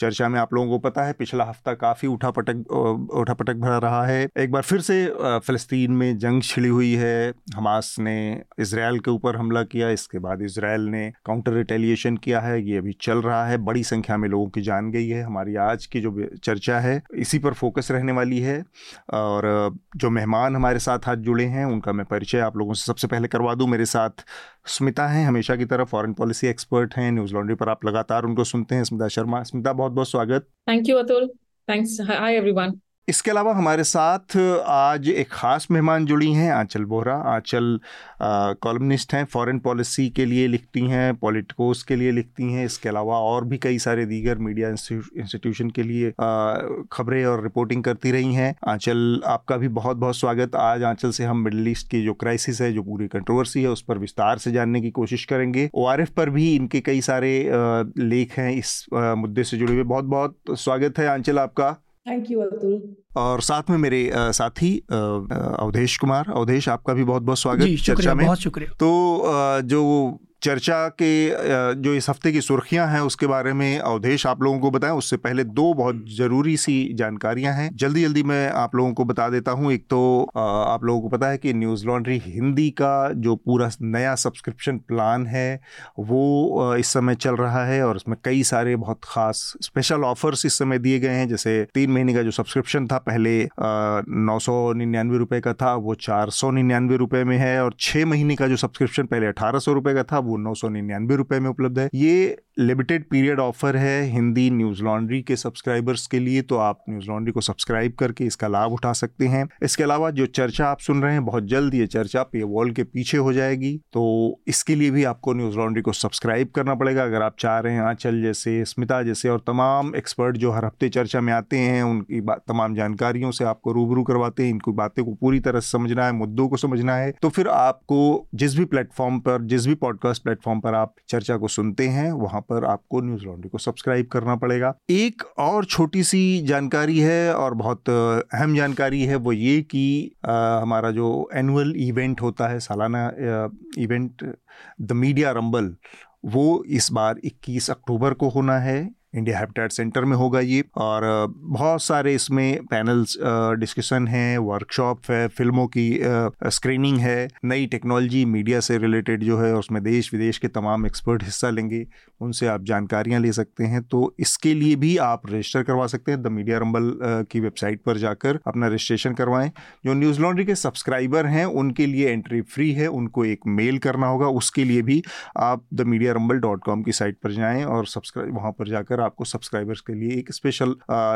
चर्चा में आप लोगों को पता है, पिछला हफ़्ता काफ़ी उठा पटक उठा पटक भरा रहा है। एक बार फिर से फ़लस्तीन में जंग छिड़ी हुई है। हमास ने इसराइल के ऊपर हमला किया, इसके बाद इसराइल ने काउंटर रिटेलिएशन किया है। ये अभी चल रहा है, बड़ी संख्या में लोगों की जान गई है। हमारी आज की जो चर्चा है, इसी पर फोकस रहने वाली है। और जो मेहमान हमारे साथ हाथ जुड़े हैं, उनका मैं परिचय आप लोगों से सबसे पहले करवा दूँ। मेरे साथ स्मिता हैं, हमेशा की तरह फॉरेन पॉलिसी एक्सपर्ट हैं। न्यूज़ लॉन्ड्री पर आप लगातार उनको सुनते हैं। स्मिता शर्मा, स्मिता, बहुत बहुत स्वागत। Thank you Atul thanks hi everyone इसके अलावा हमारे साथ आज एक ख़ास मेहमान जुड़ी हैं, आंचल बोहरा। आंचल कॉलमनिस्ट हैं फॉरेन पॉलिसी के लिए लिखती हैं पॉलिटिकोस के लिए लिखती हैं, इसके अलावा और भी कई सारे दीगर मीडिया इंस्टीट्यूशन के लिए खबरें और रिपोर्टिंग करती रही हैं। आंचल, आपका भी बहुत बहुत स्वागत। आज आंचल से हम मिडल ईस्ट की जो क्राइसिस है, जो पूरी कंट्रोवर्सी है, उस पर विस्तार से जानने की कोशिश करेंगे। ओआरएफ पर भी इनके कई सारे लेख हैं, इस मुद्दे से जुड़े हुए। बहुत बहुत स्वागत है आंचल आपका। थैंक यू अतुल और साथ में मेरे साथी अवधेश कुमार। अवधेश आपका भी बहुत बहुत स्वागत चर्चा में। बहुत शुक्रिया। तो जो चर्चा के जो इस हफ़्ते की सुर्खियाँ हैं, उसके बारे में अवधेश आप लोगों को बताएँ। उससे पहले दो बहुत ज़रूरी सी जानकारियाँ हैं। जल्दी जल्दी मैं आप लोगों को बता देता हूँ। एक तो आप लोगों को पता है कि न्यूज़ लॉन्ड्री हिंदी का जो पूरा नया सब्सक्रिप्शन प्लान है, वो इस समय चल रहा है और उसमें कई सारे बहुत ख़ास स्पेशल ऑफर्स इस समय दिए गए हैं। जैसे तीन महीने का जो सब्सक्रिप्शन था, पहले नौ सौ निन्यानवे रुपये का था, वो चार सौ निन्यानवे रुपये में है और छः महीने का जो सब्सक्रिप्शन, पहले अठारह सौ रुपये का था वो नौ निन्यानवे रुपए में उपलब्ध है। ये लिमिटेड पीरियड ऑफ़र है हिंदी न्यूज़ लॉन्ड्री के सब्सक्राइबर्स के लिए तो आप न्यूज़ लॉन्ड्री को सब्सक्राइब करके इसका लाभ उठा सकते हैं। इसके अलावा जो चर्चा आप सुन रहे हैं, बहुत जल्द ये चर्चा पे वॉल के पीछे हो जाएगी तो इसके लिए भी आपको न्यूज़ लॉन्ड्री को सब्सक्राइब करना पड़ेगा। अगर आप चाह रहे हैं आंचल जैसे, स्मिता जैसे और तमाम एक्सपर्ट जो हर हफ़्ते चर्चा में आते हैं, उनकी तमाम जानकारियों से आपको रूबरू करवाते हैं, इनकी बातें को पूरी तरह से समझना है, मुद्दों को समझना है तो फिर आपको जिस भी प्लेटफॉर्म पर, जिस भी पॉडकास्ट प्लेटफॉर्म पर आप चर्चा को सुनते हैं, वहाँ पर आपको न्यूज़ लॉन्ड्री को सब्सक्राइब करना पड़ेगा। एक और छोटी सी जानकारी है और बहुत अहम जानकारी है, वो ये कि हमारा जो एनुअल इवेंट होता है, सालाना इवेंट द मीडिया रंबल वो इस बार 21 अक्टूबर को होना है। इंडिया हैबिटेट सेंटर में होगा ये। और बहुत सारे इसमें पैनल्स डिस्कशन हैं वर्कशॉप है फ़िल्मों की स्क्रीनिंग है। नई टेक्नोलॉजी मीडिया से रिलेटेड जो है, उसमें देश विदेश के तमाम एक्सपर्ट हिस्सा लेंगे। उनसे आप जानकारियाँ ले सकते हैं। तो इसके लिए भी आप रजिस्टर करवा सकते हैं। द मीडिया रंबल की वेबसाइट पर जाकर अपना रजिस्ट्रेशन करवाएँ। जो न्यूज़ लॉन्ड्री के सब्सक्राइबर हैं, उनके लिए एंट्री फ्री है। उनको एक मेल करना होगा। उसके लिए भी आप the Media Rumble dot com की साइट पर जाएँ और सब्सक्राइब वहाँ पर जाकर जाकर आपको सब्सक्राइबर्स के लिए एक स्पेशल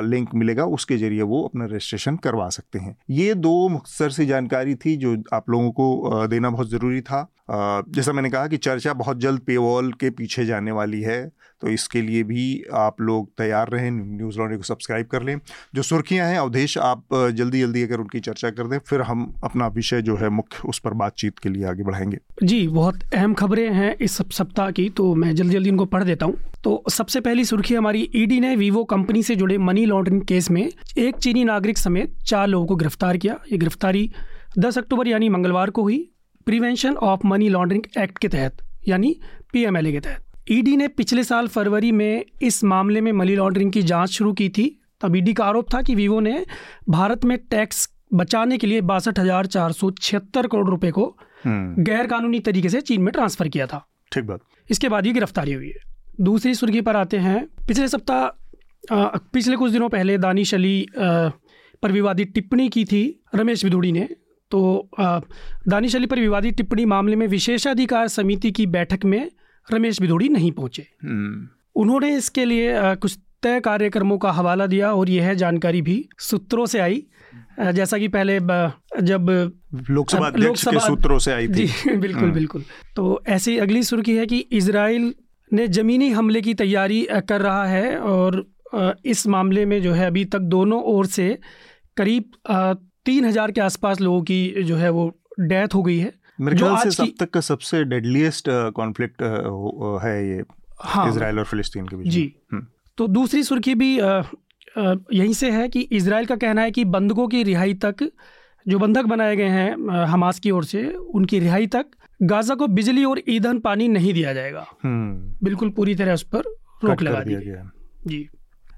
लिंक मिलेगा, उसके ज़रिए वो अपना रजिस्ट्रेशन करवा सकते हैं। ये दो मुख्तर सी जानकारी थी जो आप लोगों को देना बहुत ज़रूरी था। जैसा मैंने कहा कि चर्चा बहुत जल्द पेवॉल के पीछे जाने वाली है तो इसके लिए भी आप लोग तैयार रहें न्यूज़ लॉन्ड्री को सब्सक्राइब कर लें। जो सुर्खियाँ हैं, अवधेश, आप जल्दी जल्दी अगर उनकी चर्चा कर दें, फिर हम अपना विषय जो है मुख्य उस पर बातचीत के लिए आगे बढ़ाएँगे। जी, बहुत अहम खबरें हैं इस सप्ताह की तो मैं जल्दी जल्दी उनको पढ़ देता हूँ। तो सबसे पहली सुर्खी हमारी ईडी ने वीवो कंपनी से जुड़े मनी लॉन्ड्रिंग केस में एक चीनी नागरिक समेत चार लोगों को गिरफ़्तार किया। ये गिरफ्तारी दस अक्टूबर यानी मंगलवार को हुई। Prevention of money laundering act के तहत यानी पीएमएलए के तहत। ईडी ने पिछले साल फरवरी में इस मामले में मनी लॉन्ड्रिंग की जाँच शुरू की थी। तब ईडी का आरोप था कि वीवो ने भारत में टैक्स बचाने के लिए बासठ हज़ार चार सौ छिहत्तर करोड़ रुपए को हम्म। गैर कानूनी तरीके से चीन में ट्रांसफ़र किया था। ठीक बात। इसके बाद ये गिरफ्तारी हुई है। दूसरी सुर्खी पर आते हैं। पिछले सप्ताह पिछले कुछ दिनों पहले दानिश अली पर विवादित टिप्पणी की थी। रमेश विदुड़ी ने तो दानिश अली पर विवादित टिप्पणी मामले में विशेषाधिकार समिति की बैठक में रमेश भिदोड़ी नहीं पहुँचे हम्म। उन्होंने इसके लिए कुछ तय कार्यक्रमों का हवाला दिया और यह जानकारी भी सूत्रों से आई जैसा कि पहले जब लोकसभा के सूत्रों से आई थी जी बिल्कुल हम्म। बिल्कुल तो ऐसी अगली सुर्खी है कि इसराइल ने जमीनी हमले की तैयारी कर रहा है और इस मामले में जो है अभी तक दोनों ओर से करीब तीन हज़ार के आसपास लोगों की जो है वो डेथ हो गई है। मेरे ख्याल से अब तक का सबसे डेडलीस्ट कॉन्फ्लिक्ट है ये हाँ। इसराइल और फिलिस्तीन के बीच जी। हम्म। तो दूसरी सुर्खी भी यहीं से है कि इसराइल का कहना है कि बंधकों की रिहाई तक जो बंधक बनाए गए हैं हमास की ओर से उनकी रिहाई तक गाजा को बिजली और ईंधन पानी नहीं दिया जाएगा। हम्म। बिल्कुल पूरी तरह उस पर रोक लगा दी दिया गई। गया। जी।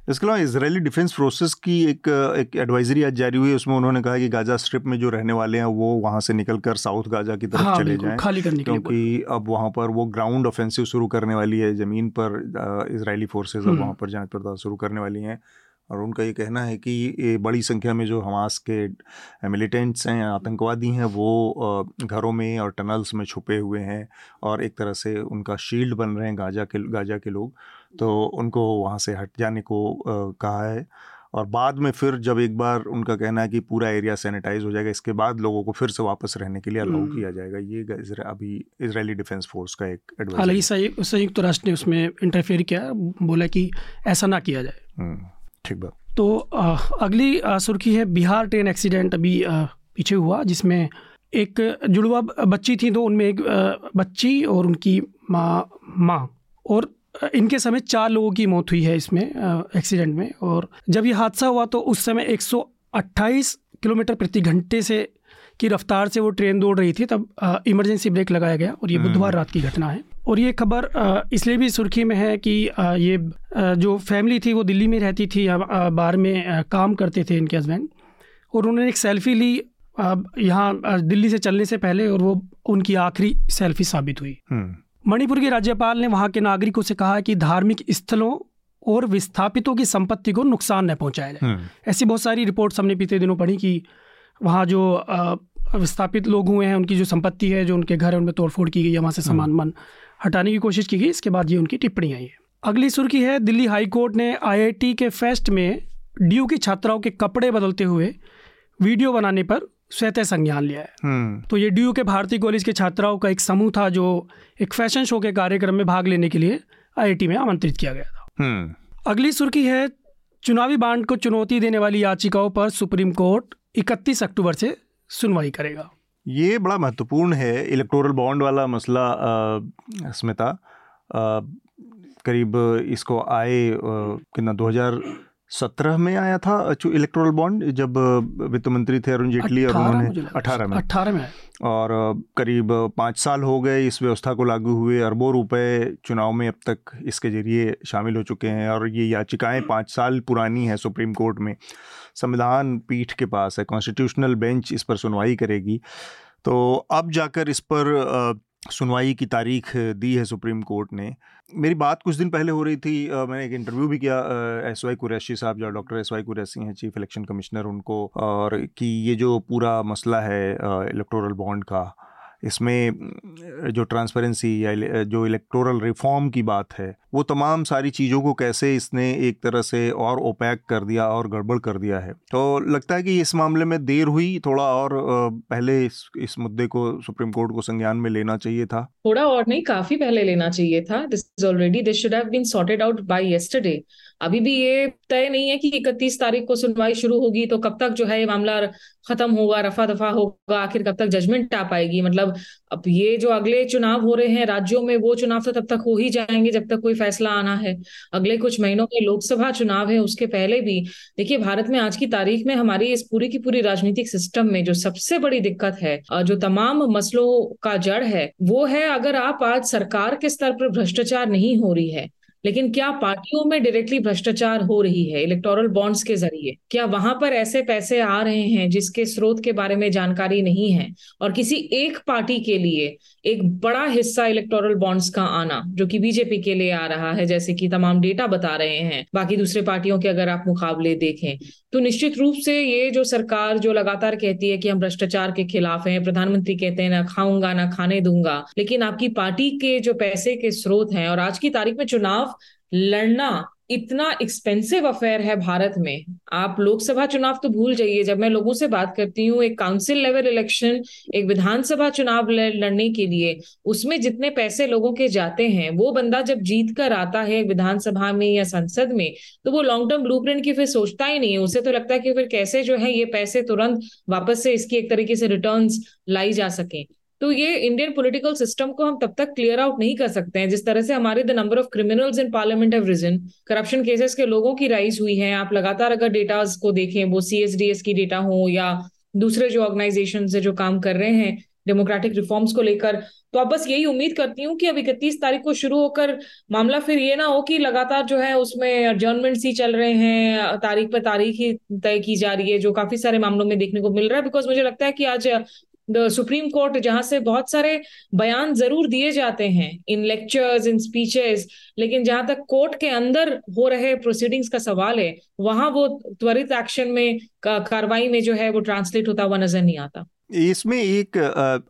इसके अलावा इसराइली डिफेंस फोर्सेस की एक एक एडवाइजरी आज जारी हुई है। उसमें उन्होंने कहा कि गाजा स्ट्रिप में जो रहने वाले हैं वो वहाँ से निकलकर साउथ गाजा की तरफ़ हाँ चले जाएँ। खाली करने के लिए क्योंकि अब वहाँ पर वो ग्राउंड ऑफेंसिव शुरू करने वाली है ज़मीन पर इसराइली फोर्सेज फोर्सेस अब हम्म। वहाँ पर जाँच पड़ताल शुरू करने वाली हैं। और उनका ये कहना है कि ये बड़ी संख्या में जो हमास के मिलिटेंट्स हैं आतंकवादी हैं वो घरों में और टनल्स में छुपे हुए हैं और एक तरह से उनका शील्ड बन रहे हैं गाजा के गाजा के लोग। तो उनको वहाँ से हट जाने को कहा है। और बाद में फिर जब एक बार उनका कहना है कि पूरा एरिया सैनिटाइज हो जाएगा इसके बाद लोगों को फिर से वापस रहने के लिए अलाउ हम्म। किया जाएगा। ये इजरा- अभी इजरायली डिफेंस फोर्स का एक हालाँकि एडवाइस संयुक्त संयुक्त राष्ट्र ने उसमें इंटरफेयर किया बोला कि ऐसा ना किया जाए। ठीक बात। तो अ, अगली अ, सुर्खी है बिहार ट्रेन एक्सीडेंट अभी अ, पीछे हुआ जिसमें एक जुड़वा बच्ची थी तो उनमें एक बच्ची और उनकी माँ माँ और इनके समय चार लोगों की मौत हुई है इसमें एक्सीडेंट में। और जब ये हादसा हुआ तो उस समय 128 किलोमीटर प्रति घंटे से की रफ्तार से वो ट्रेन दौड़ रही थी तब इमरजेंसी ब्रेक लगाया गया और ये हम्म। बुधवार रात की घटना है। और ये खबर इसलिए भी सुर्खी में है कि ये जो फैमिली थी वो दिल्ली में रहती थी बाहर में काम करते थे इनके हस्बैंड और उन्होंने एक सेल्फी ली यहाँ दिल्ली से चलने से पहले और वो उनकी आखिरी सेल्फी साबित हुई। हम्म। मणिपुर के राज्यपाल ने वहाँ के नागरिकों से कहा कि धार्मिक स्थलों और विस्थापितों की संपत्ति को नुकसान न पहुँचाया जाए। हम्म। ऐसी बहुत सारी रिपोर्ट्स हमने बीते दिनों पढ़ी कि वहाँ जो विस्थापित लोग हुए हैं उनकी जो संपत्ति है जो उनके घर है उनमें तोड़फोड़ की गई है वहाँ से सामान मन हटाने की कोशिश की गई। इसके बाद ये उनकी टिप्पणी आई है। अगली सुर्खी है दिल्ली हाई कोर्ट ने आईआईटी के फेस्ट में ड्यू की छात्राओं के कपड़े बदलते हुए वीडियो बनाने पर स्वतः संज्ञान लिया है। हम्म। तो ये ड्यू के भारतीय कॉलेज के छात्राओं का एक समूह था जो एक फ़ैशन शो के कार्यक्रम में भाग लेने के लिए आईआईटी में आमंत्रित किया गया था। हम्म। अगली सुर्खी है चुनावी बांड को चुनौती देने वाली याचिकाओं पर सुप्रीम कोर्ट 31 अक्टूबर से सुनवाई करेगा। ये बड़ा महत्वपूर्ण है इलेक्टोरल बॉन्ड वाला मसला स्मिता। करीब इसको आए कितना 2000 सत्रह में आया था इलेक्ट्रोल बॉन्ड जब वित्त मंत्री थे अरुण जेटली और उन्होंने अठारह में। अठारह में और करीब पाँच साल हो गए इस व्यवस्था को लागू हुए अरबों रुपए चुनाव में अब तक इसके ज़रिए शामिल हो चुके हैं। और ये याचिकाएँ पाँच साल पुरानी हैं सुप्रीम कोर्ट में। संविधान पीठ के पास है कॉन्स्टिट्यूशनल बेंच इस पर सुनवाई करेगी। तो अब जाकर इस पर सुनवाई की तारीख दी है सुप्रीम कोर्ट ने। मेरी बात कुछ दिन पहले हो रही थी मैंने एक इंटरव्यू भी किया एस वाई कुरैशी साहब जो डॉक्टर एस वाई कुरैशी हैं, चीफ इलेक्शन कमिश्नर उनको, और कि ये जो पूरा मसला है इलेक्टोरल बॉन्ड का इसमें जो ट्रांसपेरेंसी या जो इलेक्टोरल रिफॉर्म की बात है, वो तमाम सारी चीज़ों को कैसे इसने एक तरह से और ओपैक कर दिया और गड़बड़ कर दिया है। तो लगता है कि इस मामले में देर हुई, थोड़ा और पहले इस इस मुद्दे को सुप्रीम कोर्ट को संज्ञान में लेना चाहिए था। थोड़ा और नहीं, काफ़ी पहले लेना चाहिए था। This is already this should have been sorted out by yesterday अभी भी ये तय नहीं है कि 31 तारीख को सुनवाई शुरू होगी तो कब तक जो है ये मामला खत्म होगा रफा दफ़ा होगा, आखिर कब तक जजमेंट आ पाएगी? मतलब अब ये जो अगले चुनाव हो रहे हैं राज्यों में, वो चुनाव तो तब तक हो ही जाएँगे जब तक कोई फैसला आना है। अगले कुछ महीनों में लोकसभा चुनाव है, उसके पहले भी, देखिए भारत में आज की तारीख में हमारी इस पूरी की पूरी राजनीतिक सिस्टम में जो सबसे बड़ी दिक्कत है जो तमाम मसलों का जड़ है, वो है अगर आप आज सरकार के स्तर पर भ्रष्टाचार नहीं हो रही है लेकिन क्या पार्टियों में डायरेक्टली भ्रष्टाचार हो रही है इलेक्टोरल बॉन्ड्स के ज़रिए? क्या वहाँ पर ऐसे पैसे आ रहे हैं जिसके स्रोत के बारे में जानकारी नहीं है? और किसी एक पार्टी के लिए एक बड़ा हिस्सा इलेक्टोरल बॉन्ड्स का आना, जो कि बीजेपी के लिए आ रहा है, जैसे कि तमाम डेटा बता रहे हैं। बाकी दूसरे पार्टियों के अगर आप मुकाबले देखें तो निश्चित रूप से ये जो सरकार जो लगातार कहती है कि हम भ्रष्टाचार के खिलाफ हैं, प्रधानमंत्री कहते हैं, ना खाऊँगा, ना खाने दूँगा। लेकिन आपकी पार्टी के जो पैसे के स्रोत हैं, और आज की तारीख में चुनाव लड़ना इतना एक्सपेंसिव अफेयर है भारत में। आप लोकसभा चुनाव तो भूल जाइए। जब मैं लोगों से बात करती हूँ, एक काउंसिल लेवल इलेक्शन एक विधानसभा चुनाव लड़ने के लिए, उसमें जितने पैसे लोगों के जाते हैं, वो बंदा जब जीत कर आता है विधानसभा में या संसद में तो वो लॉन्ग टर्म ब्लूप्रिंट की फिर सोचता ही नहीं है। उसे तो लगता है कि फिर कैसे जो है ये पैसे तुरंत वापस से इसकी एक तरीके से रिटर्न लाई जा सके। तो ये इंडियन पॉलिटिकल सिस्टम को हम तब तक क्लियर आउट नहीं कर सकते हैं, जिस तरह से हमारे the number of criminals in parliament have region corruption cases के लोगों की राइज हुई है। आप लगातार अगर डेटाज को देखें, वो सी की डेटा हो या दूसरे जो ऑर्गेनाइजेशन है जो काम कर रहे हैं डेमोक्रेटिक रिफॉर्म्स को लेकर तो आप बस यही उम्मीद करती हूँ कि अब इकतीस तारीख को शुरू होकर मामला फिर ये ना हो कि लगातार जो है उसमें एडजर्नमेंट्स ही चल रहे हैं, तारीख पर तारीख ही तय की जा रही है, जो काफ़ी सारे मामलों में देखने को मिल रहा है बिकॉज़ मुझे लगता है कि आज सुप्रीम कोर्ट जहाँ से बहुत सारे बयान ज़रूर दिए जाते हैं इन लेक्चर्स इन स्पीचेस लेकिन जहाँ तक कोर्ट के अंदर हो रहे प्रोसीडिंग्स का सवाल है वहाँ वो त्वरित एक्शन में कार्रवाई में जो है वो ट्रांसलेट होता हुआ नज़र नहीं आता। इसमें एक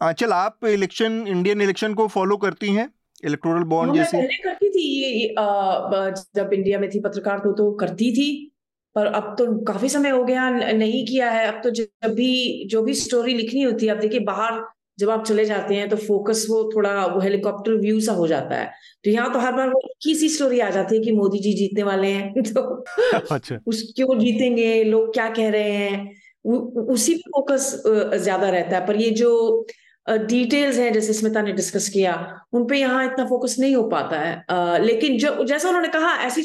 आंचल आप इलेक्शन इंडियन इलेक्शन को फॉलो करती हैं? इलेक्टोरल बॉन्ड जैसे? पहले करती थी ये जब इंडिया में थी पत्रकार तो तो करती थी। पर अब तो काफ़ी समय हो गया नहीं किया है। अब तो जब भी जो भी स्टोरी लिखनी होती है अब देखिए बाहर जब आप चले जाते हैं तो फोकस वो थोड़ा वो हेलीकॉप्टर व्यू सा हो जाता है। तो यहाँ तो हर बार वो एक ही सी स्टोरी आ जाती है कि मोदी जी जीतने वाले हैं। तो अच्छा। उस क्यों जीतेंगे? लोग क्या कह रहे हैं? उसी पे फोकस ज़्यादा रहता है। पर ये जो डिटेल्स हैं जैसे स्मिता ने डिस्कस किया उन पे यहाँ इतना फोकस नहीं हो पाता है। लेकिन जो जैसा उन्होंने कहा ऐसी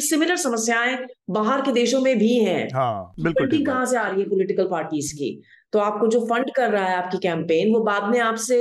सिमिलर समस्याएँ बाहर के देशों में भी हैं। हाँ, बिल्कुल कहाँ से आ रही है पॉलिटिकल पार्टीज़ की? तो आपको जो फंड कर रहा है आपकी कैंपेन वो बाद में आपसे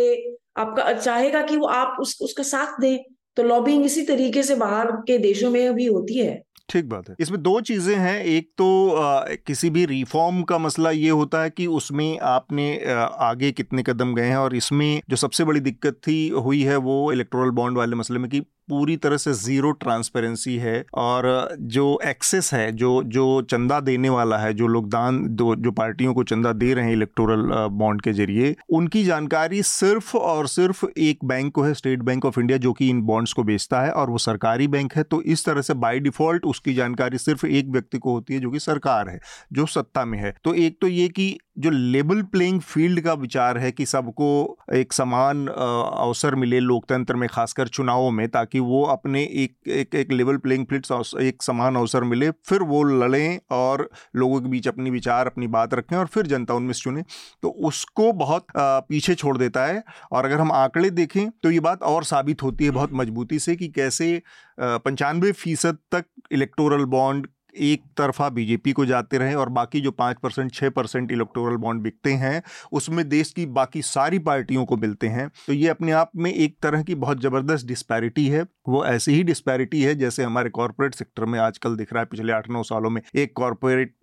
आपका चाहेगा कि वो आप उस, उसका साथ दें। तो लॉबिंग इसी तरीके से बाहर के देशों में भी होती है। ठीक बात है। इसमें दो चीज़ें हैं एक तो आ, किसी भी रिफॉर्म का मसला ये होता है कि उसमें आपने आ, आगे कितने कदम गए हैं और इसमें जो सबसे बड़ी दिक्कत थी हुई है वो इलेक्ट्रोल बॉन्ड वाले मसले में कि पूरी तरह से ज़ीरो ट्रांसपेरेंसी है और जो एक्सेस है, जो जो चंदा देने वाला है, जो लोग दान दो, जो पार्टियों को चंदा दे रहे हैं इलेक्टोरल बॉन्ड के ज़रिए, उनकी जानकारी सिर्फ़ और सिर्फ़ एक बैंक को है स्टेट बैंक ऑफ़ इंडिया जो कि इन बॉन्ड्स को बेचता है और वो सरकारी बैंक है तो इस तरह से बाई डिफ़ॉल्ट उसकी जानकारी सिर्फ़ एक व्यक्ति को होती है, जो कि सरकार है, जो सत्ता में है। तो एक तो ये कि जो लेबल प्लेइंग फ़ील्ड का विचार है कि सबको एक समान अवसर मिले लोकतंत्र में, खासकर चुनावों में, ताकि वो अपने एक एक एक लेवल प्लेइंग फ़ील्ड एक समान अवसर मिले, फिर वो लड़ें और लोगों के बीच अपनी विचार, अपनी बात रखें और फिर जनता उनमें से चुने। तो उसको बहुत पीछे छोड़ देता है और अगर हम आंकड़े देखें तो ये बात और साबित होती है बहुत मजबूती से कि कैसे पंचानवे फ़ीसद तक इलेक्टोरल बॉन्ड एक तरफा बीजेपी को जाते रहे और बाकी जो पाँच परसेंट छः परसेंट इलेक्टोरल बॉन्ड बिकते हैं, उसमें देश की बाकी सारी पार्टियों को मिलते हैं। तो ये अपने आप में एक तरह की बहुत ज़बरदस्त डिस्पैरिटी है। वो ऐसी ही डिस्पैरिटी है जैसे हमारे कॉरपोरेट सेक्टर में आजकल दिख रहा है पिछले आठ नौ सालों में। एक कॉरपोरेट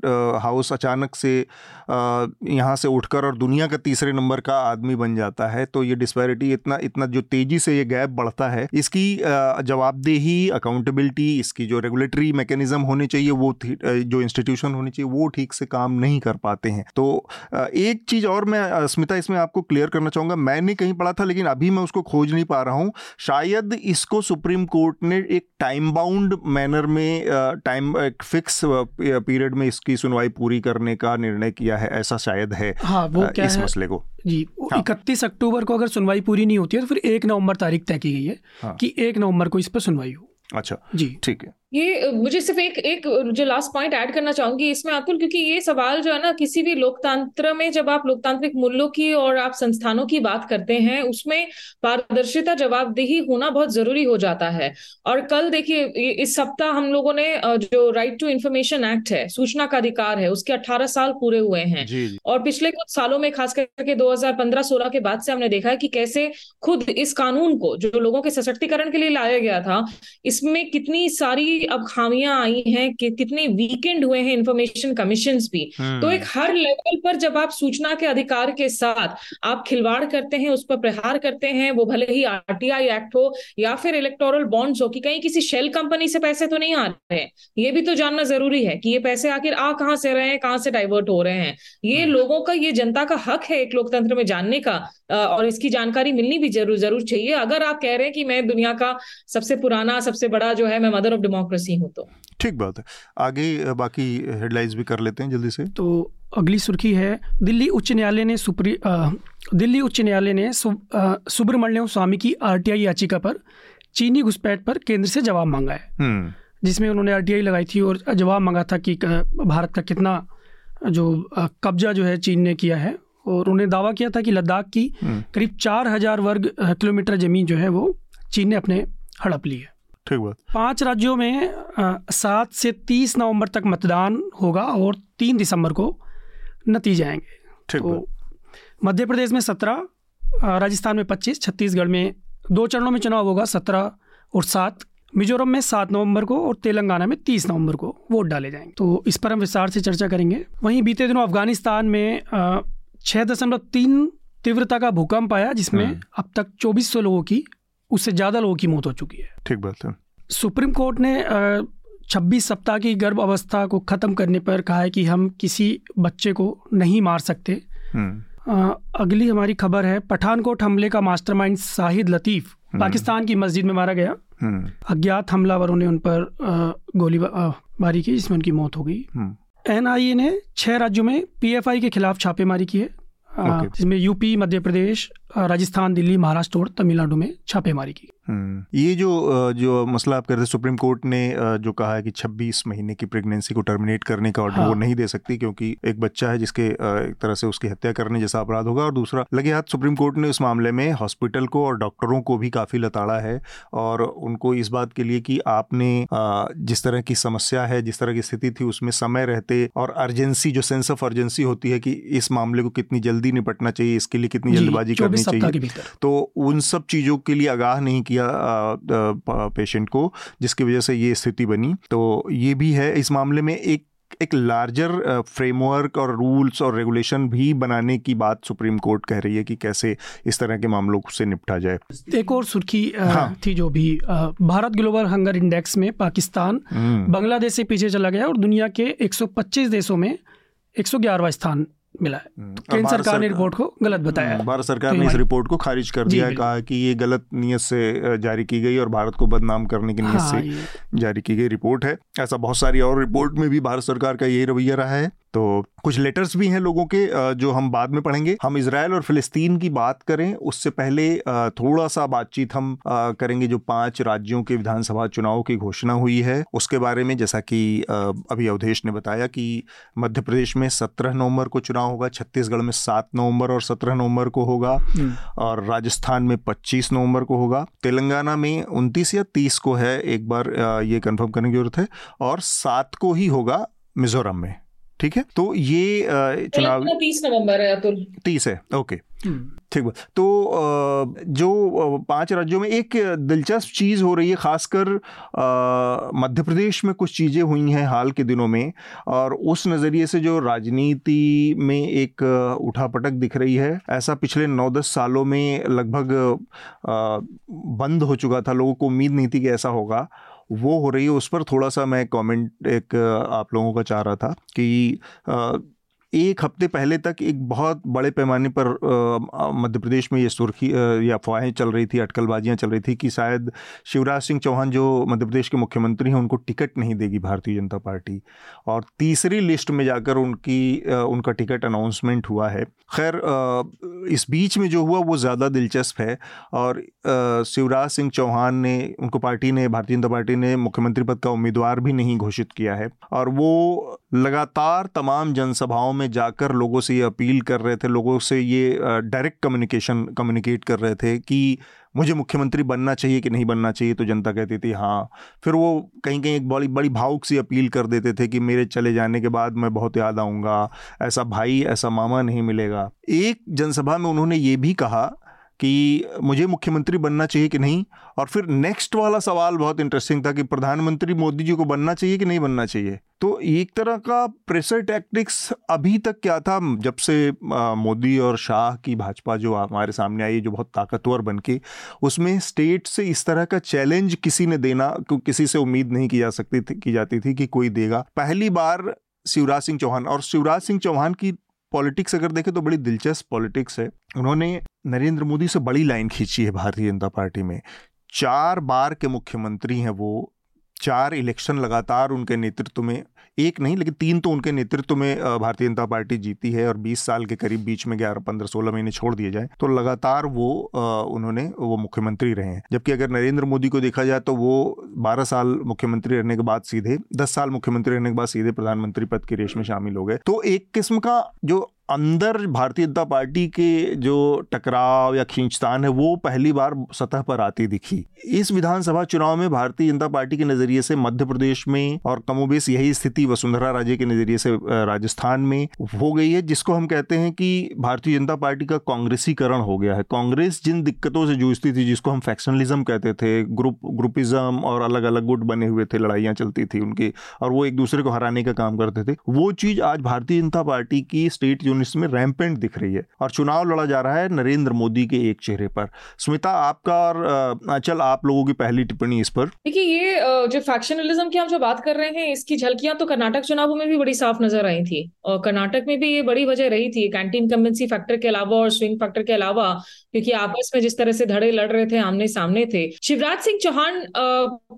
हाउस अचानक से यहाँ से उठकर और दुनिया का तीसरे नंबर का आदमी बन जाता है तो ये डिस्पैरिटी इतना इतना जो तेज़ी से ये गैप बढ़ता है, इसकी जवाबदेही अकाउंटेबिलिटी इसकी जो रेगुलेटरी मैकेनिज्म होने चाहिए, वो जो इंस्टीट्यूशन होनी चाहिए, वो ठीक से काम नहीं कर पाते हैं। तो एक चीज़ और मैं स्मिता, इसमें आपको क्लियर करना चाहूँगा, मैंने कहीं पढ़ा था, लेकिन अभी मैं उसको खोज नहीं पा रहा हूँ, शायद इसको कोर्ट ने एक टाइम बाउंड मैनर में टाइम एक फिक्स पीरियड में इसकी सुनवाई पूरी करने का निर्णय किया है ऐसा शायद है हाँ वो क्या इस है? मसले को जी इकतीस हाँ। इकतीस अक्टूबर को अगर सुनवाई पूरी नहीं होती है तो फिर एक नवंबर तारीख तय की गई है हाँ। कि एक नवंबर को इस पर सुनवाई हो अच्छा जी ठीक है ये मुझे सिर्फ़ एक एक जो लास्ट पॉइंट ऐड करना चाहूँगी इसमें अतुल क्योंकि ये सवाल जो है ना किसी भी लोकतंत्र में जब आप लोकतांत्रिक मूल्यों की और आप संस्थानों की बात करते हैं उसमें पारदर्शिता जवाबदेही होना बहुत ज़रूरी हो जाता है। और कल देखिए इस सप्ताह हम लोगों ने जो राइट टू इन्फॉर्मेशन एक्ट है सूचना का अधिकार है उसके अट्ठारह साल पूरे हुए हैं। और पिछले कुछ सालों में खास करके दो हज़ार के बाद से हमने देखा है कि कैसे खुद इस कानून को जो लोगों के सशक्तिकरण के लिए लाया गया था इसमें कितनी सारी अब खामियाँ आई हैं कि कितने वीकेंड हुए हैं इंफॉर्मेशन कमीशन भी। तो एक हर लेवल पर जब आप सूचना के अधिकार के साथ आप खिलवाड़ करते हैं उस पर प्रहार करते हैं वो भले ही आरटीआई एक्ट हो या फिर इलेक्टोरल बॉन्ड्स हो कि कहीं किसी शेल कंपनी से पैसे तो नहीं आ रहे हैं ये भी तो जानना ज़रूरी है कि ये पैसे आखिर आ कहाँ से रहे हैं कहाँ से डाइवर्ट हो रहे हैं। ये हम्म। लोगों का ये जनता का हक है एक लोकतंत्र में जानने का और इसकी जानकारी मिलनी भी ज़रूर ज़रूर चाहिए। अगर आप कह रहे हैं कि मैं दुनिया का सबसे पुराना सबसे बड़ा जो है मैं मदर ऑफ़ डेमोक्रेसी हूँ तो। ठीक बात है। आगे बाकी हेडलाइंस भी कर लेते हैं जल्दी से। तो अगली सुर्खी है दिल्ली उच्च न्यायालय ने सुप्री दिल्ली उच्च न्यायालय ने सुब्रमण्यम स्वामी की आरटीआई याचिका पर चीनी घुसपैठ पर केंद्र से जवाब मांगा है। हम्म। जिसमें उन्होंने आरटीआई लगाई थी और जवाब मांगा था कि भारत का कितना जो कब्जा जो है चीन ने किया है। और उन्हें दावा किया था कि लद्दाख की हम्म। करीब चार हज़ार वर्ग किलोमीटर ज़मीन जो है वो चीन ने अपने हड़प ली है। ठीक बात। पाँच राज्यों में सात से तीस नवंबर तक मतदान होगा और तीन दिसंबर को नतीजे आएँगे। ठीक तो मध्य प्रदेश में सत्रह राजस्थान में पच्चीस छत्तीसगढ़ में दो चरणों में चुनाव होगा सत्रह और सात। मिजोरम में सात नवंबर को और तेलंगाना में तीस नवंबर को वोट डाले जाएँगे। तो इस पर हम विस्तार से चर्चा करेंगे। वहीं बीते दिनों अफ़गानिस्तान में छः दशमलव तीन तीव्रता का भूकंप आया जिसमें हम्म। अब तक चौबीस सौ लोगों की उससे ज़्यादा लोगों की मौत हो चुकी है। ठीक बात है। सुप्रीम कोर्ट ने छब्बीस सप्ताह की गर्भ अवस्था को ख़त्म करने पर कहा है कि हम किसी बच्चे को नहीं मार सकते। हम्म, अ, अगली हमारी खबर है पठानकोट हमले का मास्टरमाइंड शाहिद लतीफ़ पाकिस्तान की मस्जिद में मारा गया। हम्म, अज्ञात हमलावरों ने उन पर गोली बारी की जिसमें उनकी मौत हो गई। हम्म, एनआईए ने छह राज्यों में पीएफआई के खिलाफ छापेमारी की है। जिसमें यूपी मध्य प्रदेश राजस्थान दिल्ली महाराष्ट्र और तमिलनाडु में छापेमारी की हम्म। ये जो जो मसला आप कर रहे थे सुप्रीम कोर्ट ने जो कहा है कि 26 महीने की प्रेगनेंसी को टर्मिनेट करने का ऑर्डर हाँ। वो नहीं दे सकती क्योंकि एक बच्चा है जिसके एक तरह से उसकी हत्या करने जैसा अपराध होगा और दूसरा लगे हाथ सुप्रीम कोर्ट ने इस मामले में हॉस्पिटल को और डॉक्टरों को भी काफ़ी लताड़ा है और उनको इस बात के लिए कि आपने जिस तरह की समस्या है जिस तरह की स्थिति थी उसमें समय रहते और अर्जेंसी जो सेंस ऑफ़ अर्जेंसी होती है कि इस मामले को कितनी जल्दी निपटना चाहिए इसके लिए कितनी जल्दबाजी करनी सप्ताह चाहिए। के तो उन सब चीज़ों के लिए आगाह नहीं किया पेशेंट को जिसकी वजह से ये स्थिति बनी। तो ये भी है इस मामले में एक एक लार्जर फ्रेमवर्क और रूल्स और रेगुलेशन भी बनाने की बात सुप्रीम कोर्ट कह रही है कि कैसे इस तरह के मामलों से निपटा जाए। एक और सुर्खी हाँ। थी जो भी भारत ग्लोबल हंगर इंडेक्स में पाकिस्तान हम्म, बांग्लादेश से पीछे चला गया और दुनिया के 125 देशों में 111वां स्थान मिला है। हम्म। तो केंद्र भारत सरकार ने रिपोर्ट को गलत बताया भारत सरकार तो ने इस रिपोर्ट को खारिज कर दिया है कहा कि ये गलत नियत से जारी की गई और भारत को बदनाम करने की नीयत हाँ, से जारी की गई रिपोर्ट है। ऐसा बहुत सारी और रिपोर्ट में भी भारत सरकार का यही रवैया रहा है। तो कुछ लेटर्स भी हैं लोगों के जो हम बाद में पढ़ेंगे। हम इसराइल और फिलिस्तीन की बात करें उससे पहले थोड़ा सा बातचीत हम करेंगे जो पाँच राज्यों के विधानसभा चुनाव की घोषणा हुई है। उसके बारे में जैसा कि अभी अवधेश ने बताया कि मध्य प्रदेश में सत्रह नवंबर को चुनाव होगा छत्तीसगढ़ में सात नवंबर और सत्रह नवंबर को होगा हम्म। और राजस्थान में 25 नवंबर को होगा। तेलंगाना में 29 या 30 को है एक बार ये कन्फर्म करने की ज़रूरत है और सात को ही होगा मिजोरम में। ठीक है? तो ये चुनाव तीस नवंबर है अतुल। तीस है ओके। हम्म। ठीक बात। तो जो पाँच राज्यों में एक दिलचस्प चीज़ हो रही है खासकर मध्य प्रदेश में कुछ चीज़ें हुई हैं हाल के दिनों में और उस नज़रिए से जो राजनीति में एक उठापटक दिख रही है ऐसा पिछले नौ दस सालों में लगभग बंद हो चुका था। लोगों को उम्मीद नहीं थी कि ऐसा होगा। वो हो रही है, उस पर थोड़ा सा मैं कमेंट एक, आप लोगों का चाह रहा था कि एक हफ़्ते पहले तक एक बहुत बड़े पैमाने पर मध्य प्रदेश में ये सुर्खी या अफवाहें चल रही थी, अटकलबाजियाँ चल रही थी कि शायद शिवराज सिंह चौहान जो मध्य प्रदेश के मुख्यमंत्री हैं, उनको टिकट नहीं देगी भारतीय जनता पार्टी। और तीसरी लिस्ट में जाकर उनकी उनका टिकट अनाउंसमेंट हुआ है। खैर इस बीच में जो हुआ, वो ज़्यादा दिलचस्प है। और शिवराज सिंह चौहान ने, उनको पार्टी ने, भारतीय जनता पार्टी ने मुख्यमंत्री पद का उम्मीदवार भी नहीं घोषित किया है। और वो लगातार तमाम जनसभाओं में जाकर लोगों से ये अपील कर रहे थे, लोगों से ये डायरेक्ट कम्युनिकेशन कम्युनिकेट कर रहे थे कि मुझे मुख्यमंत्री बनना चाहिए कि नहीं बनना चाहिए तो जनता कहती थी हाँ। फिर वो कहीं कहीं एक बड़ी बड़ी भावुक सी अपील कर देते थे कि मेरे चले जाने के बाद मैं बहुत याद आऊँगा, ऐसा भाई, ऐसा मामा नहीं मिलेगा। एक जनसभा में उन्होंने ये भी कहा कि मुझे मुख्यमंत्री बनना चाहिए कि नहीं? और फिर नेक्स्ट वाला सवाल बहुत इंटरेस्टिंग था कि प्रधानमंत्री मोदी जी को बनना चाहिए कि नहीं बनना चाहिए? तो एक तरह का प्रेशर टैक्टिक्स अभी तक क्या था? जब से मोदी और शाह की भाजपा जो हमारे सामने आई, जो बहुत ताकतवर बन के उसमें स्टेट से इस तरह का चैलेंज किसी ने देना किसी से उम्मीद नहीं की जा सकती थी, की जाती थी कि कोई देगा। पहली बार शिवराज सिंह चौहान, और शिवराज सिंह चौहान की पॉलिटिक्स अगर देखें तो बड़ी दिलचस्प पॉलिटिक्स है। उन्होंने नरेंद्र मोदी से बड़ी लाइन खींची है भारतीय जनता पार्टी में। चार बार के मुख्यमंत्री हैं वो, चार इलेक्शन लगातार उनके नेतृत्व में एक नहीं, लेकिन तीन तो उनके नेतृत्व में भारतीय जनता पार्टी जीती है और 20 साल के करीब बीच में ग्यारह, पंद्रह, सोलह महीने छोड़ दिए जाए तो लगातार वो उन्होंने, वो मुख्यमंत्री रहे हैं। जबकि अगर नरेंद्र मोदी को देखा जाए तो वो 12 साल मुख्यमंत्री रहने के बाद सीधे 10 साल मुख्यमंत्री रहने के बाद सीधे प्रधानमंत्री पद की रेश में शामिल हो गए। तो एक किस्म का जो अंदर भारतीय जनता पार्टी के जो टकराव या खींचतान है, वो पहली बार सतह पर आती दिखी। इस विधानसभा चुनाव में भारतीय जनता पार्टी के नज़रिए से मध्य प्रदेश में और कमोबेश यही स्थिति वसुंधरा राजे के नज़रिए से राजस्थान में हो गई है, जिसको हम कहते हैं कि भारतीय जनता पार्टी का कांग्रेसीकरण हो गया है। कांग्रेस जिन दिक्कतों से जूझती थी, जिसको हम फैक्शनलिज्म कहते थे ग्रुप ग्रुपिज्म और अलग अलग गुट बने हुए थे, लड़ाइयाँ चलती थी उनकी, और वो एक दूसरे को हराने का काम करते थे, वो चीज़ आज भारतीय जनता पार्टी की स्टेट यूनिट्स में रैम्पेंट दिख रही है। और चुनाव लड़ा जा रहा है नरेंद्र मोदी के एक चेहरे पर। स्मिता, आपका और चल, आप लोगों की पहली टिप्पणी इस पर। देखिए, ये जो फैक्शनलिज्म की हम जो बात कर रहे हैं, इसकी झलकियाँ तो कर्नाटक चुनावों में भी बड़ी साफ़ नज़र आई थी। और कर्नाटक में भी ये बड़ी वजह रही थी एंटी इनकम्बेंसी फैक्टर के अलावा और स्विंग फैक्टर के अलावा, क्योंकि आपस में जिस तरह से धड़े लड़ रहे थे आमने सामने थे। शिवराज सिंह चौहान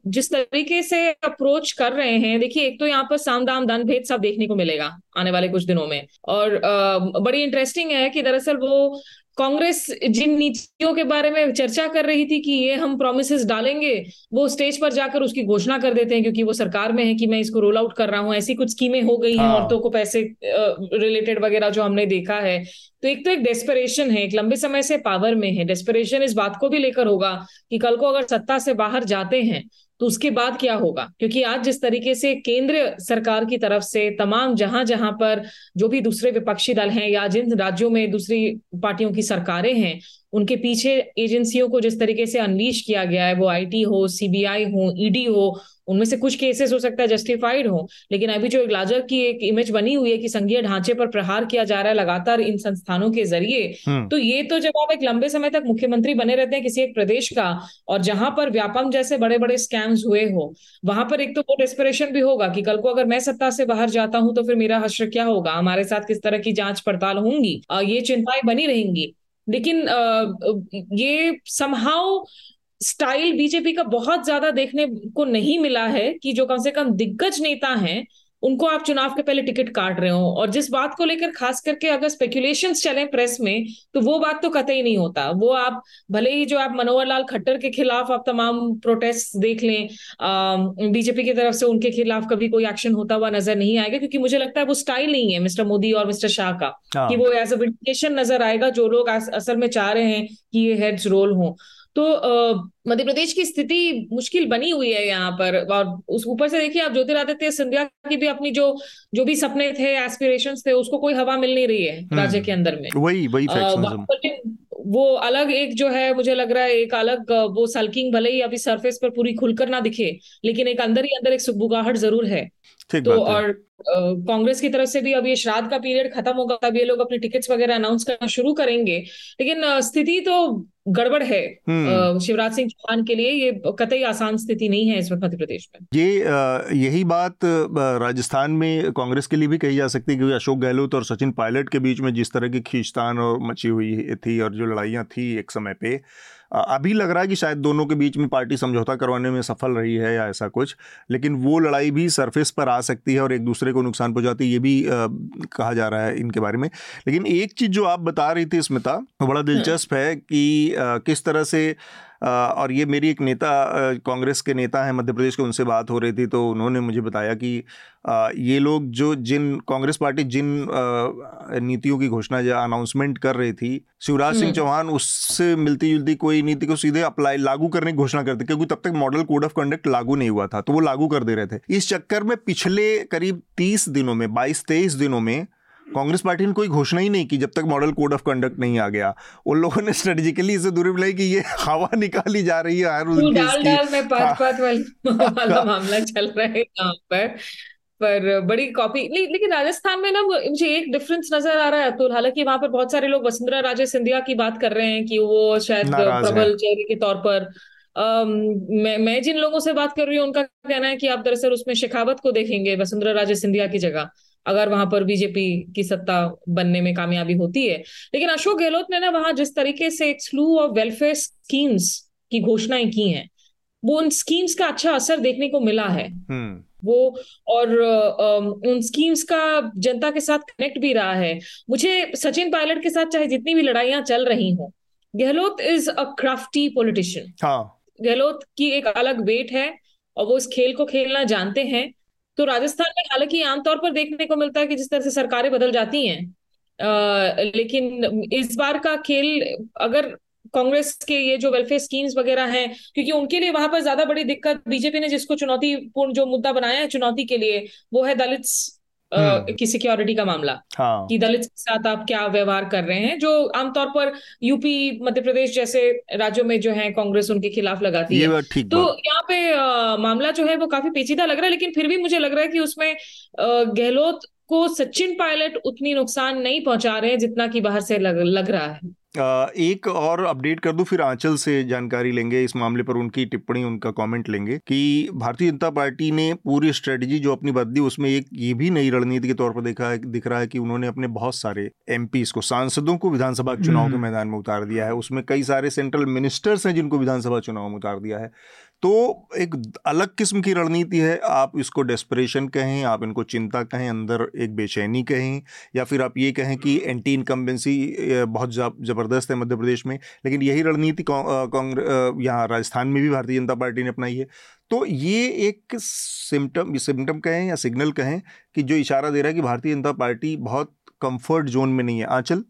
जिस तरीके से अप्रोच कर रहे हैं, देखिए, एक तो यहाँ पर साम दाम दन भेद सब देखने को मिलेगा। आने वाले कुछ दिनों में। और आ, बड़ी इंटरेस्टिंग है कि दरअसल वो कांग्रेस जिन नीतियों के बारे में चर्चा कर रही थी कि ये हम प्रोमिस डालेंगे वो स्टेज पर जाकर उसकी घोषणा कर देते हैं क्योंकि वो सरकार में है कि मैं इसको रोल आउट कर रहा हूँ। ऐसी कुछ स्कीमें हो गई हैं हाँ। औरतों को पैसे रिलेटेड वगैरह जो हमने देखा है। तो एक तो एक डेस्परेशन है एक लंबे समय से पावर में है। डेस्परेशन इस बात को भी लेकर होगा कि कल को अगर सत्ता से बाहर जाते हैं तो उसके बाद क्या होगा? क्योंकि आज जिस तरीके से केंद्र सरकार की तरफ़ से तमाम जहाँ जहाँ पर जो भी दूसरे विपक्षी दल हैं या जिन राज्यों में दूसरी पार्टियों की सरकारें हैं उनके पीछे एजेंसियों को जिस तरीके से अनलीश किया गया है वो आईटी हो सीबीआई हो ईडी हो उनमें से कुछ केसेस हो सकता है जस्टिफाइड हो। लेकिन अभी जो एक लाजर की एक इमेज बनी हुई है कि संघीय ढांचे पर प्रहार किया जा रहा है लगातार इन संस्थानों के ज़रिए हम्म। तो ये तो जब आप एक लंबे समय तक मुख्यमंत्री बने रहते हैं किसी एक प्रदेश का और जहाँ पर व्यापम जैसे बड़े बड़े स्कैम्स हुए हो वहाँ पर एक तो वो डेस्परेशन भी होगा कि कल को अगर मैं सत्ता से बाहर जाता हूँ तो फिर मेरा हश्र क्या होगा? हमारे साथ किस तरह की जाँच पड़ताल होंगी ये चिंताएँ बनी रहेंगी। लेकिन ये समहाउ स्टाइल बीजेपी का बहुत ज़्यादा देखने को नहीं मिला है कि जो कम से कम दिग्गज नेता हैं उनको आप चुनाव के पहले टिकट काट रहे हो और जिस बात को लेकर खास करके अगर स्पेकुलेशन चले प्रेस में तो वो बात तो कतई नहीं होता वो आप भले ही जो आप मनोहर लाल खट्टर के खिलाफ आप तमाम प्रोटेस्ट देख लें बीजेपी की तरफ़ से उनके खिलाफ कभी कोई एक्शन होता हुआ नज़र नहीं आएगा क्योंकि मुझे लगता है वो स्टाइल नहीं है मिस्टर मोदी और मिस्टर शाह का हाँ। कि वो एज अ विंडिकेशन नज़र आएगा जो लोग असल में चाह रहे हैं कि ये हेड्स रोल हों तो मध्य प्रदेश की स्थिति मुश्किल बनी हुई है यहाँ पर। और उस ऊपर से देखिए आप ज्योतिरादित्य सिंधिया की भी अपनी जो जो भी सपने थे एस्पिरेशन थे उसको कोई हवा मिल नहीं रही है हम्म। राज्य के अंदर में। वही वही वो अलग एक जो है मुझे लग रहा है एक अलग वो सल्किंग भले ही अभी सरफेस पर पूरी खुलकर ना दिखे लेकिन एक अंदर ही अंदर एक सुखबुगाहट ज़रूर है। तो और कांग्रेस की तरफ़ से भी अब ये श्राद्ध का पीरियड खत्म होगा तब ये लोग अपने टिकट्स वगैरह अनाउंस करना शुरू करेंगे। लेकिन स्थिति तो गड़बड़ है हम्म। शिवराज सिंह चौहान के लिए ये कतई आसान स्थिति नहीं है इस वक्त मध्य प्रदेश में। ये यही बात राजस्थान में कांग्रेस के लिए भी कही जा सकती है क्योंकि अशोक गहलोत और सचिन पायलट के बीच में जिस तरह की खींचतान और मची हुई थी और जो लड़ाइयाँ थी एक समय पे अभी लग रहा है कि शायद दोनों के बीच में पार्टी समझौता करवाने में सफल रही है या ऐसा कुछ लेकिन वो लड़ाई भी सरफेस पर आ सकती है और एक दूसरे को नुकसान पहुंचाती है ये भी आ, कहा जा रहा है इनके बारे में लेकिन एक चीज़ जो आप बता रही थी स्मिता बड़ा हम्म। दिलचस्प है कि आ, किस तरह से और ये मेरी एक नेता कांग्रेस के नेता हैं मध्य प्रदेश के उनसे बात हो रही थी तो उन्होंने मुझे बताया कि ये लोग जो जिन कांग्रेस पार्टी जिन नीतियों की घोषणा या अनाउंसमेंट कर रही थी शिवराज सिंह हम्म। चौहान उससे मिलती जुलती कोई नीति को सीधे अप्लाई लागू करने की घोषणा करते क्योंकि तब तक मॉडल कोड ऑफ़ कंडक्ट लागू नहीं हुआ था तो वो लागू कर दे रहे थे इस चक्कर में पिछले करीब तीस दिनों में बाईस तेईस दिनों में कांग्रेस पार्टी ने कोई घोषणा ही नहीं की जब तक मॉडल कोड ऑफ़ कंडक्ट नहीं आ गया। उन लोगों ने स्ट्रेटेजिकली इसे दूरी बुलाई कि ये हवा निकाली जा रही है हर डाल डाल में पात पात वाला मामला चल रहा है यहाँ पर। पर बड़ी कॉपी ले, लेकिन राजस्थान में ना मुझे एक डिफरेंस नज़र आ रहा है अतुल। हालाँकि वहाँ पर बहुत सारे लोग वसुंधरा राजे सिंधिया की बात कर रहे हैं कि वो शायद प्रबल चेहरे के तौर पर। Um, मैं मैं जिन लोगों से बात कर रही हूँ उनका कहना है कि आप दरअसल उसमें शेखावत को देखेंगे वसुंधरा राजे सिंधिया की जगह। अगर वहाँ पर बीजेपी की सत्ता बनने में कामयाबी होती है। लेकिन अशोक गहलोत ने ना वहाँ जिस तरीके से एक स्लू ऑफ़ वेलफेयर स्कीम्स की घोषणाएँ की हैं वो उन स्कीम्स का अच्छा असर देखने को मिला है। हम्म। वो और उन स्कीम्स का जनता के साथ कनेक्ट भी रहा है। मुझे सचिन पायलट के साथ चाहे जितनी भी लड़ाइयाँ चल रही हों Gehlot is a crafty politician Gehlot की एक अलग वेट है और वो इस खेल को खेलना जानते हैं। तो राजस्थान में हालाँकि आमतौर पर देखने को मिलता है कि जिस तरह से सरकारें बदल जाती हैं लेकिन इस बार का खेल, अगर कांग्रेस के ये जो वेलफेयर स्कीम्स वगैरह हैं, क्योंकि उनके लिए वहाँ पर ज़्यादा बड़ी दिक्कत, बीजेपी ने जिसको चुनौतीपूर्ण जो मुद्दा बनाया है चुनौती के लिए, वो है दलित हम्म। की सिक्योरिटी का मामला हाँ. कि दलित के साथ आप क्या व्यवहार कर रहे हैं जो आमतौर पर यूपी मध्य प्रदेश जैसे राज्यों में जो है कांग्रेस उनके खिलाफ लगाती है तो यहाँ पे आ, मामला जो है वो काफ़ी पेचीदा लग रहा है लेकिन फिर भी मुझे लग रहा है कि उसमें गहलोत को सचिन पायलट उतनी नुकसान नहीं पहुँचा रहे हैं जितना कि बाहर से लग, लग रहा है एक और अपडेट कर दूँ फिर आंचल से जानकारी लेंगे इस मामले पर उनकी टिप्पणी उनका कमेंट लेंगे कि भारतीय जनता पार्टी ने पूरी स्ट्रेटजी जो अपनी बदली उसमें एक ये भी नई रणनीति के तौर पर देखा है दिख रहा है कि उन्होंने अपने बहुत सारे एम को सांसदों को विधानसभा चुनाव के हम्म। मैदान में उतार दिया है उसमें कई सारे सेंट्रल मिनिस्टर्स हैं जिनको विधानसभा चुनाव में उतार दिया है तो एक अलग किस्म की रणनीति है। आप इसको डेस्परेशन कहें, आप इनको चिंता कहें, अंदर एक बेचैनी कहें, या फिर आप ये कहें कि एंटी इनकम्बेंसी बहुत ज़बरदस्त है मध्य प्रदेश में, लेकिन यही रणनीति कांग्रेस यहाँ राजस्थान में भी भारतीय जनता पार्टी ने अपनाई है। तो ये एक सिम्टम सिम्टम कहें या सिग्नल कहें कि जो इशारा दे रहा है कि भारतीय जनता पार्टी बहुत कंफर्ट जोन में नहीं है। आंचल?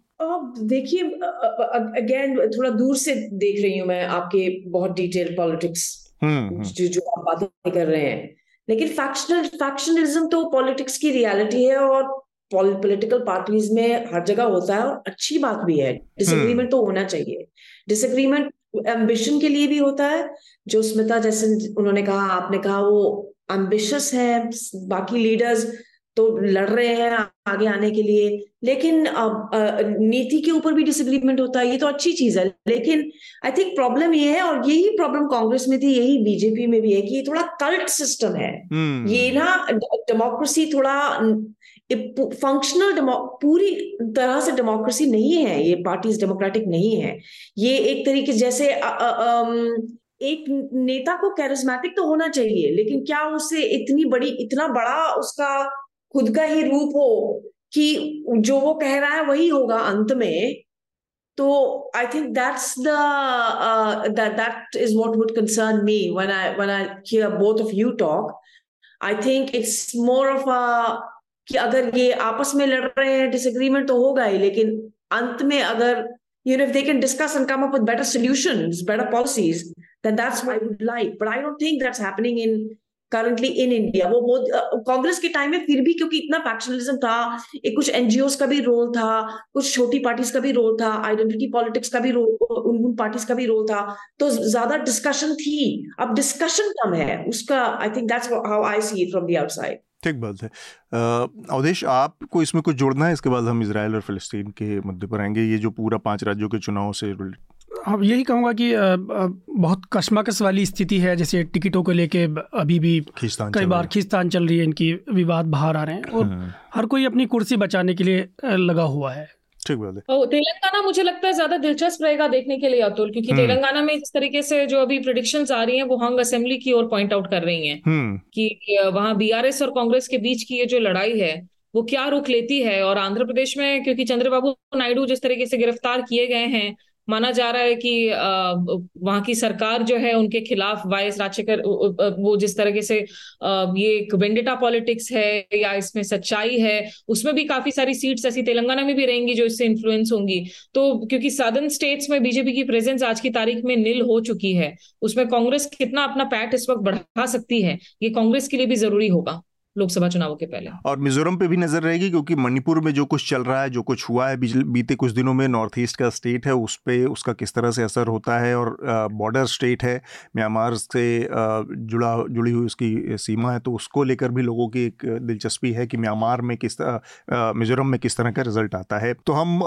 देखिए अगेन थोड़ा दूर से देख रही हूँ मैं आपके बहुत डिटेल पॉलिटिक्स। जो जो आप बातें कर रहे हैं। लेकिन फैक्शनल फैक्शनलिज्म तो पॉलिटिक्स की रियलिटी है और पॉलिटिकल पार्टीज़ में हर जगह होता है और अच्छी बात भी है। Disagreement hmm. तो होना चाहिए। डिसएग्रीमेंट एम्बिशन के लिए भी होता है जो स्मिता जैसे उन्होंने कहा आपने कहा वो एम्बिशस है बाकी लीडर्स तो लड़ रहे हैं आगे आने के लिए। लेकिन नीति के ऊपर भी डिसएग्रीमेंट होता है ये तो अच्छी चीज़ है। लेकिन आई थिंक प्रॉब्लम ये है और यही प्रॉब्लम कांग्रेस में थी यही बीजेपी में भी है कि ये थोड़ा कल्ट सिस्टम है। hmm. ये ना डेमोक्रेसी थोड़ा फंक्शनल पूरी तरह से डेमोक्रेसी नहीं है ये पार्टीज़ डेमोक्रेटिक नहीं है। ये एक तरीके जैसे आ, आ, आ, एक नेता को कैरिज्मेटिक तो होना चाहिए लेकिन क्या उसे इतनी बड़ी इतना बड़ा उसका खुद का ही रूप हो कि जो वो कह रहा है वही होगा अंत में तो I think that's that is what would concern me when I when I both of you talk I think it's more of a कि अगर ये आपस में लड़ रहे हैं डिसग्रीमेंट तो होगा ही, लेकिन अंत में अगर you know if they can discuss and come up with better solutions better policies then that's why would like but I don't think that's happening in currently in India वो कांग्रेस के टाइम में फिर भी क्योंकि इतना फैक्शनलिज्म था, एक कुछ एनजीओ का भी रोल था, कुछ छोटी पार्टीज़ का भी रोल था आइडेंटिटी पॉलिटिक्स का भी रोल उन उन पार्टीज़ का भी रोल था। तो ज़्यादा डिस्कशन थी। अब डिस्कशन कम है। उसका I think that's how I see from the outside ठीक बात है। अवधेश, आपको इसमें कुछ जोड़ना है? इसके बाद हम इसराइल और फिलिस्तीन के मुद्दे पर आएँगे। ये जो पूरा पाँच राज्यों के चुनाव से हाँ यही कहूँगा कि बहुत कशमकश वाली स्थिति है जैसे टिकटों को लेके अभी भी कई बार खींचतान चल रही है इनकी विवाद बाहर आ रहे हैं और हम्म। हर कोई अपनी कुर्सी बचाने के लिए लगा हुआ है ठीक बात है तेलंगाना मुझे लगता है ज़्यादा दिलचस्प रहेगा देखने के लिए अतुल क्योंकि हम्म। तेलंगाना में जिस तरीके से जो अभी प्रिडिक्शंस आ रही हैं वो हंग असेंबली की ओर पॉइंट आउट कर रही हैं हम्म। कि वहाँ बीआरएस और कांग्रेस के बीच की ये जो लड़ाई है वो क्या रुख लेती है और आंध्र प्रदेश में क्योंकि चंद्रबाबू नायडू जिस तरीके से गिरफ़्तार किए गए हैं माना जा रहा है कि वहाँ की सरकार जो है उनके खिलाफ वायस राजशेखर वो जिस तरीके से ये एक वेंडेटा पॉलिटिक्स है या इसमें सच्चाई है, उसमें भी काफ़ी सारी सीट्स ऐसी तेलंगाना में भी रहेंगी जो इससे इन्फ्लुएंस होंगी। तो क्योंकि सदर्न स्टेट्स में बीजेपी की प्रेजेंस आज की तारीख में निल हो चुकी है, उसमें कांग्रेस कितना अपना पैट इस वक्त बढ़ा सकती है, ये कांग्रेस के लिए भी ज़रूरी होगा। लोकसभा चुनावों के पहले। और मिजोरम पे भी नज़र रहेगी क्योंकि मणिपुर में जो कुछ चल रहा है, जो कुछ हुआ है बीते कुछ दिनों में नॉर्थ ईस्ट का स्टेट है, उस पर उसका किस तरह से असर होता है और बॉर्डर स्टेट है, म्यांमार से जुड़ा, जुड़ी हुई उसकी सीमा है तो उसको लेकर भी लोगों की एक दिलचस्पी है कि म्यांमार में किस मिजोरम में किस तरह का रिज़ल्ट आता है। तो हम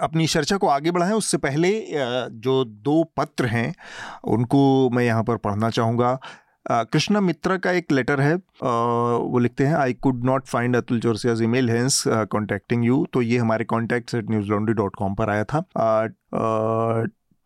अपनी चर्चा को आगे बढ़ाएँ, उससे पहले जो दो पत्र हैं, उनको मैं यहाँ पर पढ़ना चाहूँगा। कृष्णा मित्रा का एक लेटर है वो लिखते हैं I could not find Atul Chaurasia's email mail hence contacting you तो ये हमारे contact at news laundry dot com पर आया था।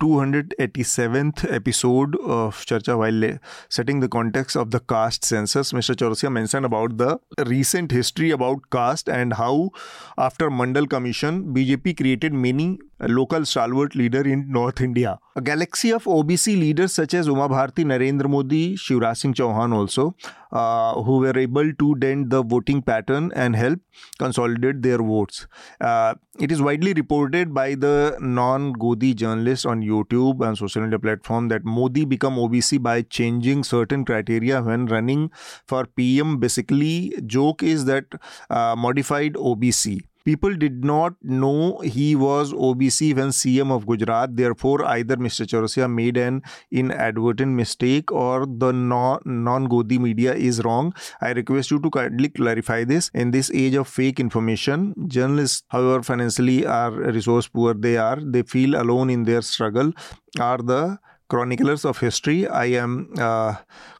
287th episode of Charcha while setting the context of the caste census, Mr. Chaurasia mentioned about the recent history about caste and how after Mandal Commission, BJP created many local stalwart leader in North India. A galaxy of OBC leaders such as Uma Bharti, Narendra Modi, Shivraj Singh Chauhan also, uh, who were able to dent the voting pattern and help consolidate their votes. Uh, it is widely reported by the non-Godi journalists on YouTube and social media platform that Modi become OBC by changing certain criteria when running for PM. Basically, joke is that uh, modified OBC People did not know he was OBC when CM of Gujarat. Therefore, either Mr. Chaurasia made an inadvertent mistake or the non Godi media is wrong. I request you to kindly clarify this. In this age of fake information, journalists, however financially are resource poor they are, they feel alone in their struggle, are the chroniclers of history. I am uh,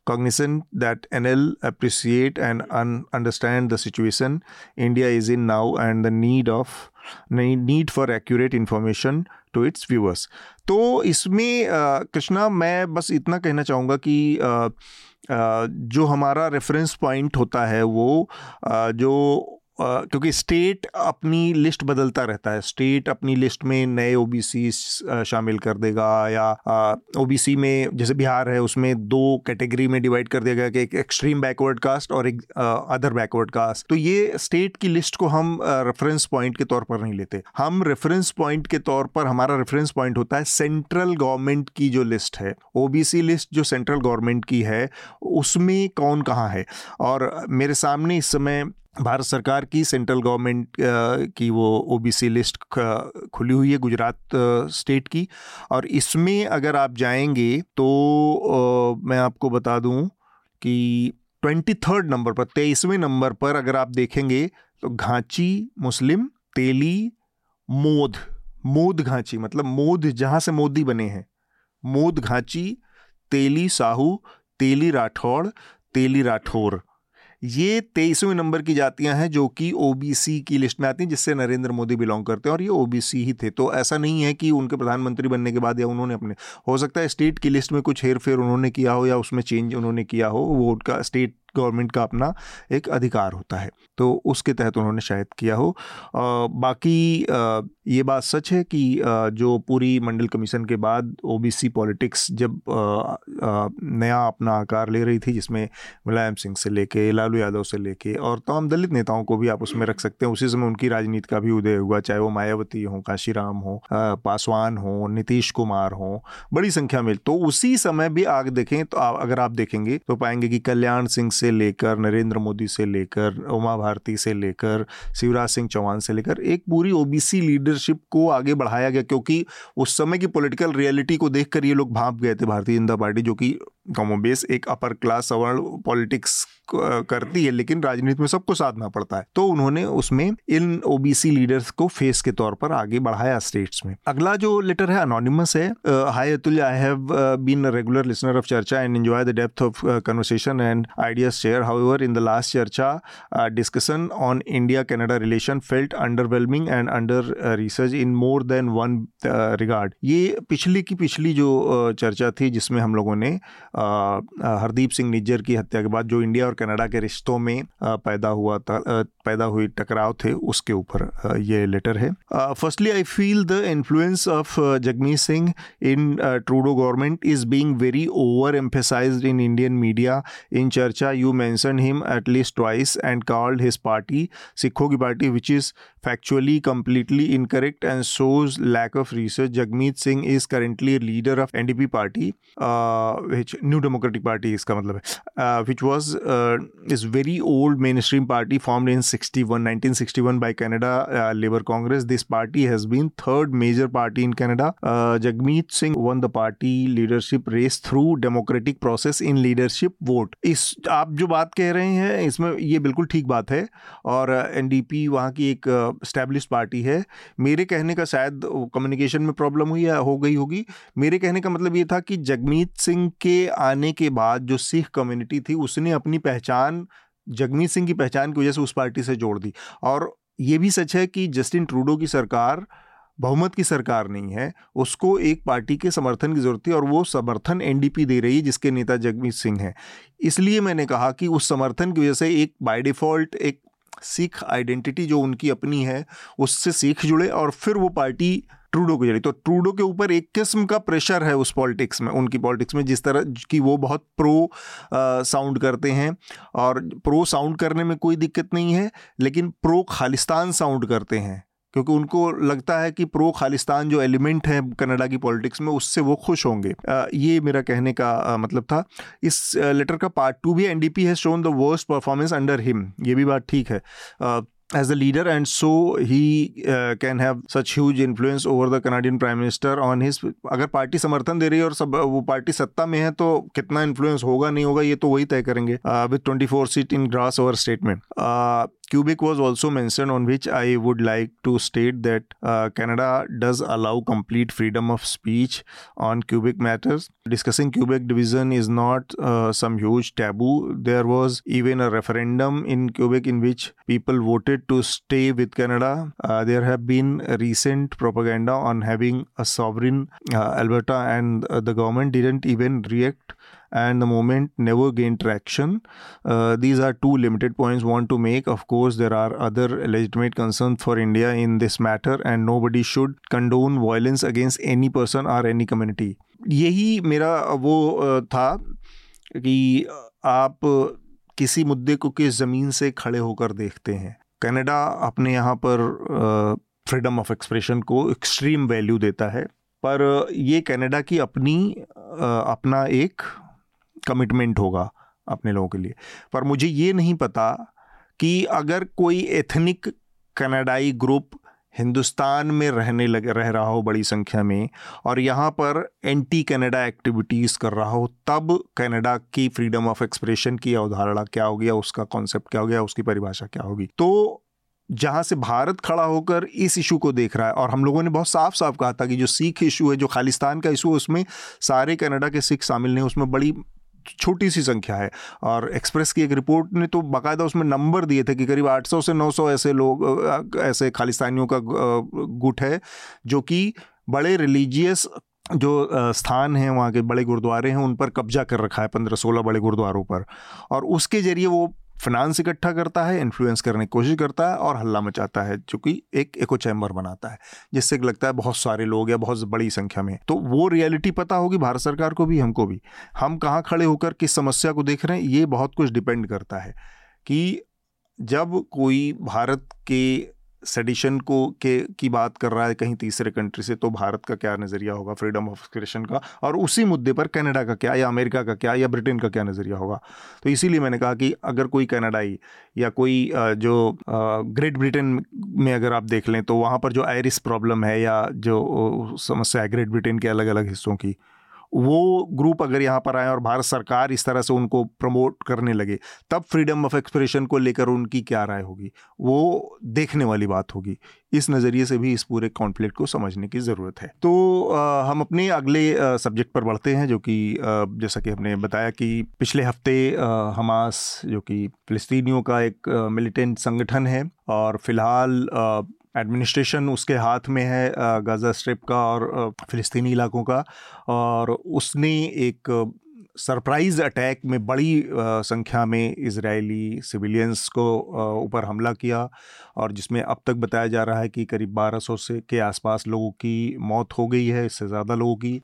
cognizant that NL appreciate and un- understand the situation India is in now and the need of need for accurate information to its viewers तो इसमें कृष्णा मैं बस इतना कहना चाहूँगा कि जो हमारा रेफरेंस पॉइंट होता है वो जो क्योंकि स्टेट अपनी लिस्ट बदलता रहता है। स्टेट अपनी लिस्ट में नए ओबीसी शामिल कर देगा या ओबीसी में जैसे बिहार है, उसमें दो कैटेगरी में डिवाइड कर दिया गया कि एक एक्सट्रीम बैकवर्ड कास्ट और एक अदर बैकवर्ड कास्ट तो ये स्टेट की लिस्ट को हम रेफरेंस पॉइंट के तौर पर नहीं लेते। हम रेफरेंस पॉइंट के तौर पर, हमारा रेफरेंस पॉइंट होता है सेंट्रल गवर्नमेंट की जो लिस्ट है। ओबीसी लिस्ट जो सेंट्रल गवर्नमेंट की है, उसमें कौन कहाँ है? और मेरे सामने इस समय भारत सरकार की सेंट्रल गवर्नमेंट की वो ओबीसी लिस्ट खुली हुई है गुजरात स्टेट की। और इसमें अगर आप जाएँगे तो मैं आपको बता दूँ कि ट्वेंटी थर्ड नंबर पर, तेईसवें नंबर पर अगर आप देखेंगे तो घाची, मुस्लिम, तेली, मोद मोद घाची मतलब मोद, जहाँ से मोदी बने हैं। मोद घाची, तेली साहू, तेली राठौड़, तेली राठौर। ये तेईसवें नंबर की जातियाँ हैं जो कि ओबीसी की लिस्ट में आती हैं, जिससे नरेंद्र मोदी बिलोंग करते हैं, और ये ओबीसी ही थे। तो ऐसा नहीं है कि उनके प्रधानमंत्री बनने के बाद या उन्होंने अपने, हो सकता है स्टेट की लिस्ट में कुछ हेर फेर उन्होंने किया हो या उसमें चेंज उन्होंने किया हो वोट का स्टेट गवर्नमेंट का अपना एक अधिकार होता है। तो उसके तहत उन्होंने शायद किया हो। आ, बाकी आ, ये बात सच है कि आ, जो पूरी मंडल कमीशन के बाद ओबीसी पॉलिटिक्स जब आ, आ, नया अपना आकार ले रही थी जिसमें मुलायम सिंह से लेके लालू यादव से लेके और तमाम दलित नेताओं को भी आप उसमें रख सकते हैं उसी समय उनकी राजनीति का भी उदय हुआ चाहे वो मायावती हो काशीराम हो पासवान हो नीतीश कुमार हो बड़ी संख्या में। तो उसी समय भी आग देखें तो अगर आप देखेंगे तो पाएँगे कि कल्याण सिंह से लेकर, नरेंद्र मोदी से लेकर, उमा भारती से लेकर, शिवराज सिंह चौहान से लेकर, एक पूरी ओबीसी लीडरशिप को आगे बढ़ाया गया, क्योंकि उस समय की पॉलिटिकल रियलिटी को देखकर ये लोग भाप गए थे, भारतीय जनता पार्टी, जो कि कमोबेश एक अपर क्लास सवर्ण पॉलिटिक्स करती है, लेकिन राजनीति में सबको साधना पड़ता है। तो उन्होंने उसमें इन ओबीसी लीडर्स को फेस के तौर पर आगे बढ़ाया स्टेट्स में। अगला जो लेटर है अनोनिमस है hi Atul I have been regular listener of Charcha and enjoy the depth of conversation and ideas share however in the last Charcha discussion on India Canada relation felt underwhelming and under research in more than one regard ये पिछली की पिछली जो चर्चा थी, जिसमें हम लोगों ने हरदीप सिंह निज्जर की हत्या के बाद जो इंडिया और कनाडा के रिश्तों में पैदा हुआ था पैदा हुई टकराव थे उसके ऊपर ये लेटर है firstly I feel the influence of Jagmeet Singh in Trudeau government is being very over emphasise in Indian media in Charcha you mention him at least twice and called his party सिखों की party which is factually completely incorrect and shows lack of research. Jagmeet Singh is currently a leader of NDP party, uh, which new democratic party इसका मतलब है। Which was is very old main stream party form in sixty one nineteen sixty one by Canada labour congress this party has been third major party in Canada Jagmeet Singh won the party leadership race through democratic process in leadership vote इस, आप जो बात कह रहे हैं, इसमें ये बिल्कुल ठीक बात है। और एन डी पी वहाँ की एक uh, स्टैब्लिश पार्टी है। मेरे कहने का शायद कम्युनिकेशन में प्रॉब्लम हुई या हो गई होगी। मेरे कहने का मतलब ये था कि जगमीत सिंह के आने के बाद जो सिख कम्युनिटी थी, उसने अपनी पहचान, जगमीत सिंह की पहचान की वजह से उस पार्टी से जोड़ दी। और ये भी सच है कि जस्टिन ट्रूडो की सरकार, बहुमत की सरकार नहीं है, उसको एक पार्टी के समर्थन की ज़रूरत थी और वो समर्थन एनडीपी दे रही है, जिसके नेता जगमीत सिंह हैं। इसलिए मैंने कहा कि उस समर्थन की वजह से एक बाय डिफ़ॉल्ट एक सिख आइडेंटिटी जो उनकी अपनी है, उससे सिख जुड़े और फिर वो पार्टी ट्रूडो को जुड़ी। तो ट्रूडो के ऊपर एक किस्म का प्रेशर है उस पॉलिटिक्स में, उनकी पॉलिटिक्स में, जिस तरह की वो बहुत प्रो साउंड करते हैं। और प्रो साउंड करने में कोई दिक्कत नहीं है, लेकिन प्रो खालिस्तान साउंड करते हैं। क्योंकि उनको लगता है कि प्रो खालिस्तान जो एलिमेंट है कनाडा की पॉलिटिक्स में उससे वो खुश होंगे। ये मेरा कहने का मतलब था। इस लेटर का पार्ट टू भी NDP has shown the worst performance under him ये भी बात ठीक है। a leader and so he uh, can have such huge influence over the Canadian prime minister on his अगर पार्टी समर्थन दे रही है और सब वो पार्टी सत्ता में है तो कितना इन्फ्लुएंस होगा नहीं होगा ये तो वही तय करेंगे। With twenty four seat in grass over statement Quebec was also mentioned, on which I would like to state that uh, Canada does allow complete freedom of speech on Quebec matters. Discussing Quebec division is not uh, some huge taboo. There was even a referendum in Quebec in which people voted to stay with Canada. Uh, there have been recent propaganda on having a sovereign uh, Alberta, and uh, the government didn't even react and the movement never gained traction. Uh, these are two limited points want to make. Of course, there are other legitimate concerns for India in this matter, and nobody should condone violence against any person or any community. यही मेरा वो था कि आप किसी मुद्दे को किस ज़मीन से खड़े होकर देखते हैं कनाडा अपने यहाँ पर फ्रीडम ऑफ़ एक्सप्रेशन को एक्सट्रीम वैल्यू देता है पर ये कनाडा की अपनी अपना एक कमिटमेंट होगा अपने लोगों के लिए। पर मुझे ये नहीं पता कि अगर कोई एथनिक कनाडाई ग्रुप हिंदुस्तान में रहने लगे, रह रहा हो बड़ी संख्या में और यहाँ पर एंटी कनाडा एक्टिविटीज़ कर रहा हो, तब कनाडा की फ्रीडम ऑफ़ एक्सप्रेशन की अवधारणा क्या हो गया उसका कॉन्सेप्ट क्या हो गया उसकी परिभाषा क्या होगी? तो जहाँ से भारत खड़ा होकर इस इशू को देख रहा है और हम लोगों ने बहुत साफ़ साफ़ कहा था कि जो सिख इशू है, जो खालिस्तान का इशू है, उसमें सारे कनाडा के सिख शामिल नहीं उसमें बड़ी छोटी सी संख्या है। और एक्सप्रेस की एक रिपोर्ट ने तो बाकायदा उसमें नंबर दिए थे कि करीब 800 से 900 ऐसे लोग ऐसे खालिस्तानियों का गुट है, जो कि बड़े रिलीजियस जो स्थान हैं, वहाँ के बड़े गुरुद्वारे हैं, उन पर कब्जा कर रखा है पंद्रह सोलह बड़े गुरुद्वारों पर। और उसके ज़रिए वो फाइनेंस इकट्ठा करता है इन्फ्लुएंस करने की कोशिश करता है और हल्ला मचाता है, जो कि एक एको चैम्बर बनाता है, जिससे लगता है बहुत सारे लोग या बहुत बड़ी संख्या में। तो वो रियलिटी पता होगी भारत सरकार को भी, हमको भी। हम कहाँ खड़े होकर किस समस्या को देख रहे हैं, ये बहुत कुछ डिपेंड करता है कि जब कोई भारत के सेडिशन को के, की बात कर रहा है कहीं तीसरे कंट्री से तो भारत का क्या नज़रिया होगा? फ्रीडम ऑफ़ एक्सप्रेशन का? और उसी मुद्दे पर कनाडा का क्या, या अमेरिका का क्या, या ब्रिटेन का क्या नज़रिया होगा? तो इसीलिए मैंने कहा कि अगर कोई कनाडाई या कोई जो ग्रेट ब्रिटेन में अगर आप देख लें तो वहाँ पर जो आयरिस प्रॉब्लम है या जो समस्या है ग्रेट ब्रिटेन के अलग अलग हिस्सों की वो ग्रुप अगर यहाँ पर आए और भारत सरकार इस तरह से उनको प्रमोट करने लगे तब फ्रीडम ऑफ़ एक्सप्रेशन को लेकर उनकी क्या राय होगी? वो देखने वाली बात होगी। इस नज़रिए से भी इस पूरे कॉन्फ्लिक्ट को समझने की ज़रूरत है। तो आ, हम अपने अगले आ, सब्जेक्ट पर बढ़ते हैं जो कि जैसा कि हमने बताया कि पिछले हफ़्ते आ, हमास जो कि फ़लस्तीनियों का एक मिलिटेंट संगठन है और फ़िलहाल एडमिनिस्ट्रेशन उसके हाथ में है गाज़ा स्ट्रिप का और फ़िलिस्तीनी इलाकों का। और उसने एक सरप्राइज़ अटैक में बड़ी संख्या में इजरायली सिविलियंस को ऊपर हमला किया और जिसमें अब तक बताया जा रहा है कि करीब 1200 से के आसपास लोगों की मौत हो गई है, इससे ज़्यादा लोगों की।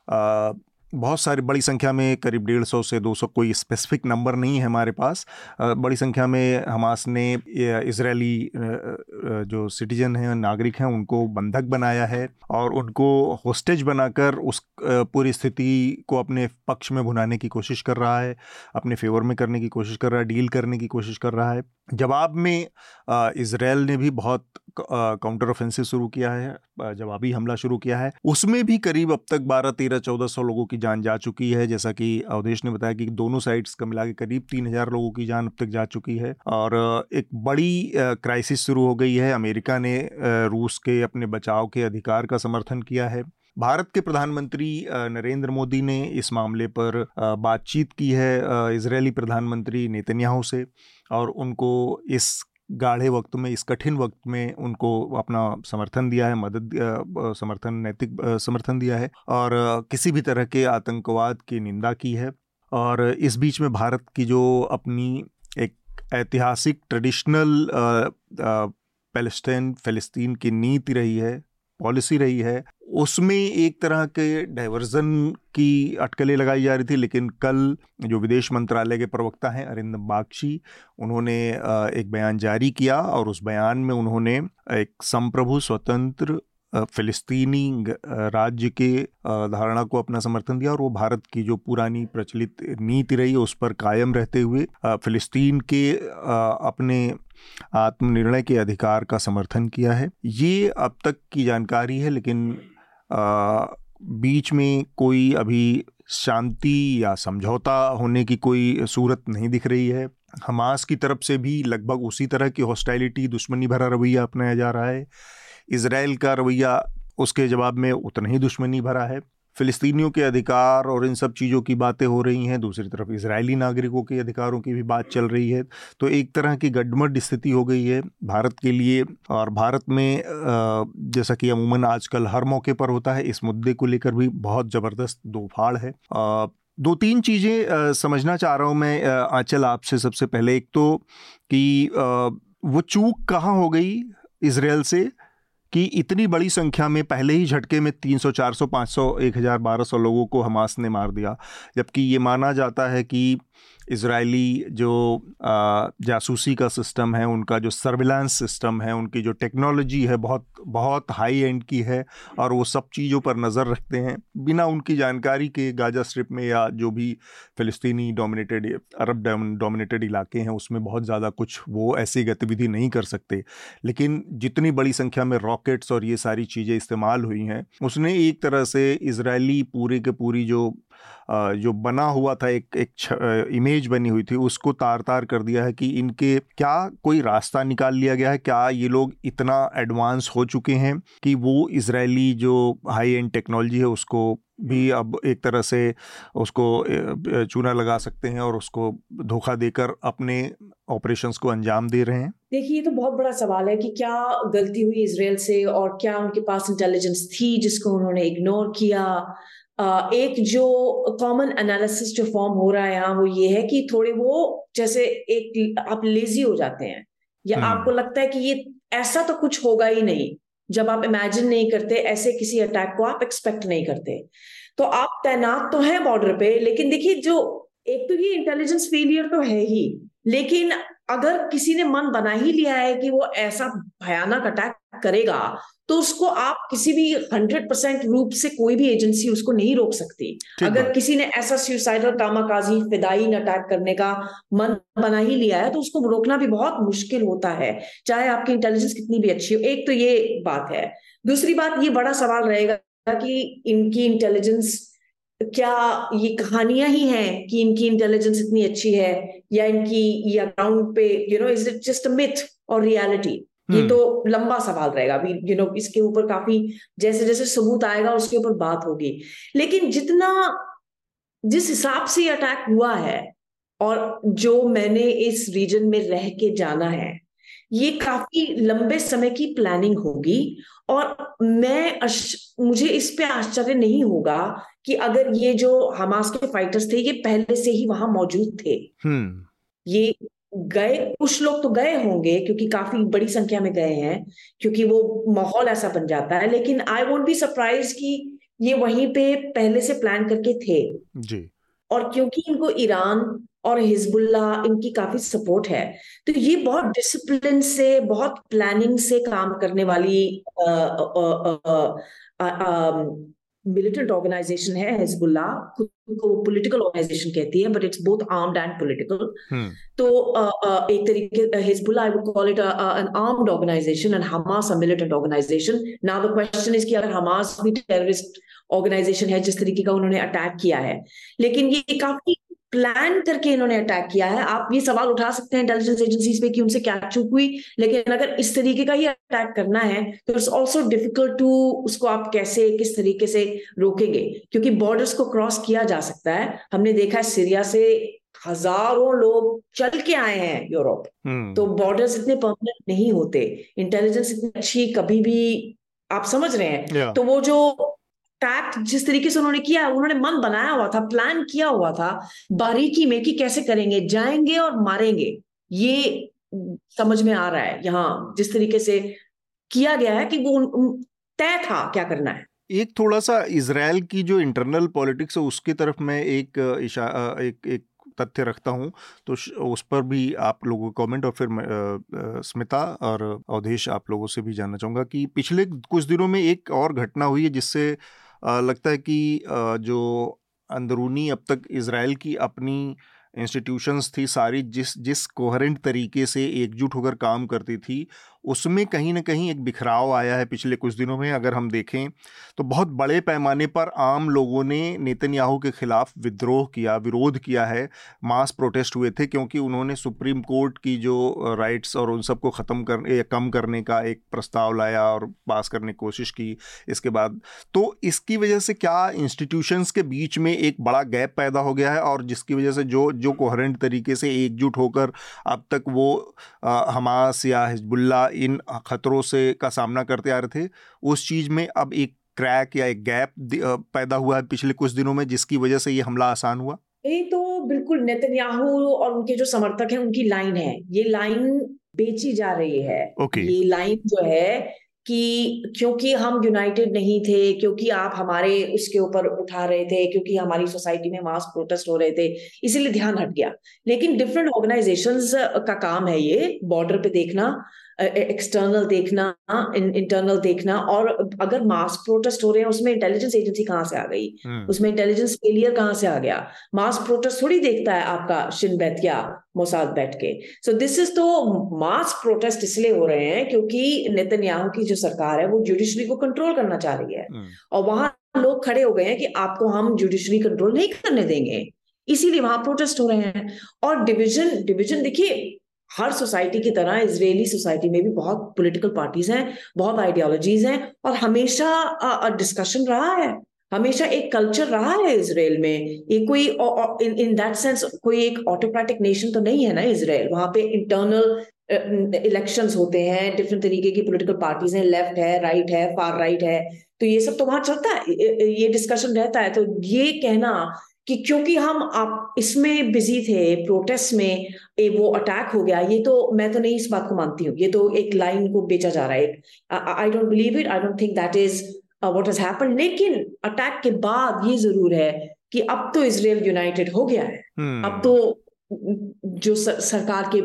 बहुत सारी, बड़ी संख्या में करीब डेढ़ सौ से दो सौ कोई स्पेसिफिक नंबर नहीं है हमारे पास। बड़ी संख्या में हमास ने इसराइली जो सिटीजन हैं, नागरिक हैं, उनको बंधक बनाया है और उनको होस्टेज बनाकर उस पूरी स्थिति को अपने पक्ष में भुनाने की कोशिश कर रहा है, अपने फेवर में करने की कोशिश कर रहा है डील करने की कोशिश कर रहा है। जवाब में इसराइल ने भी बहुत काउंटर ऑफेंसिव शुरू किया है जवाबी हमला शुरू किया है। उसमें भी करीब अब तक बारह, तेरह, चौदह, सौ लोगों की जान जा चुकी है। जैसा कि अवधेश ने बताया कि दोनों साइड्स का मिला के करीब तीन हज़ार लोगों की जान अब तक जा चुकी है। और एक बड़ी क्राइसिस शुरू हो गई है। अमेरिका ने रूस के अपने बचाव के अधिकार का समर्थन किया है। भारत के प्रधानमंत्री नरेंद्र मोदी ने इस मामले पर बातचीत की है इजरायली प्रधानमंत्री नेतन्याहू से। और उनको इस गाढ़े वक्त में, इस कठिन वक्त में उनको अपना समर्थन दिया है, मदद समर्थन, नैतिक समर्थन दिया है और किसी भी तरह के आतंकवाद की निंदा की है। और इस बीच में भारत की जो अपनी एक ऐतिहासिक, ट्रेडिशनल पैलेस्टाइन, फ़लस्तीन की नीति रही है, पॉलिसी रही है उसमें एक तरह के डाइवर्जन की अटकलें लगाई जा रही थी, लेकिन कल जो विदेश मंत्रालय के प्रवक्ता हैं अरिंदम बागची, उन्होंने एक बयान जारी किया और उस बयान में उन्होंने एक संप्रभु स्वतंत्र फिलिस्तीनी राज्य के धारणा को अपना समर्थन दिया और वो भारत की जो पुरानी प्रचलित नीति रही उस पर कायम रहते हुए फिलिस्तीन के अपने आत्मनिर्णय के अधिकार का समर्थन किया है। ये अब तक की जानकारी है, लेकिन बीच में कोई अभी शांति या समझौता होने की कोई सूरत नहीं दिख रही है। हमास की तरफ़ से भी लगभग उसी तरह की हॉस्टैलिटी दुश्मनी भरा रवैया अपनाया जा रहा है। इसराइल का रवैया उसके जवाब में उतना ही दुश्मनी भरा है। फ़िलिस्तीनियों के अधिकार और इन सब चीज़ों की बातें हो रही हैं। दूसरी तरफ़ इसराइली नागरिकों के अधिकारों की भी बात चल रही है। तो एक तरह की गडमड स्थिति हो गई है भारत के लिए और भारत में जैसा कि अमूमन आजकल हर मौके पर होता है, इस मुद्दे को लेकर भी बहुत ज़बरदस्त दो दोफाड़ है। दो तीन चीज़ें समझना चाह रहा हूँ मैं आंचल आपसे सबसे पहले। एक तो कि वो चूक कहाँ हो गई इसराइल से? कि इतनी बड़ी संख्या में पहले ही झटके में 300, 400, 500, 1000, 1200 लोगों को हमास ने मार दिया। जबकि ये माना जाता है कि इसराइली जो जासूसी का सिस्टम है, उनका जो सर्विलांस सिस्टम है, उनकी जो टेक्नोलॉजी है बहुत बहुत हाई एंड की है और वो सब चीज़ों पर नज़र रखते हैं, बिना उनकी जानकारी के गाजा स्ट्रिप में या जो भी फ़िलिस्तीनी डोमिनेटेड अरब डोमिनेटेड इलाके हैं, उसमें बहुत ज़्यादा कुछ वो ऐसी गतिविधि नहीं कर सकते। लेकिन जितनी बड़ी संख्या में रॉकेट्स और ये सारी चीज़ें इस्तेमाल हुई हैं, उसने एक तरह से इसराइली पूरी के पूरी जो जो बना हुआ था एक एक इमेज बनी हुई थी उसको तार तार कर दिया है कि इनके क्या कोई रास्ता निकाल लिया गया है? क्या ये लोग इतना एडवांस हो चुके हैं कि वो इसराइली जो हाई एंड टेक्नोलॉजी है उसको भी अब एक तरह से उसको चूना लगा सकते हैं और उसको धोखा देकर अपने ऑपरेशंस को अंजाम दे रहे हैं? देखिए ये तो बहुत बड़ा सवाल है कि क्या गलती हुई इसराइल से और क्या उनके पास इंटेलिजेंस थी जिसको उन्होंने इग्नोर किया? एक जो कॉमन एनालिसिस जो फॉर्म हो रहा है यहाँ वो ये है कि थोड़े वो जैसे एक आप लेजी हो जाते हैं या हम्म। आपको लगता है कि ये ऐसा तो कुछ होगा ही नहीं जब आप इमेजिन नहीं करते ऐसे किसी अटैक को आप एक्सपेक्ट नहीं करते तो आप तैनात तो हैं बॉर्डर पे लेकिन देखिए जो एक तो ये इंटेलिजेंस फेलियर तो है ही लेकिन अगर किसी ने मन बना ही लिया है कि वो ऐसा भयानक अटैक करेगा तो उसको आप किसी भी हंड्रेड परसेंट रूप से कोई भी एजेंसी उसको नहीं रोक सकती। अगर किसी ने ऐसा सुसाइडल कामाकाजी फिदाइन अटैक करने का मन बना ही लिया है तो उसको रोकना भी बहुत मुश्किल होता है चाहे आपकी इंटेलिजेंस कितनी भी अच्छी हो। एक तो ये बात है। दूसरी बात ये बड़ा सवाल रहेगा कि इनकी इंटेलिजेंस क्या ये कहानियाँ ही हैं कि इनकी इंटेलिजेंस इतनी अच्छी है या इनकी या ग्राउंड पे you know is it just a myth और रियलिटी ये हम्म। तो लंबा सवाल रहेगा अभी यू नो इसके ऊपर काफ़ी जैसे जैसे सबूत आएगा उसके ऊपर बात होगी लेकिन जितना जिस हिसाब से अटैक हुआ है और जो मैंने इस रीजन में रह के जाना है ये काफ़ी लंबे समय की प्लानिंग होगी और मैं मुझे इस पे आश्चर्य नहीं होगा कि अगर ये जो हमास के फाइटर्स थे ये पहले से ही वहाँ मौजूद थे हम्म। ये गए कुछ लोग तो गए होंगे क्योंकि काफ़ी बड़ी संख्या में गए हैं क्योंकि वो माहौल ऐसा बन जाता है। लेकिन आई वोट बी सरप्राइज़ कि ये वहीं पे पहले से प्लान करके थे। जी। और क्योंकि इनको ईरान और हिजबुल्ला इनकी काफ़ी सपोर्ट है तो ये बहुत डिसिप्लिन से बहुत प्लानिंग से काम करने वाली मिलिटेंट ऑर्गेनाइजेशन है हिजबुल्ला खुद को पॉलिटिकल ऑर्गेनाइजेशन कहती है but it's both armed and political तो uh, एक तरीके Hezbollah I would call it an armed organisation and Hamas a militant organisation now the question is कि अगर हमास भी टेररिस्ट ऑर्गेनाइजेशन है जिस तरीके का उन्होंने अटैक किया है। लेकिन ये काफ़ी प्लान करके इन्होंने अटैक किया है। आप ये सवाल उठा सकते हैं इंटेलिजेंस एजेंसीज पे कि उनसे क्या चूक हुई लेकिन अगर इस तरीके का ही अटैक करना है तो इट्स ऑल्सो डिफ़िकल्ट टू उसको आप कैसे किस तरीके से रोकेंगे? क्योंकि बॉर्डर्स को क्रॉस किया जा सकता है। हमने देखा है सीरिया से हज़ारों लोग चल के आए हैं यूरोप hmm. तो बॉर्डर्स इतने परमानेंट नहीं होते। इंटेलिजेंस इतनी अच्छी कभी भी आप समझ रहे हैं। Yeah. तो वो जो टैक्ट जिस तरीके से उन्होंने किया, उन्होंने मन बनाया हुआ था, प्लान किया हुआ था, बारीकी में कि कैसे करेंगे, जाएँगे और मारेंगे। ये समझ में आ रहा है, यहाँ जिस तरीके से किया गया है कि वो तय था क्या करना है। एक थोड़ा सा इसराइल की जो इंटरनल पॉलिटिक्स है, उसकी तरफ़ मैं एक इशा एक एक तथ्य रखता हूँ। तो उस पर भी आप लोगों को कमेंट और फिर स्मिता और अवधेश आप लोगों से भी जानना चाहूँगा कि पिछले कुछ दिनों में एक और घटना हुई है, जिससे लगता है कि जो अंदरूनी अब तक इसराइल की अपनी इंस्टीट्यूशंस थी, सारी जिस जिस कोहरेंट तरीके से एकजुट होकर काम करती थी उसमें कहीं ना कहीं एक बिखराव आया है पिछले कुछ दिनों में, अगर हम देखें तो बहुत बड़े पैमाने पर आम लोगों ने नेतन्याहू के खिलाफ विद्रोह किया, विरोध किया है, मास प्रोटेस्ट हुए थे क्योंकि उन्होंने सुप्रीम कोर्ट की जो राइट्स और उन सबको ख़त्म कर कम करने का एक प्रस्ताव लाया और पास करने की कोशिश की इसके बाद। तो इसकी वजह से क्या इंस्टीट्यूशंस के बीच में एक बड़ा गैप पैदा हो गया है और जिसकी वजह से जो जो कोहरेंट तरीके से एकजुट होकर अब तक वो हमास या हिजबुल्ला इन खतरों से का सामना करते आ रहे थे। उस चीज़ में अब एक क्रैक या एक गैप पैदा हुआ है पिछले कुछ दिनों में जिसकी वजह से ये हमला आसान हुआ। ये तो बिल्कुल नेतन्याहू और उनके जो समर्थक हैं उनकी लाइन है। ये लाइन बेची जा रही है। okay. ये लाइन जो है कि क्योंकि हम यूनाइटेड नहीं थे क्योंकि आप हमारे उसके ऊपर उठा रहे थे क्योंकि हमारी सोसाइटी में मास प्रोटेस्ट हो रहे थे इसीलिए ध्यान हट गया। लेकिन डिफरेंट ऑर्गेनाइजेशंस का काम है ये बॉर्डर पे देखना। एक्सटर्नल देखना इंटरनल देखना और अगर मास प्रोटेस्ट हो रहे हैं उसमें इंटेलिजेंस एजेंसी कहाँ से आ गई? हम्म। उसमें इंटेलिजेंस फेलियर कहाँ से आ गया? मास प्रोटेस्ट थोड़ी देखता है आपका शिन बैठ या मोसाद बैठ के। सो दिस इज़ तो मास प्रोटेस्ट इसलिए हो रहे हैं क्योंकि नेतन्याहू की जो सरकार है वो जुडिशरी को कंट्रोल करना चाह रही है। हम्म। और वहाँ लोग खड़े हो गए हैं कि आपको हम जुडिशरी कंट्रोल नहीं करने देंगे। इसीलिए वहाँ प्रोटेस्ट हो रहे हैं। और डिविजन डिविजन देखिए हर सोसाइटी की तरह इसराइली सोसाइटी में भी बहुत पॉलिटिकल पार्टीज़ हैं, बहुत आइडियोलॉजीज हैं और हमेशा डिस्कशन रहा है। हमेशा एक कल्चर रहा है इसराइल में। ये कोई इन दैट सेंस कोई एक ऑटोक्रेटिक नेशन तो नहीं है ना इसराइल वहाँ पे इंटरनल इलेक्शंस होते हैं डिफरेंट तरीके की पॉलिटिकल पार्टीज़ हैं। लेफ़्ट है राइट है फार राइट है। तो ये सब तो वहाँ चलता है। ये डिस्कशन रहता है। तो ये कहना कि क्योंकि हम आप इसमें बिज़ी थे प्रोटेस्ट में ए, वो अटैक हो गया ये तो मैं तो नहीं इस बात को मानती हूँ ये तो एक लाइन को बेचा जा रहा है I don't believe it I don't think that is what is happen लेकिन अटैक के बाद ये ज़रूर है कि अब तो इसराइल यूनाइटेड हो गया है hmm. अब तो जो सरकार के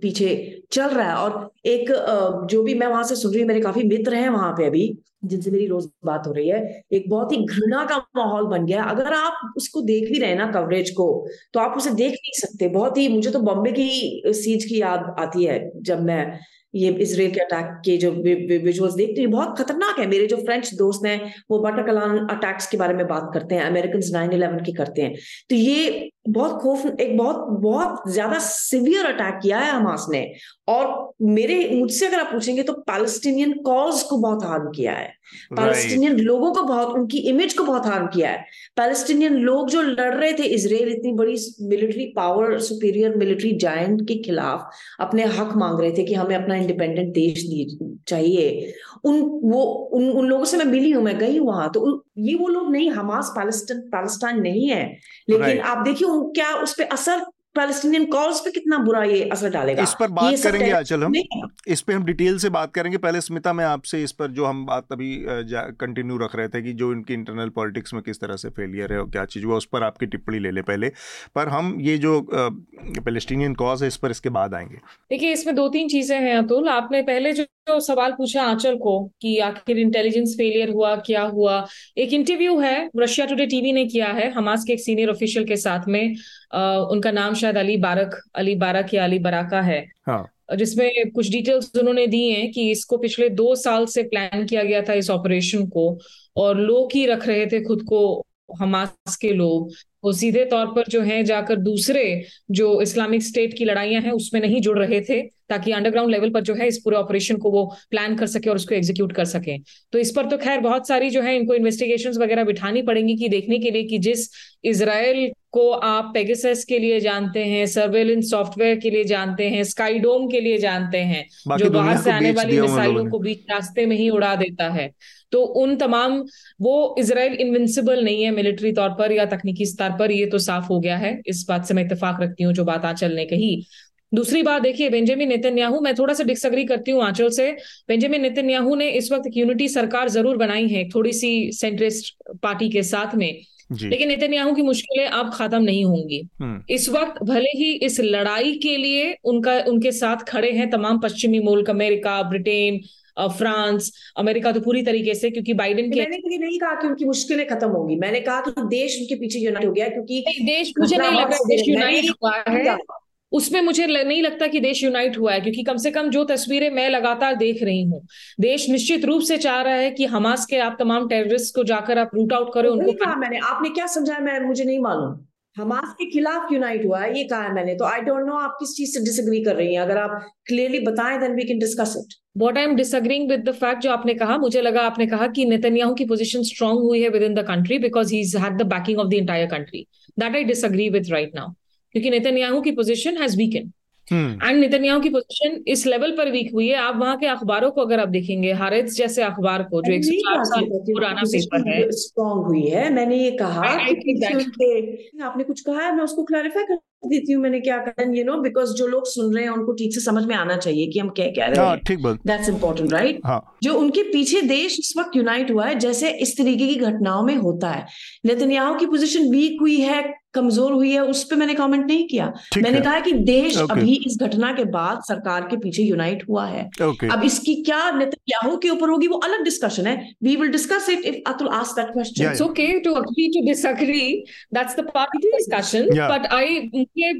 पीछे चल रहा है। और एक जो भी मैं वहाँ से सुन रही हूँ, मेरे काफ़ी मित्र हैं वहाँ पे अभी, जिनसे मेरी रोज बात हो रही है। एक बहुत ही घृणा का माहौल बन गया अगर आप उसको देख भी रहे ना, कवरेज को तो आप उसे देख नहीं सकते। बहुत ही, मुझे तो बॉम्बे की सीज की याद आती है जब मैं ये इसराइल के अटैक के जो विजुअल्स देखते हैं बहुत खतरनाक है। मेरे जो फ्रेंच दोस्त हैं, वो बटर कलान अटैक्स के बारे में बात करते हैं अमेरिकन नाइन इलेवन की करते हैं। तो ये बहुत खौफ, एक बहुत बहुत ज़्यादा सिवियर अटैक किया है हमास ने। और मेरे मुझसे अगर आप पूछेंगे तो पैलेस्टीनियन कॉज को बहुत हार्म किया है। Palestinian right. लोगों को बहुत उनकी इमेज को बहुत हार्म किया है पैलेस्टीनियन लोग जो लड़ रहे थे इसराइल इतनी बड़ी military power superior military giant के खिलाफ अपने हक मांग रहे थे कि हमें अपना इंडिपेंडेंट देश चाहिए उन वो उन उन लोगों से मैं मिली हूँ मैं गई वहाँ तो ये वो लोग नहीं हमास पैलेस्टाइन पैलेस्टाइन नहीं है लेकिन right. आप देखिए क्या उस पर असर पैलेस्टीनियन कॉज पे कितना बुरा ये असर डालेगा? इस पर बात करेंगे आचल हम। इस पे हम डिटेल से बात करेंगे। पहले स्मिता मैं आपसे इस पर जो हम बात अभी कंटिन्यू रख रहे थे कि जो इनकी इंटरनल पॉलिटिक्स में किस तरह से फेलियर है और क्या चीज़ हुआ उस पर आपकी टिप्पणी ले ले पहले। पर हम ये जो पैलेस्टीनियन कॉज है इस पर इसके बाद आएँगे। देखिए इसमें दो तीन चीज़ें हैं अतुल। आपने पहले जो तो सवाल पूछा आंचल को कि आखिर इंटेलिजेंस फेलियर हुआ क्या हुआ? एक इंटरव्यू है रशिया टुडे टीवी ने किया है हमास के एक सीनियर ऑफिशियल के साथ में। आ, उनका नाम शायद अली बारक अली बारक या अली बराका है। हाँ. जिसमें कुछ डिटेल्स उन्होंने दी हैं कि इसको पिछले दो साल से प्लान किया गया था इस ऑपरेशन को और लोग ही रख रहे थे खुद को हमास के लोग। वो सीधे तौर पर जो है जाकर दूसरे जो इस्लामिक स्टेट की लड़ाइयाँ हैं उसमें नहीं जुड़ रहे थे ताकि अंडरग्राउंड लेवल पर जो है इस पूरे ऑपरेशन को वो प्लान कर सके और उसको एग्जीक्यूट कर सके। तो इस पर तो खैर बहुत सारी जो है इनको इन्वेस्टिगेशन वगैरह बिठानी पड़ेंगी कि देखने के लिए कि जिस इसराइल को आप पेगेसस के लिए जानते हैं सर्वेलेंस सॉफ्टवेयर के लिए जानते हैं स्काईडोम के लिए जानते हैं जो बाहर से आने वाली मिसाइलों को बीच रास्ते में ही उड़ा देता है। तो उन तमाम वो इसराइल इनविंसिबल नहीं है मिलिट्री तौर पर या तकनीकी स्तर पर ये तो साफ़ हो गया है। इस बात से मैं इतफाक रखती हूँ जो बात आंचल ने कही। दूसरी बात देखिए बेंजामिन नेतन्याहू मैं थोड़ा सा डिसअग्री करती हूँ आंचल से। बेंजामिन नेतन्याहू ने इस वक्त यूनिटी सरकार ज़रूर बनाई है थोड़ी सी सेंट्रिस्ट पार्टी के साथ में। लेकिन नेतन्याहू की मुश्किलें अब खत्म नहीं होंगी। हम्म। इस वक्त भले ही इस लड़ाई के लिए उनका उनके साथ खड़े हैं तमाम पश्चिमी मुल्क अमेरिका ब्रिटेन फ्रांस अमेरिका तो पूरी तरीके से क्योंकि बाइडेन के मैंने ये नहीं कहा कि उनकी मुश्किलें खत्म होंगी। मैंने कहा कि देश उनके पीछे यूनाइट हो गया क्योंकि देश मुझे नहीं लग देश यूनाइट हुआ है। उसमें मुझे नहीं लगता कि देश यूनाइट हुआ है क्योंकि कम से कम जो तस्वीरें मैं लगातार देख रही हूँ देश निश्चित रूप से चाह रहा है कि हमास के आप तमाम टेररिस्ट को जाकर आप रूट आउट करें उनको मैंने आपने क्या समझाया मैं मुझे नहीं मालूम। हमास के खिलाफ यूनाइट हुआ है, ये कहा है मैंने। तो आई डोंट नो आप किस चीज़ से डिसएग्री कर रही हैं। अगर आप क्लियरली बताएँ then we can discuss it what I am disagreeing with the fact जो आपने कहा, मुझे लगा आपने कहा कि नेतन्याहू की पोजीशन स्ट्रांग हुई है within the country because he had the backing of the entire country that I disagree with right now क्योंकि नेतन्याहू की position has weaken and Netanyahu Netanyahu की पोजीशन इस लेवल पर वीक हुई है। आप वहाँ के अखबारों को अगर आप देखेंगे हारेज जैसे अखबार को जो एक सौ चार साल पुराना पेपर है। स्ट्रॉन्ग हुई है। मैंने ये कहा आपने कुछ कहा है? मैं उसको क्लैरिफाई कर देती हूँ मैंने क्या कहा यू नो बिकॉज़ जो लोग सुन रहे हैं उनको ठीक से समझ में आना चाहिए कि हम क्या कह रहे हाँ, हैं। दैट्स इम्पोर्टेंट राइट जो उनके पीछे देश इस वक्त यूनाइट हुआ है जैसे इस तरीके की घटनाओं में होता है। नेतन्याहू की पोजीशन वीक हुई है कमज़ोर हुई है उस पर मैंने कमेंट नहीं किया। मैंने कहा कि देश okay. अभी इस घटना के बाद सरकार के पीछे यूनाइट हुआ है। Okay. अब इसकी क्या नेतन्याहू के ऊपर होगी वो अलग डिस्कशन है। We will discuss it if Atul ask that question it's okay to agree to disagree that's the part of discussion but I ये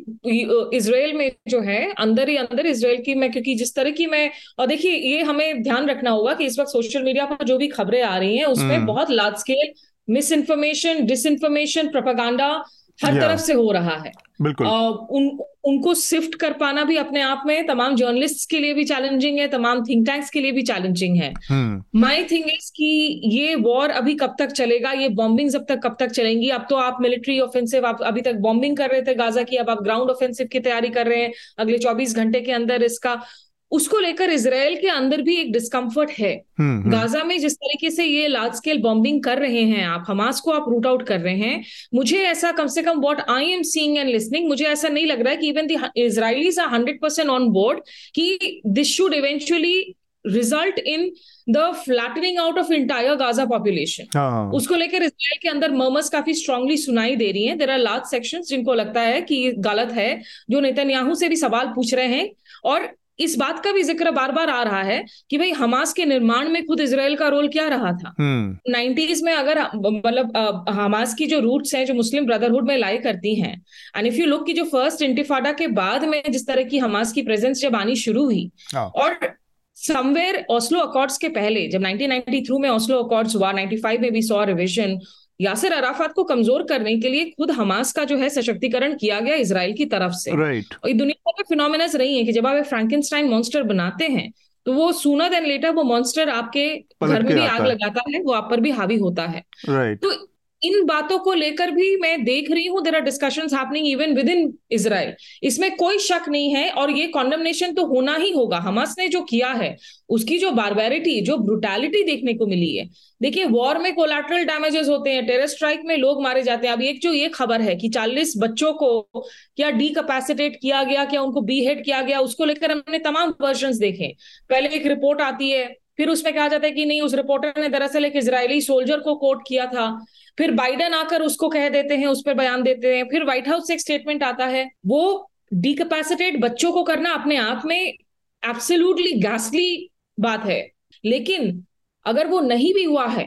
इसराइल में जो है अंदर ही अंदर इसराइल की मैं क्योंकि जिस तरह की मैं और देखिए ये हमें ध्यान रखना होगा कि इस वक्त सोशल मीडिया पर जो भी खबरें आ रही हैं उसमें hmm. बहुत large scale mis information dis information propaganda हर तरफ़ से हो रहा है। बिल्कुल। आ, उन उनको शिफ्ट कर पाना भी अपने आप में तमाम जर्नलिस्ट के लिए भी चैलेंजिंग है तमाम थिंक टैंक्स के लिए भी चैलेंजिंग है। माई थिंग इज़ कि ये वॉर अभी कब तक चलेगा ये बॉम्बिंग अब तक कब तक चलेंगी? अब तो आप मिलिट्री ऑफेंसिव आप अभी तक बॉम्बिंग कर रहे थे गाजा की अब आप ग्राउंड ऑफेंसिव की तैयारी कर रहे हैं। अगले चौबीस घंटे के अंदर इसका उसको लेकर इसराइल के अंदर भी एक डिस्कम्फर्ट है। हम्म, हम्म। गाजा में जिस तरीके से ये लार्ज स्केल बॉम्बिंग कर रहे हैं आप हमास को आप रूट आउट कर रहे हैं मुझे ऐसा कम से कम what I am seeing and listening मुझे ऐसा नहीं लग रहा है कि even the Israelis are hundred percent on board कि this should eventually result in the flattening out of entire Gaza population उसको लेकर इसराइल के अंदर मर्मस काफ़ी स्ट्रांगली सुनाई दे रही हैं। देर आर लार्ज सेक्शंस जिनको लगता है कि गलत है जो नेतन्याहू से भी सवाल पूछ रहे हैं। और इस बात का भी ज़िक्र बार बार आ रहा है कि भाई हमास के निर्माण में खुद इसराइल का रोल क्या रहा था नाइनटीज हम्म। में अगर मतलब हमास की जो रूट्स हैं जो मुस्लिम ब्रदरहुड में लाई करती हैं एंड इफ़ यू लुक की जो फ़र्स्ट इंटिफाडा के बाद में जिस तरह की हमास की प्रेजेंस जब आनी शुरू हुई हाँ। और समवेयर ओस्लो अकॉर्ड्स के पहले जब 1993 में ओस्लो अकॉर्ड्स हुआ 95 में भी सॉ रिविजन यासिर अराफात को कमज़ोर करने के लिए खुद हमास का जो है सशक्तिकरण किया गया इसराइल की तरफ़ से right. और दुनिया में फिनोमिनस रही है कि जब आप फ्रेंकिनस्टाइन मॉन्स्टर बनाते हैं तो वो सूना देन लेटर वो मॉन्स्टर आपके घर में भी आग लगाता है वो आप पर भी हावी होता है right. तो इन बातों को लेकर भी मैं देख रही हूँ there are discussion happening even within Israel इसमें कोई शक नहीं है और ये कॉन्डमनेशन तो होना ही होगा। हमास ने जो किया है, उसकी जो बारबेरिटी जो ब्रुटैलिटी देखने को मिली है। देखिए वॉर में कोलेट्रल डैमेजेस होते हैं टेरर स्ट्राइक में लोग मारे जाते हैं। अब एक जो ये खबर है कि 40 बच्चों को क्या डीकैपेसिटेट किया गया, क्या उनको बी हेड किया गया, उसको लेकर हमने तमाम वर्जन देखे। पहले एक रिपोर्ट आती है, फिर उसमें कहा जाता है कि नहीं, उस रिपोर्टर ने दरअसल एक इसराइली सोल्जर को कोट किया था। फिर बाइडन आकर उसको कह देते हैं उस पर बयान देते हैं फिर व्हाइट हाउस से एक स्टेटमेंट आता है वो डिकैपेसिटेट बच्चों को करना अपने आप में एब्सोल्युटली गैसली बात है लेकिन अगर वो नहीं भी हुआ है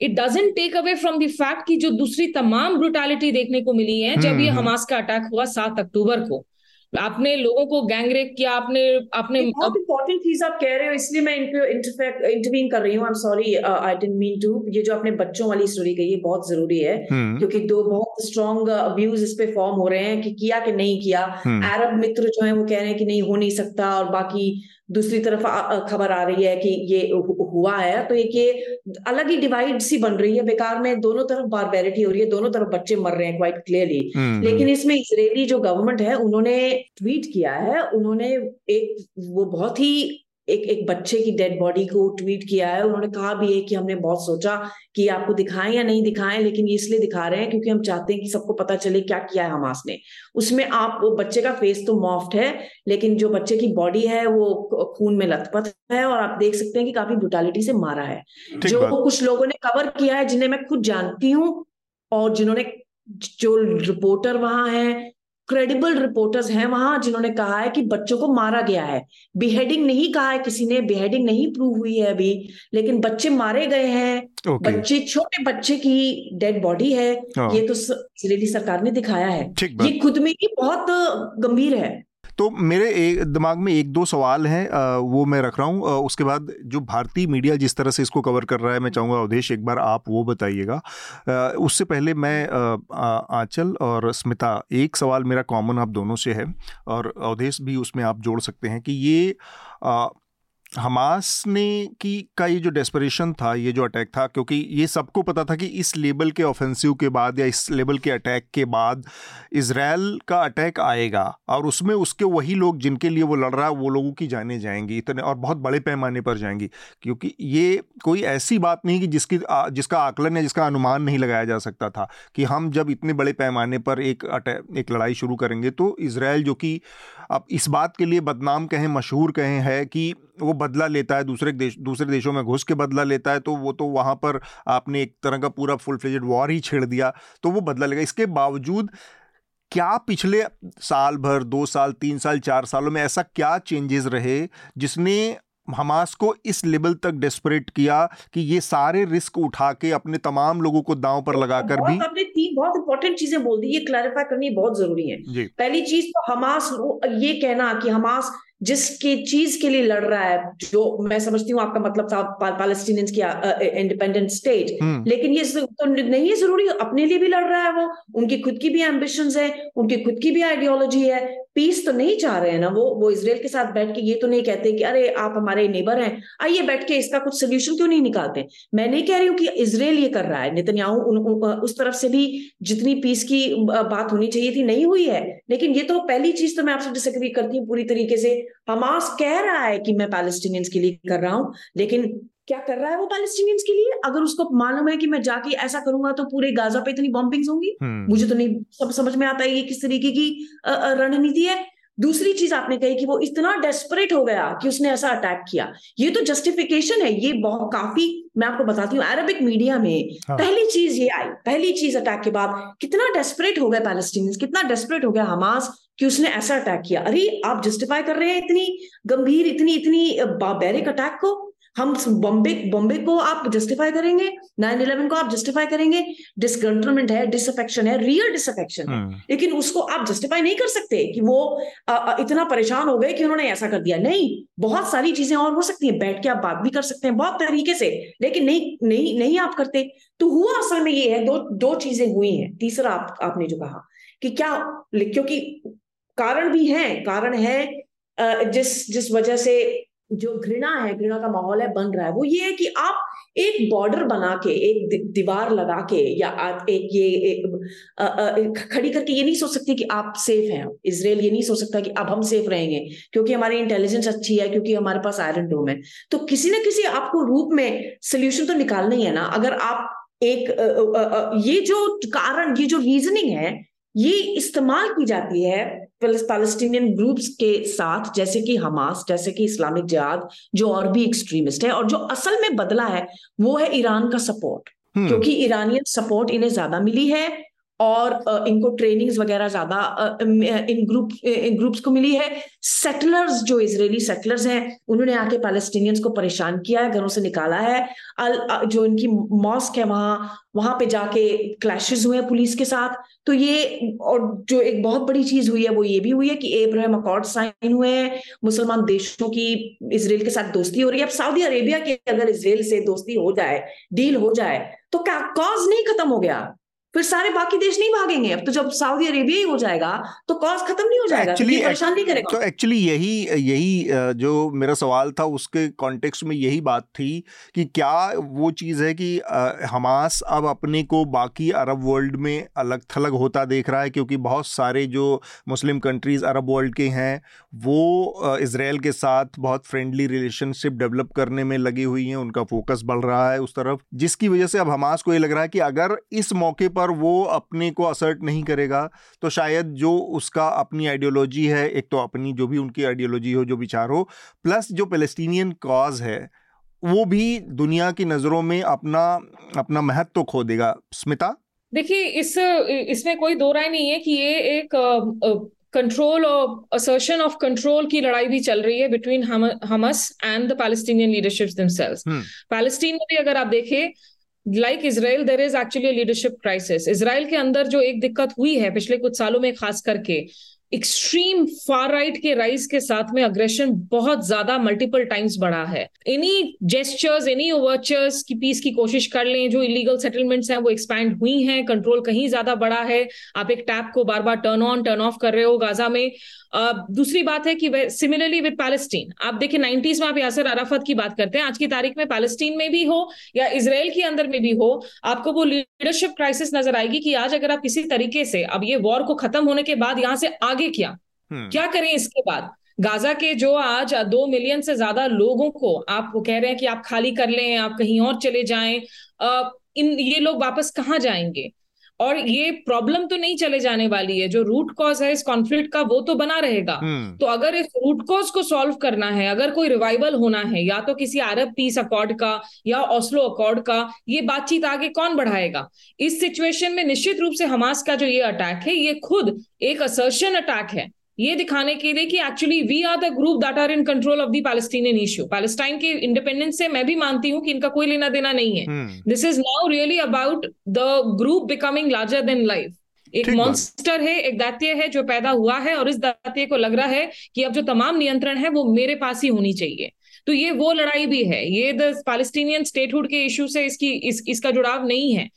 it doesn't take away from the fact की जो दूसरी तमाम ब्रुटैलिटी देखने को मिली है जब ये हम्म, हमास हम्म। का अटैक हुआ सात अक्टूबर को आपने लोगों को गैंगरेप किया आपने आपने बहुत इंपॉर्टेंट चीज़ आप कह रहे हो इसलिए मैं इंटरवीन कर रही हूँ I am sorry I didn't mean to ये जो आपने बच्चों वाली स्टोरी कही है बहुत ज़रूरी है hmm. क्योंकि दो बहुत स्ट्रॉन्ग अब्यूज इस पे फॉर्म हो रहे हैं कि किया कि नहीं किया अरब hmm. मित्र जो है वो कह रहे हैं कि नहीं हो नहीं सकता और बाकी दूसरी तरफ़ खबर आ रही है कि ये हुआ है तो एक ये अलग ही डिवाइड सी बन रही है बेकार में दोनों तरफ़ बारबेरिटी हो रही है दोनों तरफ़ बच्चे मर रहे हैं क्वाइट क्लियरली हम्म, लेकिन हम्म। इसमें इसराइली जो गवर्नमेंट है उन्होंने ट्वीट किया है उन्होंने एक वो बहुत ही एक एक बच्चे की डेड बॉडी को ट्वीट किया है। उन्होंने कहा भी है कि हमने बहुत सोचा कि आपको दिखाएँ या नहीं दिखाएँ लेकिन ये इसलिए दिखा रहे हैं क्योंकि हम चाहते हैं कि सबको पता चले क्या किया है हमास ने। उसमें आप वो बच्चे का फेस तो मॉफ्ट है लेकिन जो बच्चे की बॉडी है वो खून में लथपथ है और आप देख सकते हैं कि काफ़ी ब्रुटालिटी से मारा है। जो कुछ लोगों ने कवर किया है जिन्हें मैं खुद जानती हूँ और जिन्होंने जो रिपोर्टर वहाँ है क्रेडिबल रिपोर्टर्स हैं वहाँ जिन्होंने कहा है कि बच्चों को मारा गया है। बिहेडिंग नहीं कहा है किसी ने बिहेडिंग नहीं प्रूव हुई है अभी लेकिन बच्चे मारे गए हैं। Okay. बच्चे छोटे बच्चे की डेड बॉडी है oh. ये तो इसराइली सरकार ने दिखाया है। ये खुद में ही बहुत गंभीर है। तो मेरे एक दिमाग में एक दो सवाल हैं वो मैं रख रहा हूँ। उसके बाद जो भारतीय मीडिया जिस तरह से इसको कवर कर रहा है, मैं चाहूँगा अवधेश, एक बार आप वो बताइएगा। उससे पहले मैं आंचल और स्मिता, एक सवाल मेरा कॉमन आप दोनों से है और अवधेश भी उसमें आप जोड़ सकते हैं कि ये हमास ने की का ये जो डेस्परेशन था, ये जो अटैक था, क्योंकि ये सबको पता था कि इस लेबल के ऑफेंसिव के बाद या इस लेबल के अटैक के बाद इसराइल का अटैक आएगा और उसमें उसके वही लोग जिनके लिए वो लड़ रहा है, वो लोगों की जाने जाएँगी इतने और बहुत बड़े पैमाने पर जाएँगी। क्योंकि ये कोई ऐसी बात नहीं कि जिसकी जिसका आकलन या जिसका अनुमान नहीं लगाया जा सकता था कि हम जब इतने बड़े पैमाने पर एक अटैक एक लड़ाई शुरू करेंगे तो इसराइल जो कि अब इस बात के लिए बदनाम कहें, मशहूर कहें, है कि वो बदला लेता है दूसरे देश दूसरे देशों में घुस के बदला लेता है तो वो तो वहाँ पर आपने एक तरह का पूरा फुल फ्लेजेड वॉर ही छेड़ दिया तो वो बदला लेगा। इसके बावजूद क्या पिछले साल भर दो साल तीन साल चार सालों में ऐसा क्या चेंजेस रहे जिसने हमास को इस लेवल तक डेस्परेट किया कि ये सारे रिस्क उठा के अपने तमाम लोगों को दांव पर लगाकर भी आपने तीन बहुत इंपॉर्टेंट चीज़ें बोल दी ये क्लैरिफाई करनी बहुत ज़रूरी है। पहली चीज़ तो हमास ये कहना कि हमास जिसकी चीज़ के लिए लड़ रहा है जो मैं समझती हूँ आपका मतलब था पैलेस्टीनियंस की इंडिपेंडेंट स्टेट लेकिन ये तो नहीं है ज़रूरी अपने लिए भी लड़ रहा है वो उनकी खुद की भी एम्बिशन है उनकी खुद की भी आइडियोलॉजी है। पीस तो नहीं चाह रहे हैं ना वो वो इसराइल के साथ बैठ के ये तो नहीं कहते कि अरे आप हमारे नेबर हैं। आइए बैठ के इसका कुछ सोल्यूशन क्यों नहीं निकालते? मैं नहीं कह रही हूँ कि इसराइल ये कर रहा है। नितन्याहू उस तरफ़ से भी जितनी पीस की बात होनी चाहिए थी नहीं हुई है। लेकिन ये तो पहली चीज़ तो मैं आपसे डिसएग्री करती हूँ पूरी तरीके से। हमास कह रहा है कि मैं पैलेस्टीनियंस के लिए कर रहा हूँ लेकिन क्या कर रहा है वो पैलेस्टीनियंस के लिए? अगर उसको मालूम है कि मैं जाके ऐसा करूँगा तो पूरे गाजा पे इतनी बॉम्बिंग्स होंगी? हम्म। मुझे तो नहीं सब समझ में आता है ये किस तरीके की रणनीति है। दूसरी चीज़ आपने कही कि वो इतना डेस्परेट हो गया कि उसने ऐसा अटैक किया। ये तो जस्टिफिकेशन है ये बहुत काफ़ी मैं आपको बताती हूँ अरबिक मीडिया में हाँ। पहली चीज़ ये आई। पहली चीज़ अटैक के बाद कितना डेस्परेट हो गया पैलेस्टीनियंस कितना डेस्परेट हो गया हमास कि उसने ऐसा अटैक किया। अरे आप जस्टिफाई कर रहे हैं इतनी गंभीर इतनी इतनी बाबेरिक अटैक को? हम बॉम्बे बॉम्बे को आप जस्टिफाई करेंगे नाइन इलेवन को आप जस्टिफाई करेंगे डिसकंट्रोलमेंट है डिसअफेक्शन है रियल डिसअफेक्शन है। हम्म। लेकिन उसको आप जस्टिफाई नहीं कर सकते कि वो आ, इतना परेशान हो गए कि उन्होंने ऐसा कर दिया। नहीं बहुत सारी चीज़ें और हो सकती हैं बैठ के आप बात भी कर सकते हैं बहुत तरीके से लेकिन नहीं नहीं नहीं आप करते। तो हुआ असल में ये है दो दो चीज़ें हुई हैं। तीसरा आप आपने जो कहा कि क्या क्योंकि कारण भी है कारण है जिस जिस वजह से जो घृणा है घृणा का माहौल है बन रहा है। वो ये है कि आप एक बॉर्डर बना के एक दीवार लगा के या आप एक ये एक खड़ी करके ये नहीं सोच सकती कि आप सेफ़ हैं। इसराइल ये नहीं सोच सकता कि अब हम सेफ़ रहेंगे क्योंकि हमारी इंटेलिजेंस अच्छी है क्योंकि हमारे पास आयरन डोम है। तो किसी ना किसी आपको रूप में सोल्यूशन तो निकालना ही है ना। अगर आप एक आ, ये जो कारण ये जो रीजनिंग है ये इस्तेमाल की जाती है पैलेस्टीनियन ग्रुप्स के साथ जैसे कि हमास जैसे कि इस्लामिक जिहाद जो और भी एक्सट्रीमिस्ट है और जो असल में बदला है वो है ईरान का सपोर्ट हम्म। क्योंकि ईरानियन सपोर्ट इन्हें ज़्यादा मिली है और इनको ट्रेनिंग्स वगैरह ज़्यादा इन ग्रुप इन ग्रुप्स को मिली है। सेटलर्स जो इजरायली सेटलर्स हैं, उन्होंने आके पैलेस्टीनियंस को परेशान किया है, घरों से निकाला है। अल जो इनकी मॉस्क है, वहाँ वहाँ पे जाके क्लैशेस हुए हैं पुलिस के साथ। तो ये, और जो एक बहुत बड़ी चीज़ हुई है, वो ये भी हुई है कि एब्राहम अकॉर्ड साइन हुए हैं। मुसलमान देशों की इसराइल के साथ दोस्ती हो रही है। अब सऊदी अरेबिया की अगर इसराइल से दोस्ती हो जाए डील हो जाए तो क्या कॉज नहीं खत्म हो गया? फिर सारे बाकी देश नहीं भागेंगे। अब तो जब सऊदी अरेबिया ही हो जाएगा तो कॉज खत्म नहीं हो जाएगा। एक्चुअली परेशान नहीं करेगा। तो एक्चुअली यही यही जो मेरा सवाल था उसके कॉन्टेक्स्ट में यही बात थी कि क्या वो चीज़ है कि हमास अब अपने को बाकी अरब वर्ल्ड में अलग थलग होता देख रहा है क्योंकि बहुत सारे जो मुस्लिम कंट्रीज़ अरब वर्ल्ड के हैं वो इसराइल के साथ बहुत फ्रेंडली रिलेशनशिप डेवलप करने में लगी हुई हैं उनका फोकस बढ़ रहा है उस तरफ़ जिसकी वजह से अब हमास को ये लग रहा है कि अगर इस मौके पर वो अपने को असर्ट नहीं करेगा तो शायद जो उसका अपनी आइडियोलॉजी है एक तो अपनी जो भी उनकी आइडियोलॉजी हो जो विचार हो प्लस जो पेलेस्टीनियन कॉज है वो भी दुनिया की नज़रों में अपना अपना महत्व तो खो देगा। स्मिता? देखिए इस इसमें कोई दो राय नहीं है कि ये एक कंट्रोल और असर्शन ऑफ़ कंट्रोल की लड़ाई भी चल रही है between Hamas and the Palestinian leadership themselves Palestine में भी अगर आप देखें like Israel there is actually leadership crisis Israel के अंदर जो एक दिक्कत हुई है पिछले कुछ सालों में खास करके एक्सट्रीम फार राइट के राइज के साथ में अग्रेशन बहुत ज़्यादा मल्टीपल टाइम्स बढ़ा है। एनी जेस्टर्स एनी ओवर्चर्स की पीस की कोशिश कर लें, जो इलीगल सेटलमेंट्स हैं, वो एक्सपैंड हुई हैं कंट्रोल कहीं ज़्यादा बड़ा है। आप एक टैप को बार बार टर्न ऑन टर्न ऑफ़ कर रहे हो गाजा में। दूसरी बात है कि सिमिलरली विद पैलेस्टीन आप देखिए नाइनटीज में आप यासर अराफत की बात करते हैं आज की तारीख में पैलेस्टीन में भी हो या इसराइल के अंदर में भी हो आपको वो लीडरशिप क्राइसिस नज़र आएगी कि आज अगर आप किसी तरीके से अब ये वॉर को खत्म होने के बाद यहाँ से आगे क्या? हम्म। क्या करें इसके बाद? गाजा के जो आज दो मिलियन से ज़्यादा लोगों को आप वो कह रहे हैं कि आप खाली कर लें आप कहीं और चले जाएँ इन ये लोग वापस कहाँ जाएँगे? और ये प्रॉब्लम तो नहीं चले जाने वाली है। जो रूट कॉज है इस कॉन्फ्लिक्ट का वो तो बना रहेगा। हम्म। तो अगर इस रूट कॉज को सॉल्व करना है अगर कोई रिवाइवल होना है या तो किसी अरब पीस अकॉर्ड का या ऑस्लो अकॉर्ड का ये बातचीत आगे कौन बढ़ाएगा? इस सिचुएशन में निश्चित रूप से हमास का जो ये अटैक है ये खुद एक असर्शन अटैक है। ये दिखाने के लिए कि actually we are the group that are in control of the Palestinian issue Palestine के इंडिपेंडेंस से मैं भी मानती हूँ कि इनका कोई लेना देना नहीं है। This is now really about the group becoming larger than life एक मॉन्स्टर है एक दात्य है जो पैदा हुआ है और इस दात्य को लग रहा है कि अब जो तमाम नियंत्रण है वो मेरे पास ही होनी चाहिए। तो ये वो लड़ाई भी है। ये द पैलेस्टीनियन स्टेटहुड के इश्यू से इसकी इस, इसका जुड़ाव नहीं है।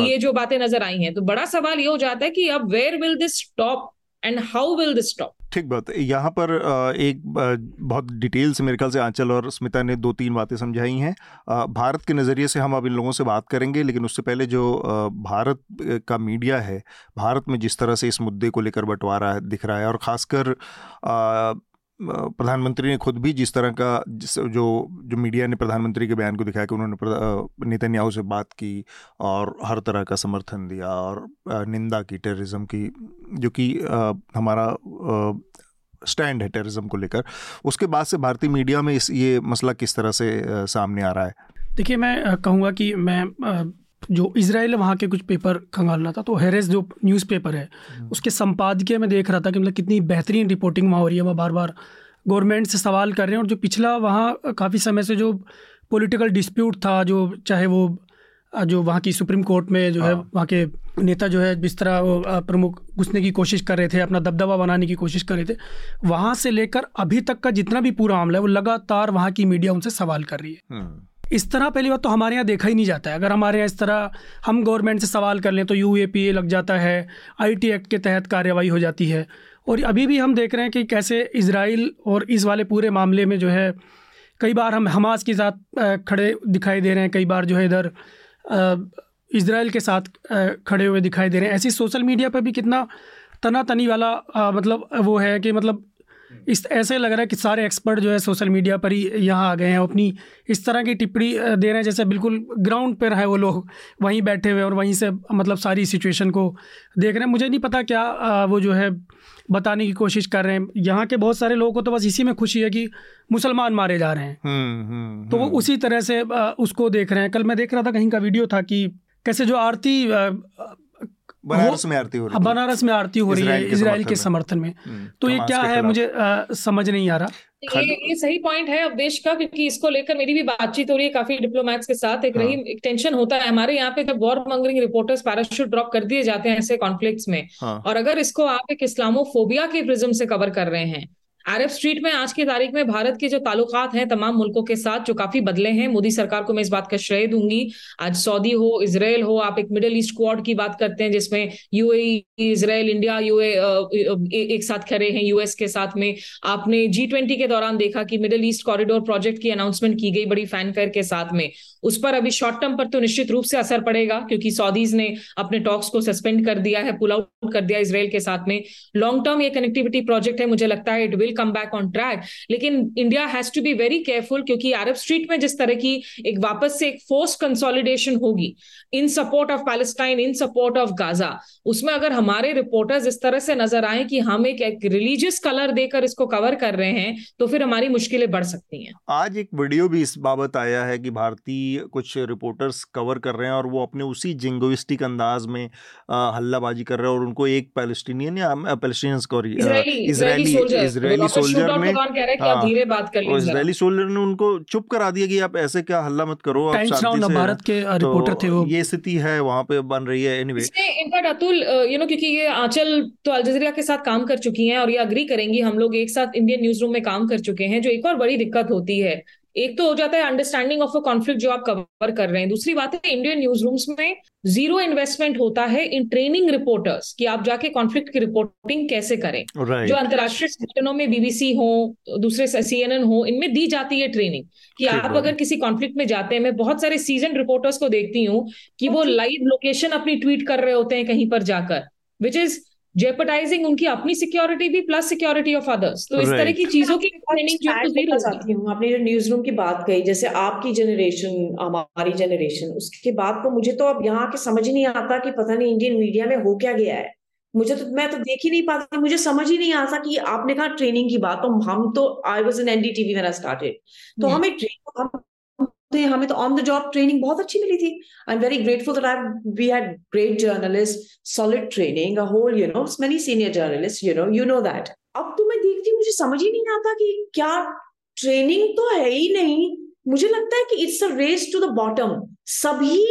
ये जो बातें नज़र आई हैं। तो बड़ा सवाल ये हो जाता है कि अब where will this stop and how will this stop ठीक बात यहाँ पर एक बहुत डिटेल से मेरे ख्याल से आंचल और स्मिता ने दो तीन बातें समझाई हैं। भारत के नज़रिए से हम अब इन लोगों से बात करेंगे, लेकिन उससे पहले जो भारत का मीडिया है, भारत में जिस तरह से इस मुद्दे को लेकर बंटवारा दिख रहा है और ख़ासकर प्रधानमंत्री ने खुद भी जिस तरह का जिस जो जो मीडिया ने प्रधानमंत्री के बयान को दिखाया कि उन्होंने नेतन्याहू से बात की और हर तरह का समर्थन दिया और निंदा की टेररिज्म की, जो कि हमारा स्टैंड है टेररिज्म को लेकर। उसके बाद से भारतीय मीडिया में इस, ये मसला किस तरह से सामने आ रहा है? देखिए, मैं कहूँगा कि मैं जो इसराइल वहाँ के कुछ पेपर खंगाल रहा था तो हेरेस जो न्यूज़पेपर है हम्म। उसके संपादकीय में देख रहा था कि मतलब कितनी बेहतरीन रिपोर्टिंग वहाँ हो रही है वह बार बार गवर्नमेंट से सवाल कर रहे हैं और जो पिछला वहाँ काफ़ी समय से जो पॉलिटिकल डिस्प्यूट था जो चाहे वो जो वहाँ की सुप्रीम कोर्ट में जो है हाँ। वहाँ के नेता जो है जिस तरह प्रमुख घुसने की कोशिश कर रहे थे अपना दबदबा बनाने की कोशिश कर रहे थे वहाँ से लेकर अभी तक का जितना भी पूरा मामला है वो लगातार वहाँ की मीडिया उनसे सवाल कर रही है हम्म। इस तरह पहली बात तो हमारे यहाँ देखा ही नहीं जाता है। अगर हमारे यहाँ इस तरह हम गवर्नमेंट से सवाल कर लें तो यू लग जाता है आईटी एक्ट के तहत कार्रवाई हो जाती है। और अभी भी हम देख रहे हैं कि कैसे इसराइल और इस वाले पूरे मामले में जो है कई बार हम हमास के साथ खड़े दिखाई दे रहे हैं कई बार जो है इधर इसराइल के साथ खड़े हुए दिखाई दे रहे हैं। ऐसी सोशल मीडिया पर भी कितना तना तनी वाला आ, मतलब वो है कि मतलब इस ऐसे लग रहा है कि सारे एक्सपर्ट जो है सोशल मीडिया पर ही यहाँ आ गए हैं अपनी इस तरह की टिप्पणी दे रहे हैं जैसे बिल्कुल ग्राउंड पर है वो लोग वहीं बैठे हुए और वहीं से मतलब सारी सिचुएशन को देख रहे हैं। मुझे नहीं पता क्या वो जो है बताने की कोशिश कर रहे हैं। यहाँ के बहुत सारे लोगों को तो बस इसी में खुशी है कि मुसलमान मारे जा रहे हैं। हम्म, हम्म, तो वो हम्म। उसी तरह से उसको देख रहे हैं। कल मैं देख रहा था कहीं का वीडियो था कि कैसे जो आरती बनारस में आरती हो रही है बनारस में आरती हो रही है इसराइल के समर्थन में। हम्म, तो ये क्या है मुझे समझ नहीं आ रहा। ये ये सही पॉइंट है अब देश का क्योंकि इसको लेकर मेरी भी बातचीत हो रही है काफ़ी डिप्लोमैट्स के साथ। एक हाँ। रही एक टेंशन होता है हमारे यहाँ पे जब war mongering reporters parachute drop कर दिए जाते हैं ऐसे कॉन्फ्लिक्ट्स में। हाँ। और अगर इसको आप एक इस्लामोफोबिया के प्रिज्म से कवर कर रहे हैं अरब स्ट्रीट में आज की तारीख में भारत के जो ताल्लुकात हैं, तमाम मुल्कों के साथ जो काफ़ी बदले हैं। मोदी सरकार को मैं इस बात का श्रेय दूँगी। आज सऊदी हो इसराइल हो, आप एक मिडिल ईस्ट क्वाड की बात करते हैं, जिसमें यूएई इसराइल इंडिया, यूए एक साथ खड़े हैं यूएस के साथ में। आपने जी ट्वेंटी के दौरान देखा कि मिडिल ईस्ट कॉरिडोर प्रोजेक्ट की अनाउंसमेंट की गई बड़ी फैनफेयर के साथ में। उस पर अभी शॉर्ट टर्म पर तो निश्चित रूप से असर पड़ेगा, क्योंकि सऊदीज ने अपने टॉक्स को सस्पेंड कर दिया है पुल आउट कर दिया इसराइल के साथ में। लॉन्ग टर्म ये कनेक्टिविटी प्रोजेक्ट है, मुझे लगता है it will come back on track लेकिन India has to be very careful क्योंकि अरब स्ट्रीट में जिस तरह की एक वापस से एक फोर्स कंसोलिडेशन होगी in support of Palestine in support of Gaza उसमें अगर हमारे रिपोर्टर्स इस तरह से नज़र आए कि हम एक, एक रिलीजियस कलर देकर इसको कवर कर रहे हैं तो फिर हमारी मुश्किलें बढ़ सकती हैं। आज एक वीडियो भी इस बाबत आया है कि भारतीय कुछ रिपोर्टर्स कवर कर रहे हैं और वो अपने उसी जिंगोइस्टिक अंदाज में हल्लाबाजी कर रहे हैं और उनको एक पैलेस्टीनियन या Palestinian sorry Israeli Israeli soldier ने धीरे बात कर इसराइली सोल्जर ने उनको चुप करा दिया कि आप ऐसे क्या हल्ला मत करो आप भारत के रिपोर्टर तो थे वो। ये स्थिति है वहाँ पे बन रही है anyway in fact Atul you know क्योंकि ये आंचल तो अल जजीरा के साथ काम कर चुकी हैं और ये अग्री करेंगी हम लोग एक साथ इंडियन न्यूज़ रूम में काम कर चुके हैं जो एक और बड़ी दिक्कत होती है। एक तो हो जाता है अंडरस्टैंडिंग ऑफ़ अ कॉन्फ्लिक्ट जो आप कवर कर रहे हैं। दूसरी बात है इंडियन न्यूज़ रूम्स में ज़ीरो इन्वेस्टमेंट होता है इन ट्रेनिंग रिपोर्टर्स कि आप जाके कॉन्फ्लिक्ट की रिपोर्टिंग कैसे करें। Right. जो अंतर्राष्ट्रीय संगठनों में बीबीसी हो दूसरे सीएनएन हो इनमें दी जाती है ट्रेनिंग कि आप अगर किसी कॉन्फ्लिक्ट में जाते हैं मैं बहुत सारे सीज़न रिपोर्टर्स को देखती हूँ कि वो लाइव लोकेशन अपनी ट्वीट कर रहे होते हैं कहीं पर जाकर विच इज़ जेपटाइजिंग उनकी अपनी सिक्योरिटी भी प्लस सिक्योरिटी ऑफ़ अदर्स तो इस तरह की चीज़ों की ट्रेनिंग जो चाहती हूँ। आपने जो न्यूज़ रूम की बात कही जैसे आपकी जनरेशन हमारी जनरेशन उसके बाद तो मुझे तो अब यहाँ के समझ ही नहीं आता कि पता नहीं इंडियन मीडिया में हो क्या गया है। मुझे तो मैं तो देख ही नहीं पाती मुझे समझ ही नहीं आता कि आपने कहा ट्रेनिंग की बात तो हम तो I was in NDTV started तो हमें ट्रेन हम तो हमें तो ऑन द जॉब ट्रेनिंग बहुत अच्छी मिली थी। I am very grateful that I we had great journalist solid training a whole you know many senior journalist you know you know that अब तो मैं देखती मुझे समझ ही नहीं आता कि क्या ट्रेनिंग तो है ही नहीं। मुझे लगता है कि it's a race to the bottom सभी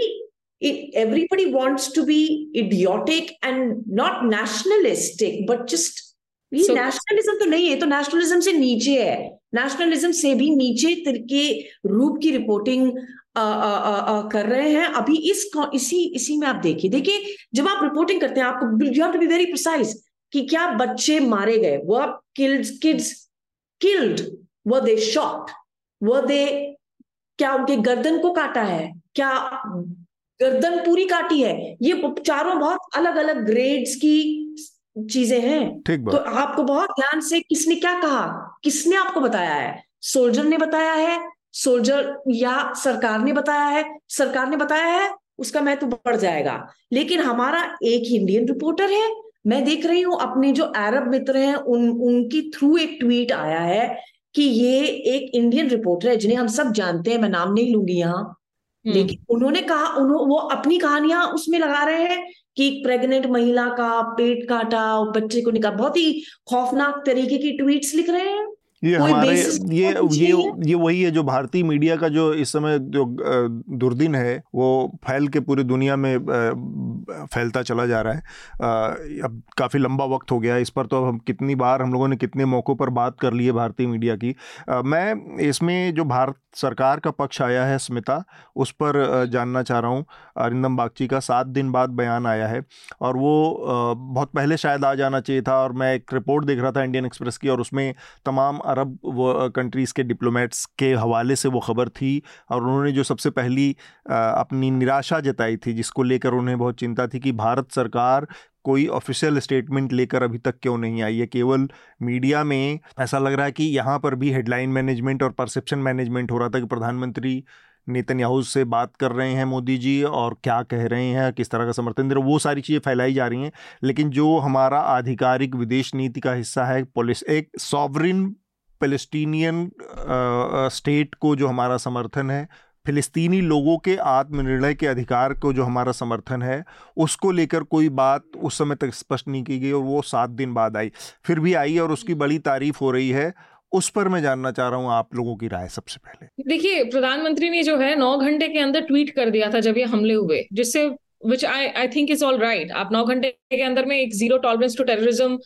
everybody wants to be idiotic and not nationalistic but just ये so, नेशनलिज्म तो नहीं है तो नेशनलिज्म से नीचे है। नेशनलिज्म से भी नीचे के रूप की रिपोर्टिंग आ, आ, आ, आ, कर रहे हैं। अभी इस इसी इसी में आप देखिए। देखिए जब आप रिपोर्टिंग करते हैं आपको you have to be very precise कि क्या बच्चे मारे गए। वो किड्स किड्स किल्ड वो दे शॉट वो दे क्या उनके गर्दन को काटा है? क्या गर्दन पूरी काटी है? ये चारों बहुत अलग अलग ग्रेड्स की चीज़ें हैं। तो आपको बहुत ध्यान से किसने क्या कहा? किसने आपको बताया है? सोल्जर ने बताया है? सोल्जर या सरकार ने बताया है? सरकार ने बताया है उसका महत्व तो बढ़ जाएगा। लेकिन हमारा एक इंडियन रिपोर्टर है। मैं देख रही हूँ अपने जो अरब मित्र हैं उन उनकी थ्रू एक ट्वीट आया है कि ये एक इंडियन रिपोर्टर है जिन्हें हम सब जानते हैं मैं नाम नहीं लूँगी यहाँ। हम्म। लेकिन उन्होंने कहा उन्होंने वो अपनी कहानियाँ उसमें लगा रहे हैं कि प्रेग्नेंट महिला का पेट काटा, और बच्चे को निकाल, बहुत ही खौफनाक तरीके की ट्वीट्स लिख रहे हैं। ये हमारे ये ये ये वही है जो भारतीय मीडिया का जो इस समय जो दुर्दिन है वो फैल के पूरी दुनिया में फैलता चला जा रहा है। अब काफ़ी लंबा वक्त हो गया इस पर तो अब हम कितनी बार हम लोगों ने कितने मौक़ों पर बात कर ली है भारतीय मीडिया की। मैं इसमें जो भारत सरकार का पक्ष आया है स्मिता उस पर जानना चाह रहा हूँ। अरिंदम बागची का सात दिन बाद बयान आया है और वो बहुत पहले शायद आ जाना चाहिए था और मैं एक रिपोर्ट देख रहा था इंडियन एक्सप्रेस की और उसमें तमाम अरब कंट्रीज़ के डिप्लोमेट्स के हवाले से वो ख़बर थी और उन्होंने जो सबसे पहली अपनी निराशा जताई थी, जिसको लेकर उन्हें बहुत चिंता थी कि भारत सरकार कोई ऑफिशियल स्टेटमेंट लेकर अभी तक क्यों नहीं आई है। केवल मीडिया में ऐसा लग रहा है कि यहाँ पर भी हेडलाइन मैनेजमेंट और परसेप्शन मैनेजमेंट हो रहा था कि प्रधानमंत्री नेतन्याहू से बात कर रहे हैं मोदी जी और क्या कह रहे हैं, किस तरह का समर्थन दे रहे वो सारी चीज़ें फैलाई जा रही हैं। लेकिन जो हमारा आधिकारिक विदेश नीति का हिस्सा है, पॉलिस एक सॉवरिन पेलेस्टीनियन स्टेट को जो हमारा समर्थन है, फिलिस्तीनी लोगों के आत्मनिर्णय के अधिकार को जो हमारा समर्थन है, उसको लेकर कोई बात उस समय तक स्पष्ट नहीं की गई और वो सात दिन बाद आई। फिर भी आई और उसकी बड़ी तारीफ़ हो रही है। उस पर मैं जानना चाह रहा हूँ आप लोगों की राय सबसे पहले। देखिए, प्रधानमंत्री ने जो है नौ घंटे के अंदर ट्वीट कर दिया था जब ये हमले हुए, जिससे which I I think is all right आप नौ घंटे के अंदर में एक ज़ीरो टॉलरेंस टू टेररिज्म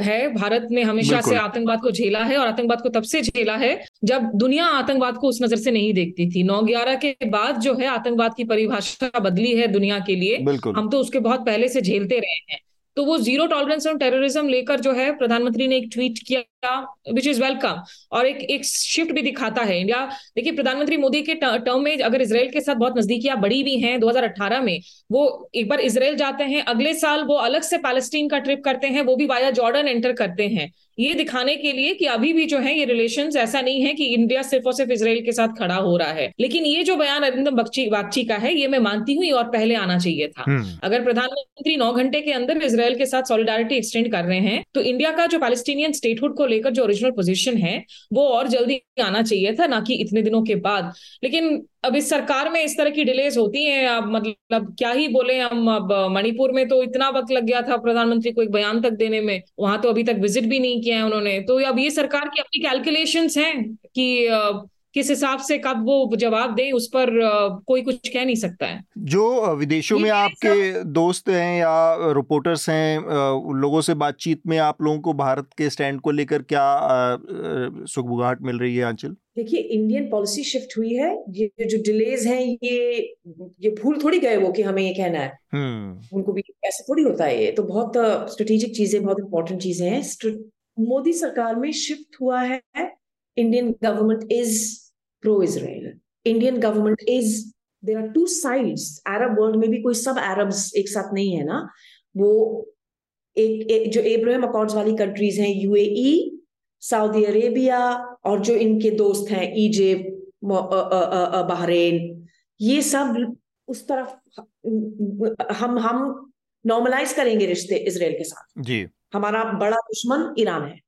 है भारत ने हमेशा से आतंकवाद को झेला है और आतंकवाद को तब से झेला है जब दुनिया आतंकवाद को उस नज़र से नहीं देखती थी। नौ ग्यारह के बाद जो है आतंकवाद की परिभाषा बदली है दुनिया के लिए। हम तो उसके बहुत पहले से झेलते रहे हैं। तो वो ज़ीरो टॉलरेंस ऑन टेररिज्म लेकर जो है, प्रधानमंत्री ने एक ट्वीट किया विच इज़ वेलकम और एक एक शिफ्ट भी दिखाता है इंडिया। देखिए, प्रधानमंत्री मोदी के टर्म में अगर इसराइल के साथ बहुत नजदीकियाँ बड़ी भी हैं 2018 में, वो एक बार इसराइल जाते हैं, अगले साल वो अलग से पैलेस्टीन का ट्रिप करते हैं, वो भी वाया जॉर्डन एंटर करते हैं। ये दिखाने के लिए कि अभी भी जो है ये रिलेशंस ऐसा नहीं है कि इंडिया सिर्फ़ और सिर्फ़ इसराइल के साथ खड़ा हो रहा है। लेकिन ये जो बयान अरिंदम बागची का है ये मैं मानती हूँ और पहले आना चाहिए था। हम्म। अगर प्रधानमंत्री नौ घंटे के अंदर इसराइल के साथ सॉलिडारिटी एक्सटेंड कर रहे हैं तो इंडिया का जो पैलेस्टीनियन स्टेटहुड को लेकर जो ओरिजिनल पोजिशन है वो और जल्दी आना चाहिए था ना कि इतने दिनों के बाद। लेकिन अब इस सरकार में इस तरह की डिलेज होती हैं अब मतलब क्या ही बोले हम अब मणिपुर में तो इतना वक्त लग गया था प्रधानमंत्री को एक बयान तक देने में वहाँ तो अभी तक विज़िट भी नहीं किया है उन्होंने। तो अब ये सरकार की अपनी कैलकुलेशन हैं कि किस हिसाब से कब वो जवाब दें उस पर कोई कुछ कह नहीं सकता है। जो विदेशों में आपके दोस्त हैं या रिपोर्टर्स हैं उन लोगों से बातचीत में आप लोगों को भारत के स्टैंड को लेकर क्या सुखबुगाहट मिल रही है आंचल? देखिए इंडियन पॉलिसी शिफ्ट हुई है। ये जो डिलेज हैं ये ये भूल थोड़ी गए वो कि हमें ये कहना है। हम्म। उनको भी ऐसा थोड़ी होता है ये। तो बहुत स्ट्रेटेजिक चीज़ें बहुत इंपॉर्टेंट चीज़ें हैं। मोदी सरकार में शिफ्ट हुआ है। Indian government is pro Israel Indian government is there are two sides. Arab world में भी कोई सब Arabs एक साथ नहीं है ना। वो एक, एक जो एब्राहम अकॉर्ड्स वाली कंट्रीज़ हैं यूएई सऊदी अरेबिया और जो इनके दोस्त हैं इजिप्ट बहरेन ये सब उस तरफ़ हम हम नॉर्मलाइज करेंगे रिश्ते इसराइल के साथ। जी। हमारा बड़ा दुश्मन ईरान है।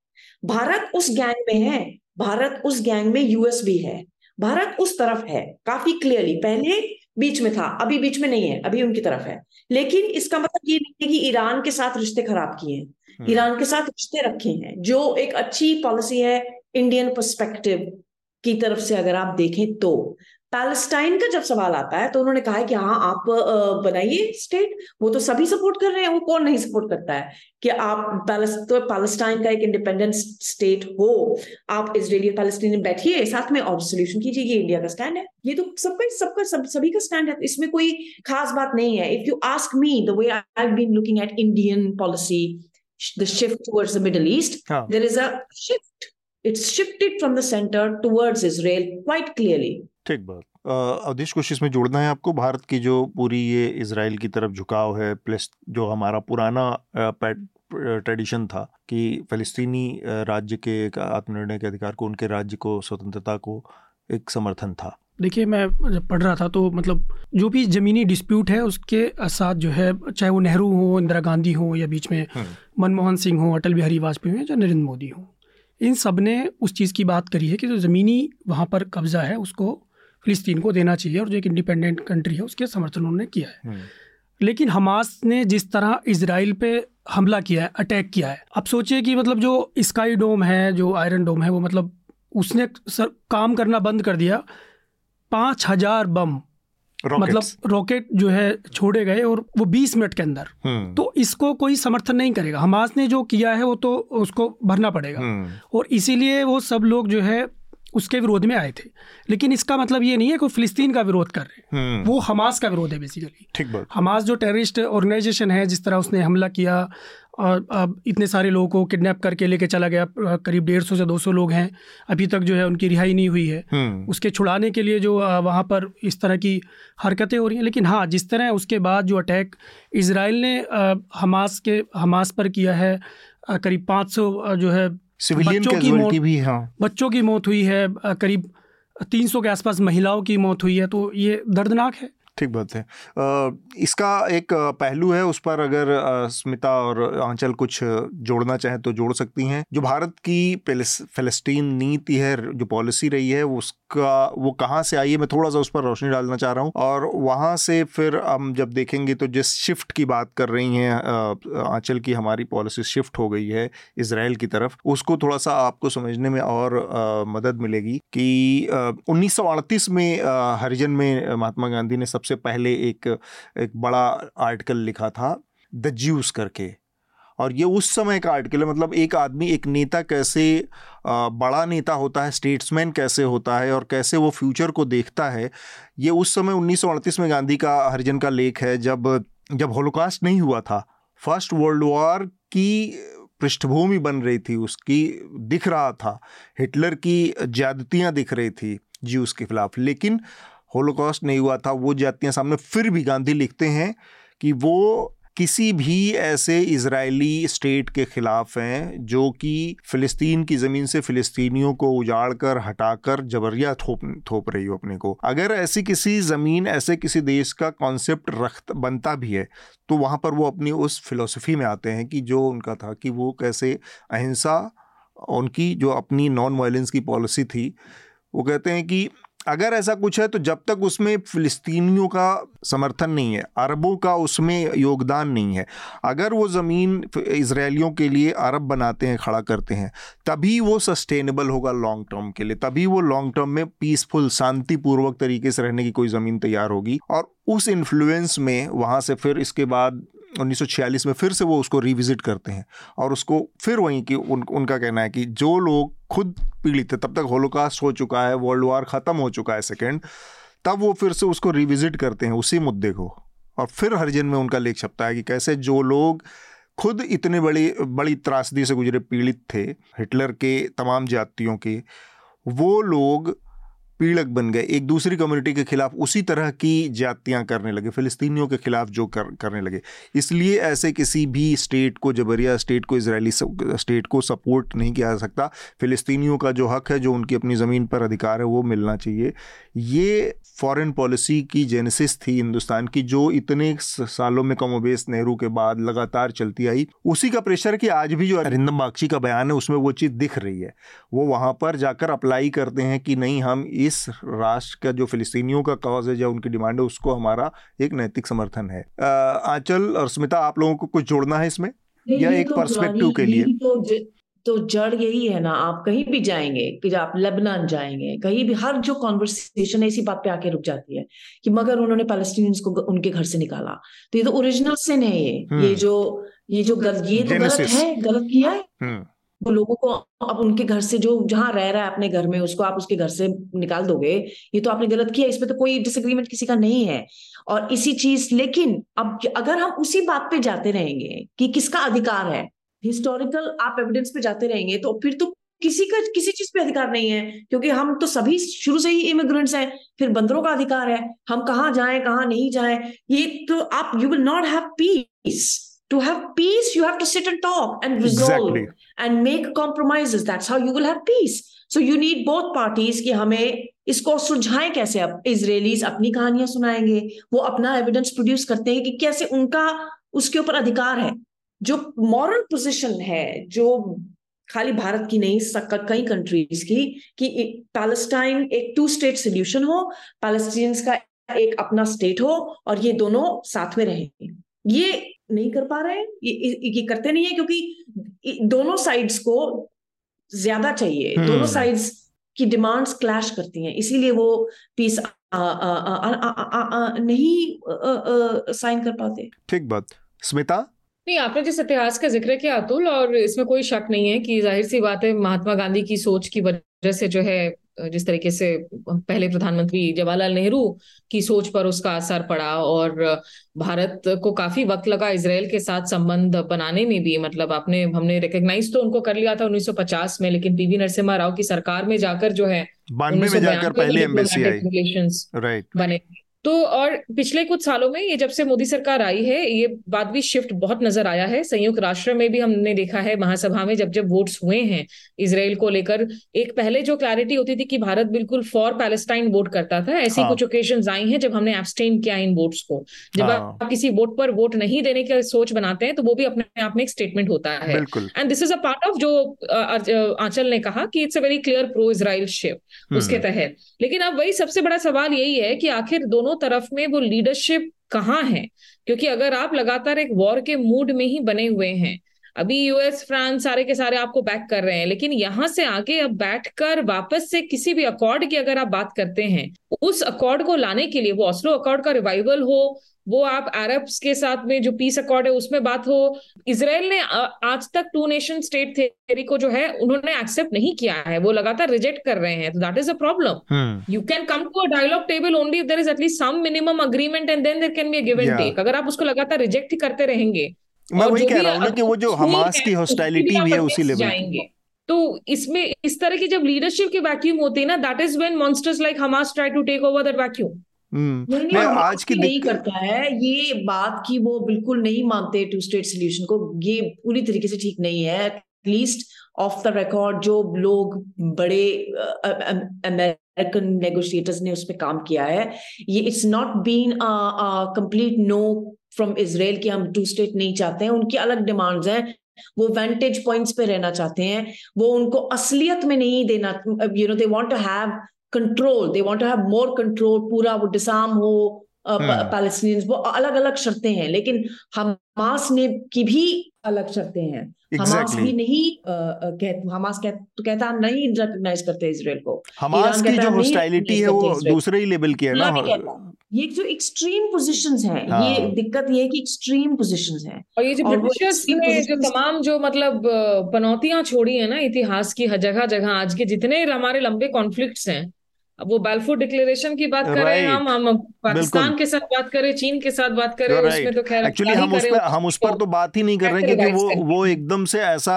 भारत उस गैंग में है भारत उस गैंग में यूएस भी है। भारत उस तरफ़ है काफ़ी क्लियरली पहले बीच में था अभी बीच में नहीं है अभी उनकी तरफ़ है। लेकिन इसका मतलब ये नहीं है कि ईरान के साथ रिश्ते खराब किए। ईरान के साथ रिश्ते रखे हैं, जो एक अच्छी पॉलिसी है इंडियन पर्सपेक्टिव की तरफ़ से अगर आप देखें तो। पैलेस्टाइन का जब सवाल आता है तो उन्होंने कहा है कि हाँ आप बनाइए स्टेट वो तो सभी सपोर्ट कर रहे हैं, वो कौन नहीं सपोर्ट करता है कि आप तो पैलेस्टाइन का एक इंडिपेंडेंट स्टेट हो। आप इसराइली और पैलेस्टीन बैठिए, साथ में और सोल्यूशन कीजिए, ये इंडिया का स्टैंड है। ये तो सबका सबका, सब, सभी का स्टैंड है। इसमें कोई खास बात नहीं है। If you ask me the way I been looking at Indian policy the shift towards the middle east there is a shift it's shifted from the centre towards Israel quite clearly ठीक बात। अवधेश कुछ इसमें जोड़ना है आपको? भारत की जो पूरी ये इसराइल की तरफ़ झुकाव है प्लस जो हमारा पुराना ट्रेडिशन था कि फ़लस्तीनी राज्य के आत्मनिर्णय के अधिकार को उनके राज्य को स्वतंत्रता को एक समर्थन था। देखिए मैं जब पढ़ रहा था तो मतलब जो भी ज़मीनी डिस्प्यूट है उसके साथ जो है चाहे वो नेहरू हो इंदिरा गांधी हो या बीच में हम्म। मनमोहन सिंह हो अटल बिहारी वाजपेयी हो या नरेंद्र मोदी हो इन सबने उस चीज़ की बात करी है कि जो ज़मीनी वहाँ पर कब्ज़ा है उसको फ़िलिस्तीन को देना चाहिए और जो एक इंडिपेंडेंट कंट्री है उसके समर्थन उन्होंने किया है हम्म। लेकिन हमास ने जिस तरह इसराइल पे हमला किया है अटैक किया है अब सोचिए कि मतलब जो स्काई डोम है जो आयरन डोम है वो मतलब उसने सर काम करना बंद कर दिया पाँच हज़ार बम मतलब रॉकेट जो है छोड़े गए और वो 20 मिनट के अंदर। हम्म। तो इसको कोई समर्थन नहीं करेगा। हमास ने जो किया है वो तो उसको भरना पड़ेगा। हम्म। और इसीलिए वो सब लोग जो है उसके विरोध में आए थे। लेकिन इसका मतलब ये नहीं है कि फिलिस्तीन का विरोध कर रहे हैं। हम्म। वो हमास का विरोध है बेसिकली ठीक हमास जो टेररिस्ट ऑर्गेनाइजेशन है जिस तरह उसने हमला किया और अब इतने सारे लोगों को किडनैप करके लेके चला गया। करीब डेढ़ सौ से दो सौ लोग हैं। अभी तक जो है उनकी रिहाई नहीं हुई है। हम्म। उसके छुड़ाने के लिए जो वहाँ पर इस तरह की हरकतें हो रही हैं। लेकिन हाँ जिस तरह उसके बाद जो अटैक इसराइल ने हमास के हमास पर किया है करीब पाँच सौ जो है बच्चों की मौत भी हाँ। बच्चों की मौत हुई है। करीब तीन सौ के आसपास महिलाओं की मौत हुई है। तो ये दर्दनाक है। ठीक बात है। इसका एक पहलू है उस पर अगर स्मिता और आंचल कुछ जोड़ना चाहें तो जोड़ सकती हैं। जो भारत की फ़लस्तीन नीति है, जो पॉलिसी रही है उसका, वो कहाँ से आई है, मैं थोड़ा सा उस पर रोशनी डालना चाह रहा हूँ। और वहाँ से फिर हम जब देखेंगे तो जिस शिफ्ट की बात कर रही हैं आंचल की हमारी पॉलिसी शिफ्ट हो गई है इसराइल की तरफ़, उसको थोड़ा सा आपको समझने में और मदद मिलेगी कि उन्नीस सौ अड़तीस में हरिजन में महात्मा गांधी ने सबसे पहले एक एक बड़ा आर्टिकल लिखा था द ज्यूस करके। और ये उस समय का आर्टिकल है मतलब एक आदमी, एक नेता कैसे बड़ा नेता होता है स्टेट्समैन कैसे होता है और कैसे वो फ्यूचर को देखता है, ये उस समय उन्नीस में गांधी का, हरिजन का लेख है, जब जब होलोकास्ट नहीं हुआ था। फ़र्स्ट वर्ल्ड वॉर की पृष्ठभूमि बन रही थी, उसकी दिख रहा था। हिटलर की ज्यादतियाँ दिख रही थी ज्यूस के खिलाफ। लेकिन होलोकॉस्ट नहीं हुआ था, वो जातियाँ सामने फिर भी गांधी लिखते हैं कि वो किसी भी ऐसे इजरायली स्टेट के खिलाफ हैं जो कि फ़िलिस्तीन की ज़मीन से फ़िलिस्तीनियों को उजाड़ कर हटाकर, जबरिया थोप थोप रही हो अपने को। अगर ऐसी किसी ज़मीन, ऐसे किसी देश का कॉन्सेप्ट रख बनता भी है तो वहाँ पर वो अपनी उस फिलोसफी में आते हैं कि जो उनका था कि वो कैसे अहिंसा, उनकी जो अपनी नॉन वायलेंस की पॉलिसी थी, वो कहते हैं कि अगर ऐसा कुछ है तो जब तक उसमें फ़िलिस्तीनियों का समर्थन नहीं है, अरबों का उसमें योगदान नहीं है। अगर वो ज़मीन इसराइलियों के लिए अरब बनाते हैं, खड़ा करते हैं, तभी वो सस्टेनेबल होगा लॉन्ग टर्म के लिए। तभी वो लॉन्ग टर्म में पीसफुल शांतिपूर्वक तरीके से रहने की कोई ज़मीन तैयार होगी। और उस इन्फ्लुएंस में वहाँ से फिर इसके बाद 1946 में फिर से वो उसको रिविजिट करते हैं। और उसको फिर वहीं की उन, उनका कहना है कि जो लोग खुद पीड़ित थे तब तक होलोकास्ट हो चुका है वर्ल्ड वार ख़त्म हो चुका है सेकेंड तब वो फिर से उसको रिविजिट करते हैं उसी मुद्दे को। और फिर हरिजन में उनका लेख छपता है कि कैसे जो लोग खुद इतने बड़ी बड़ी त्रासदी से गुजरे पीड़ित थे हिटलर के तमाम जातियों के वो लोग पीड़क बन गए। एक दूसरी कम्युनिटी के खिलाफ उसी तरह की जातियाँ करने लगे, फ़िलिस्तीनियों के खिलाफ जो कर, करने लगे। इसलिए ऐसे किसी भी स्टेट को, जबरिया स्टेट को इसराइली स्टेट को सपोर्ट नहीं किया जा सकता। फ़िलिस्तीनियों का जो हक है, जो उनकी अपनी ज़मीन पर अधिकार है, वो मिलना चाहिए। ये फॉरेन पॉलिसी की जेनेसिस थी हिंदुस्तान की, जो इतने सालों में कमोबेश नेहरू के बाद लगातार चलती आई। उसी का प्रेशर कि आज भी जो अरिंदम बागची का बयान है, उसमें वो चीज़ दिख रही है। वो वहाँ पर जाकर अप्लाई करते हैं कि नहीं, हम इस राष्ट्र का जो फिलिस्तीनियों का कॉज है या उनकी डिमांड है उसको हमारा एक नैतिक समर्थन है। आंचल और स्मिता आप लोगों को कुछ जोड़ना है इसमें? या एक पर्सपेक्टिव तो के लिए? तो तो जड़ यही है ना आप कहीं भी जाएँगे कि आप लेबनान जाएँगे कहीं भी हर जो कॉन्वर्सेशन है इसी बात पे आके रुक जाती है कि मगर उन्होंने पैलेस्टीनियंस को उनके घर से निकाला। तो ये तो ओरिजिनल सिन है ये। हम्म। ये जो ये जो गलत ये तो गलत है गलत किया है। वो लोगों को अब उनके घर से जो जहाँ रह रहा है अपने घर में, उसको आप उसके घर से निकाल दोगे। ये तो आपने गलत किया इसमें तो कोई डिसएग्रीमेंट किसी का नहीं है। और इसी चीज़, लेकिन अब अगर हम उसी बात पे जाते रहेंगे कि किसका अधिकार है हिस्टोरिकल आप एविडेंस पे जाते रहेंगे तो फिर तो किसी का, किसी चीज़ पे अधिकार नहीं है। क्योंकि हम तो सभी शुरू से ही इमिग्रेंट्स हैं, फिर बंदरों का अधिकार है। हम कहाँ जाए, कहाँ नहीं जाए, ये तो आप you will not have peace to have peace you have to sit and talk and resolve exactly. and make compromises. That's how you will have peace. So you need both parties कि हमें इसको सुलझाएँ कैसे? अब Israelites अपनी कहानियाँ सुनाएँगे। वो अपना evidence produce करते हैं कि कैसे उनका उसके ऊपर अधिकार है। जो मॉरल पोजिशन है जो खाली भारत की नहीं कई कंट्रीज़ की कि पैलेस्टाइन एक टू स्टेट सोल्यूशन हो पैलेस्टीन का एक अपना स्टेट हो और ये दोनों साथ में रहे। ये नहीं कर पा रहे हैं? ये, ये करते नहीं है क्योंकि दोनों साइड्स को ज़्यादा चाहिए। hmm. दोनों साइड्स की डिमांड्स क्लैश करती हैं। इसीलिए वो पीस आ, आ, आ, नहीं साइन कर पाते। ठीक बात। स्मिता? नहीं आपने जिस इतिहास का ज़िक्र किया अतुल और इसमें कोई शक नहीं है कि ज़ाहिर सी बात है महात्मा गांधी की सोच की वजह से जो है जिस तरीके से पहले प्रधानमंत्री जवाहरलाल नेहरू की सोच पर उसका असर पड़ा और भारत को काफ़ी वक्त लगा इसराइल के साथ संबंध बनाने में भी। मतलब आपने हमने रिकग्नाइज तो उनको कर लिया था 1950 में लेकिन पीवी नरसिम्हा राव की सरकार में जाकर जो है बानवे में जाकर पहले एम्बेसी आई। राइट बने। तो और पिछले कुछ सालों में ये जब से मोदी सरकार आई है ये बात भी शिफ्ट बहुत नज़र आया है। संयुक्त राष्ट्र में भी हमने देखा है महासभा में जब जब वोट्स हुए हैं इसराइल को लेकर एक पहले जो क्लैरिटी होती थी कि भारत बिल्कुल फॉर पैलेस्टाइन वोट करता था ऐसी हाँ. कुछ ओकेजन आई हैं जब हमने एब्सटेन किया इन वोट्स को। जब हाँ. आप किसी वोट पर वोट नहीं देने की सोच बनाते हैं तो वो भी अपने आप में एक स्टेटमेंट होता है। And this is a part of जो आंचल ने कहा कि it's a very clear pro Israel shift उसके तहत। लेकिन अब वही सबसे बड़ा सवाल यही है कि आखिर दोनों दोनों तरफ़ में वो लीडरशिप कहाँ है? क्योंकि अगर आप लगातार एक वॉर के मूड में ही बने हुए हैं, अभी यूएस फ्रांस सारे के सारे आपको बैक कर रहे हैं, लेकिन यहाँ से आगे अब बैठकर वापस से किसी भी अकॉर्ड की अगर आप बात करते हैं, उस अकॉर्ड को लाने के लिए, वो ऑस्लो अकॉर्ड का रिवाइवल हो वो आप अरब्स के साथ में जो पीस अकॉर्ड है उसमें बात हो। इसराइल ने आज तक टू नेशन स्टेट थेरी को जो है उन्होंने एक्सेप्ट नहीं किया है। वो लगातार रिजेक्ट कर रहे हैं। तो that is a problem you can come to a dialogue table only if there is at least some minimum agreement and then there can be a give and take अगर आप उसको लगातार रिजेक्ट ही करते रहेंगे मैं वही कह रहा हूँ ना कि वो जो हमास की हॉस्टाइलिटी भी है उसी लेवल जाएँगे। तो इसमें इस तरह की जब लीडरशिप की वैक्यूम होती है ना that is when monsters like Hamas try to take over that vacuum नहीं, आज की नहीं करता है ये बात की वो बिल्कुल नहीं मानते टू स्टेट सोल्यूशन को ये पूरी तरीके से ठीक नहीं है एटलीस्ट ऑफ़ द रिकॉर्ड जो लोग बड़े अमेरिकन नेगोशिएटर्स ने उस पर काम किया है ये it's not been complete no from Israel कि हम टू स्टेट नहीं चाहते हैं उनकी अलग डिमांड्स हैं वो वेंटेज पॉइंट्स पे रहना चाहते हैं वो उनको असलियत में नहीं देना you know they want to have control they want to have more control पूरा वो डिसाम हो पैलेस्टीनियंस वो अलग अलग शर्तें हैं लेकिन हमास ने की भी अलग शर्तें हैं। exactly. हमास भी नहीं कह हमास कह, तो कहता हम नहीं रिकॉग्नाइज करते इसराइल को। हमास की जो हॉस्टाइलिटी है वो दूसरे ही लेवल की है ना ये जो एक्सट्रीम पोजीशंस हैं हाँ. ये दिक्कत ये है कि एक्सट्रीम पोजीशंस हैं। और ये जो ब्रिटिशर्स ने जो तमाम जो मतलब पनौतियाँ छोड़ी है ना इतिहास की जगह जगह आज के जितने हमारे लंबे कॉन्फ्लिक्ट्स हैं वो बैल्फोर डिक्लेरेशन की बात करें हम हम पाकिस्तान के साथ बात करें चीन के साथ बात करें उसमें तो खैर एक्चुअली हम उस पर हम उस पर तो बात ही नहीं कर रहे क्योंकि वो वो एकदम से ऐसा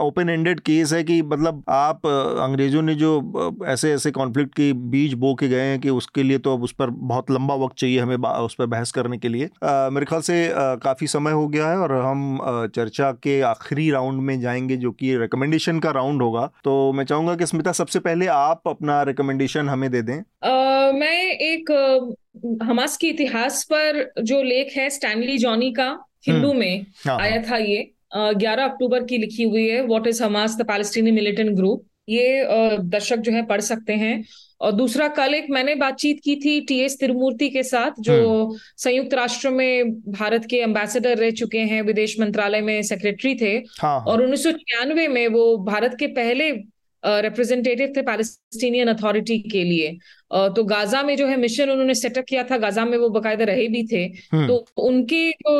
ओपन एंडेड केस है कि मतलब आप अंग्रेज़ों ने जो ऐसे ऐसे कॉन्फ्लिक्ट के बीज बो के गए हैं कि उसके लिए तो अब उस पर बहुत लंबा वक्त चाहिए हमें उस पर बहस करने के लिए। मेरे ख्याल से काफ़ी समय हो गया है और हम चर्चा के आखिरी राउंड में जाएँगे जो कि रिकमेंडेशन का राउंड होगा। तो मैं चाहूँगा कि स्मिता सबसे पहले आप अपना रिकमेंडेशन रिकमेंडेशन हमें दे दें uh, मैं एक uh, हमास के इतिहास पर जो लेख है स्टैनली जॉनी का हिंदू हम्म। में हाँ, आया। था ये ग्यारह अक्टूबर की लिखी हुई है what is Hamas the Palestinian militant group ये uh, दर्शक जो है पढ़ सकते हैं और दूसरा कल एक मैंने बातचीत की थी टी एस तिरुमूर्ति के साथ जो हम्म। संयुक्त राष्ट्र में भारत के एम्बेसडर रह चुके हैं विदेश मंत्रालय में सेक्रेटरी थे हाँ, हाँ. और उन्नीस में वो भारत के पहले रिप्रेजेंटेटिव थे पैलेस्टीनियन अथॉरिटी के लिए। तो गाजा में जो है मिशन उन्होंने सेटअप किया था। गाजा में वो बकायदा रहे भी थे। हम्म। तो उनके जो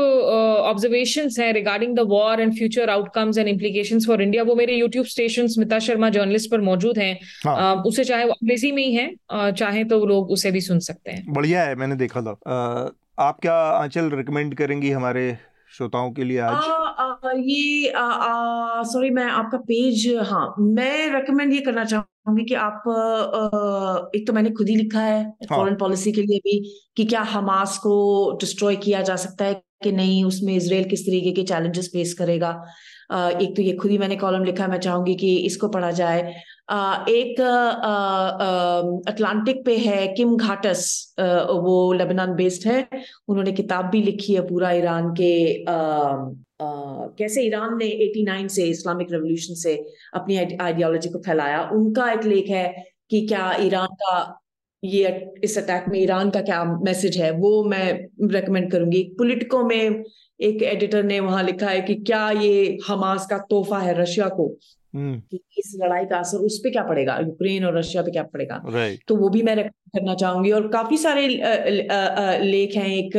ऑब्जर्वेशन है regarding the war and future outcomes and implication for India वो मेरे YouTube station Smita Sharma journalist पर मौजूद हैं। हाँ। उसे चाहे वो अंग्रेज़ी में ही है चाहे तो लोग उसे भी सुन सकते हैं। बढ़िया है मैंने देखा था। आप क्या आंचल रिकमेंड करेंगी हमारे श्रोताओं के लिए आज? आ, आ, ये सॉरी मैं आपका पेज हाँ मैं रेकमेंड ये करना चाहूँगी कि आप आ, एक तो मैंने खुद ही लिखा है फॉरेन हाँ. पॉलिसी के लिए भी कि क्या हमास को डिस्ट्रॉय किया जा सकता है कि नहीं उसमें इसराइल किस तरीके के चैलेंजेस फेस करेगा? एक तो ये खुद ही मैंने कॉलम लिखा मैं चाहूँगी कि इसको पढ़ा जाए। एक अटलांटिक पे है किम घाटस वो लेबनान बेस्ड है। उन्होंने किताब भी लिखी है पूरा ईरान के कैसे ईरान ने 89 से इस्लामिक रेवोल्यूशन से अपनी आइडियोलॉजी को फैलाया। उनका एक लेख है कि क्या ईरान का ये, इस अटैक में ईरान का क्या मैसेज है, वो मैं रेकमेंड करूँगी। पॉलिटिको में एक एडिटर ने वहाँ लिखा है कि क्या ये हमास का तोहफा है रशिया को। कि इस लड़ाई का असर उस पर क्या पड़ेगा? यूक्रेन और रशिया पे क्या पड़ेगा? तो वो भी मैं रेकमेंड करना चाहूँगी और काफ़ी सारे लेख हैं। एक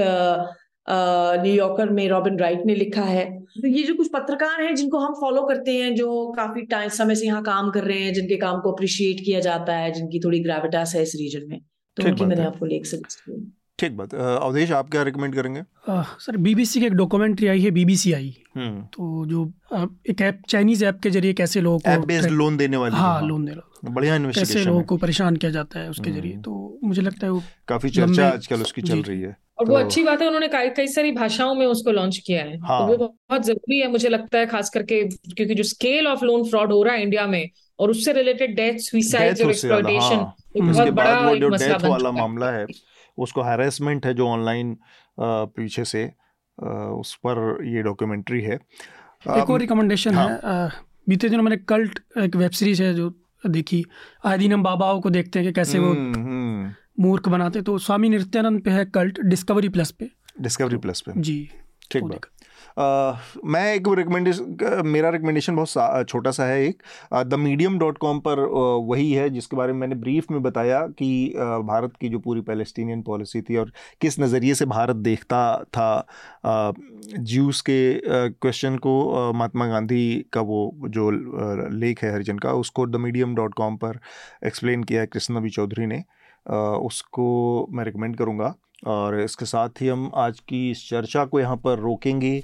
न्यूयॉर्कर में रॉबिन राइट ने लिखा है। तो ये जो कुछ पत्रकार हैं जिनको हम फॉलो करते हैं जो काफ़ी टाइम समय से यहाँ काम कर रहे हैं जिनके काम को अप्रिशिएट किया जाता है जिनकी थोड़ी ग्रेविटास है इस रीजन में तो उनकी मैंने आपको लेख सजेस्ट किया। ठीक बात अवधेश आप क्या रिकमेंड करेंगे? आ, सर बीबीसी की एक डॉक्यूमेंट्री आई है बीबीसी आई। हम्म। तो जो एक ऐप चाइनीज़ ऐप के ज़रिए कैसे लोगों को ऐप बेस्ड लोन देने वाली हाँ लोन देना बढ़िया कैसे लोगों को परेशान किया जाता है उसके ज़रिए। हम्म। तो मुझे लगता है वो काफ़ी चर्चा आजकल उसकी चल रही है। और वो तो अच्छी बात है उन्होंने कई सारी भाषाओं में उसको लॉन्च किया है। तो हाँ। तो वो बहुत ज़रूरी है मुझे लगता है खास करके क्योंकि जो स्केल ऑफ़ लोन फ्रॉड हो रहा है इंडिया में और उससे रिलेटेड डेथ सुसाइड और एक्सप्लॉयटेशन बहुत बड़ा एक मसला वाला मामला है उसको हैरेसमेंट है जो ऑनलाइन पीछे से उस पर ये डॉक्यूमेंट्री है। एक और रिकमेंडेशन हाँ. है। बीते दिनों मैंने कल्ट एक वेब सीरीज़ है जो देखी आए दिन हम बाबाओं को देखते हैं कि कैसे वो हम्म, हम्म। मूर्ख बनाते तो स्वामी नित्यानंद पे है कल्ट डिस्कवरी प्लस पे। डिस्कवरी प्लस पे। जी ठीक बात। मैं एक रिकमेंडेशन मेरा रिकमेंडेशन बहुत सा, छोटा सा है एक। द मीडियम डॉट कॉम पर वही है जिसके बारे में मैंने ब्रीफ में बताया कि भारत की जो पूरी पैलेस्टीनियन पॉलिसी थी और किस नज़रिए से भारत देखता था ज्यूस के क्वेश्चन को महात्मा गांधी का वो, जो लेख है हरिजन का, उसको द मीडियम डॉट कॉम पर एक्सप्लेन किया है कृष्ण नबी चौधरी ने। उसको मैं रिकमेंड करूँगा और इसके साथ ही हम आज की इस चर्चा को यहाँ पर रोकेंगे।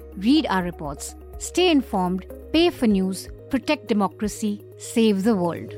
read our reports, stay informed, pay for news, protect democracy, save the world.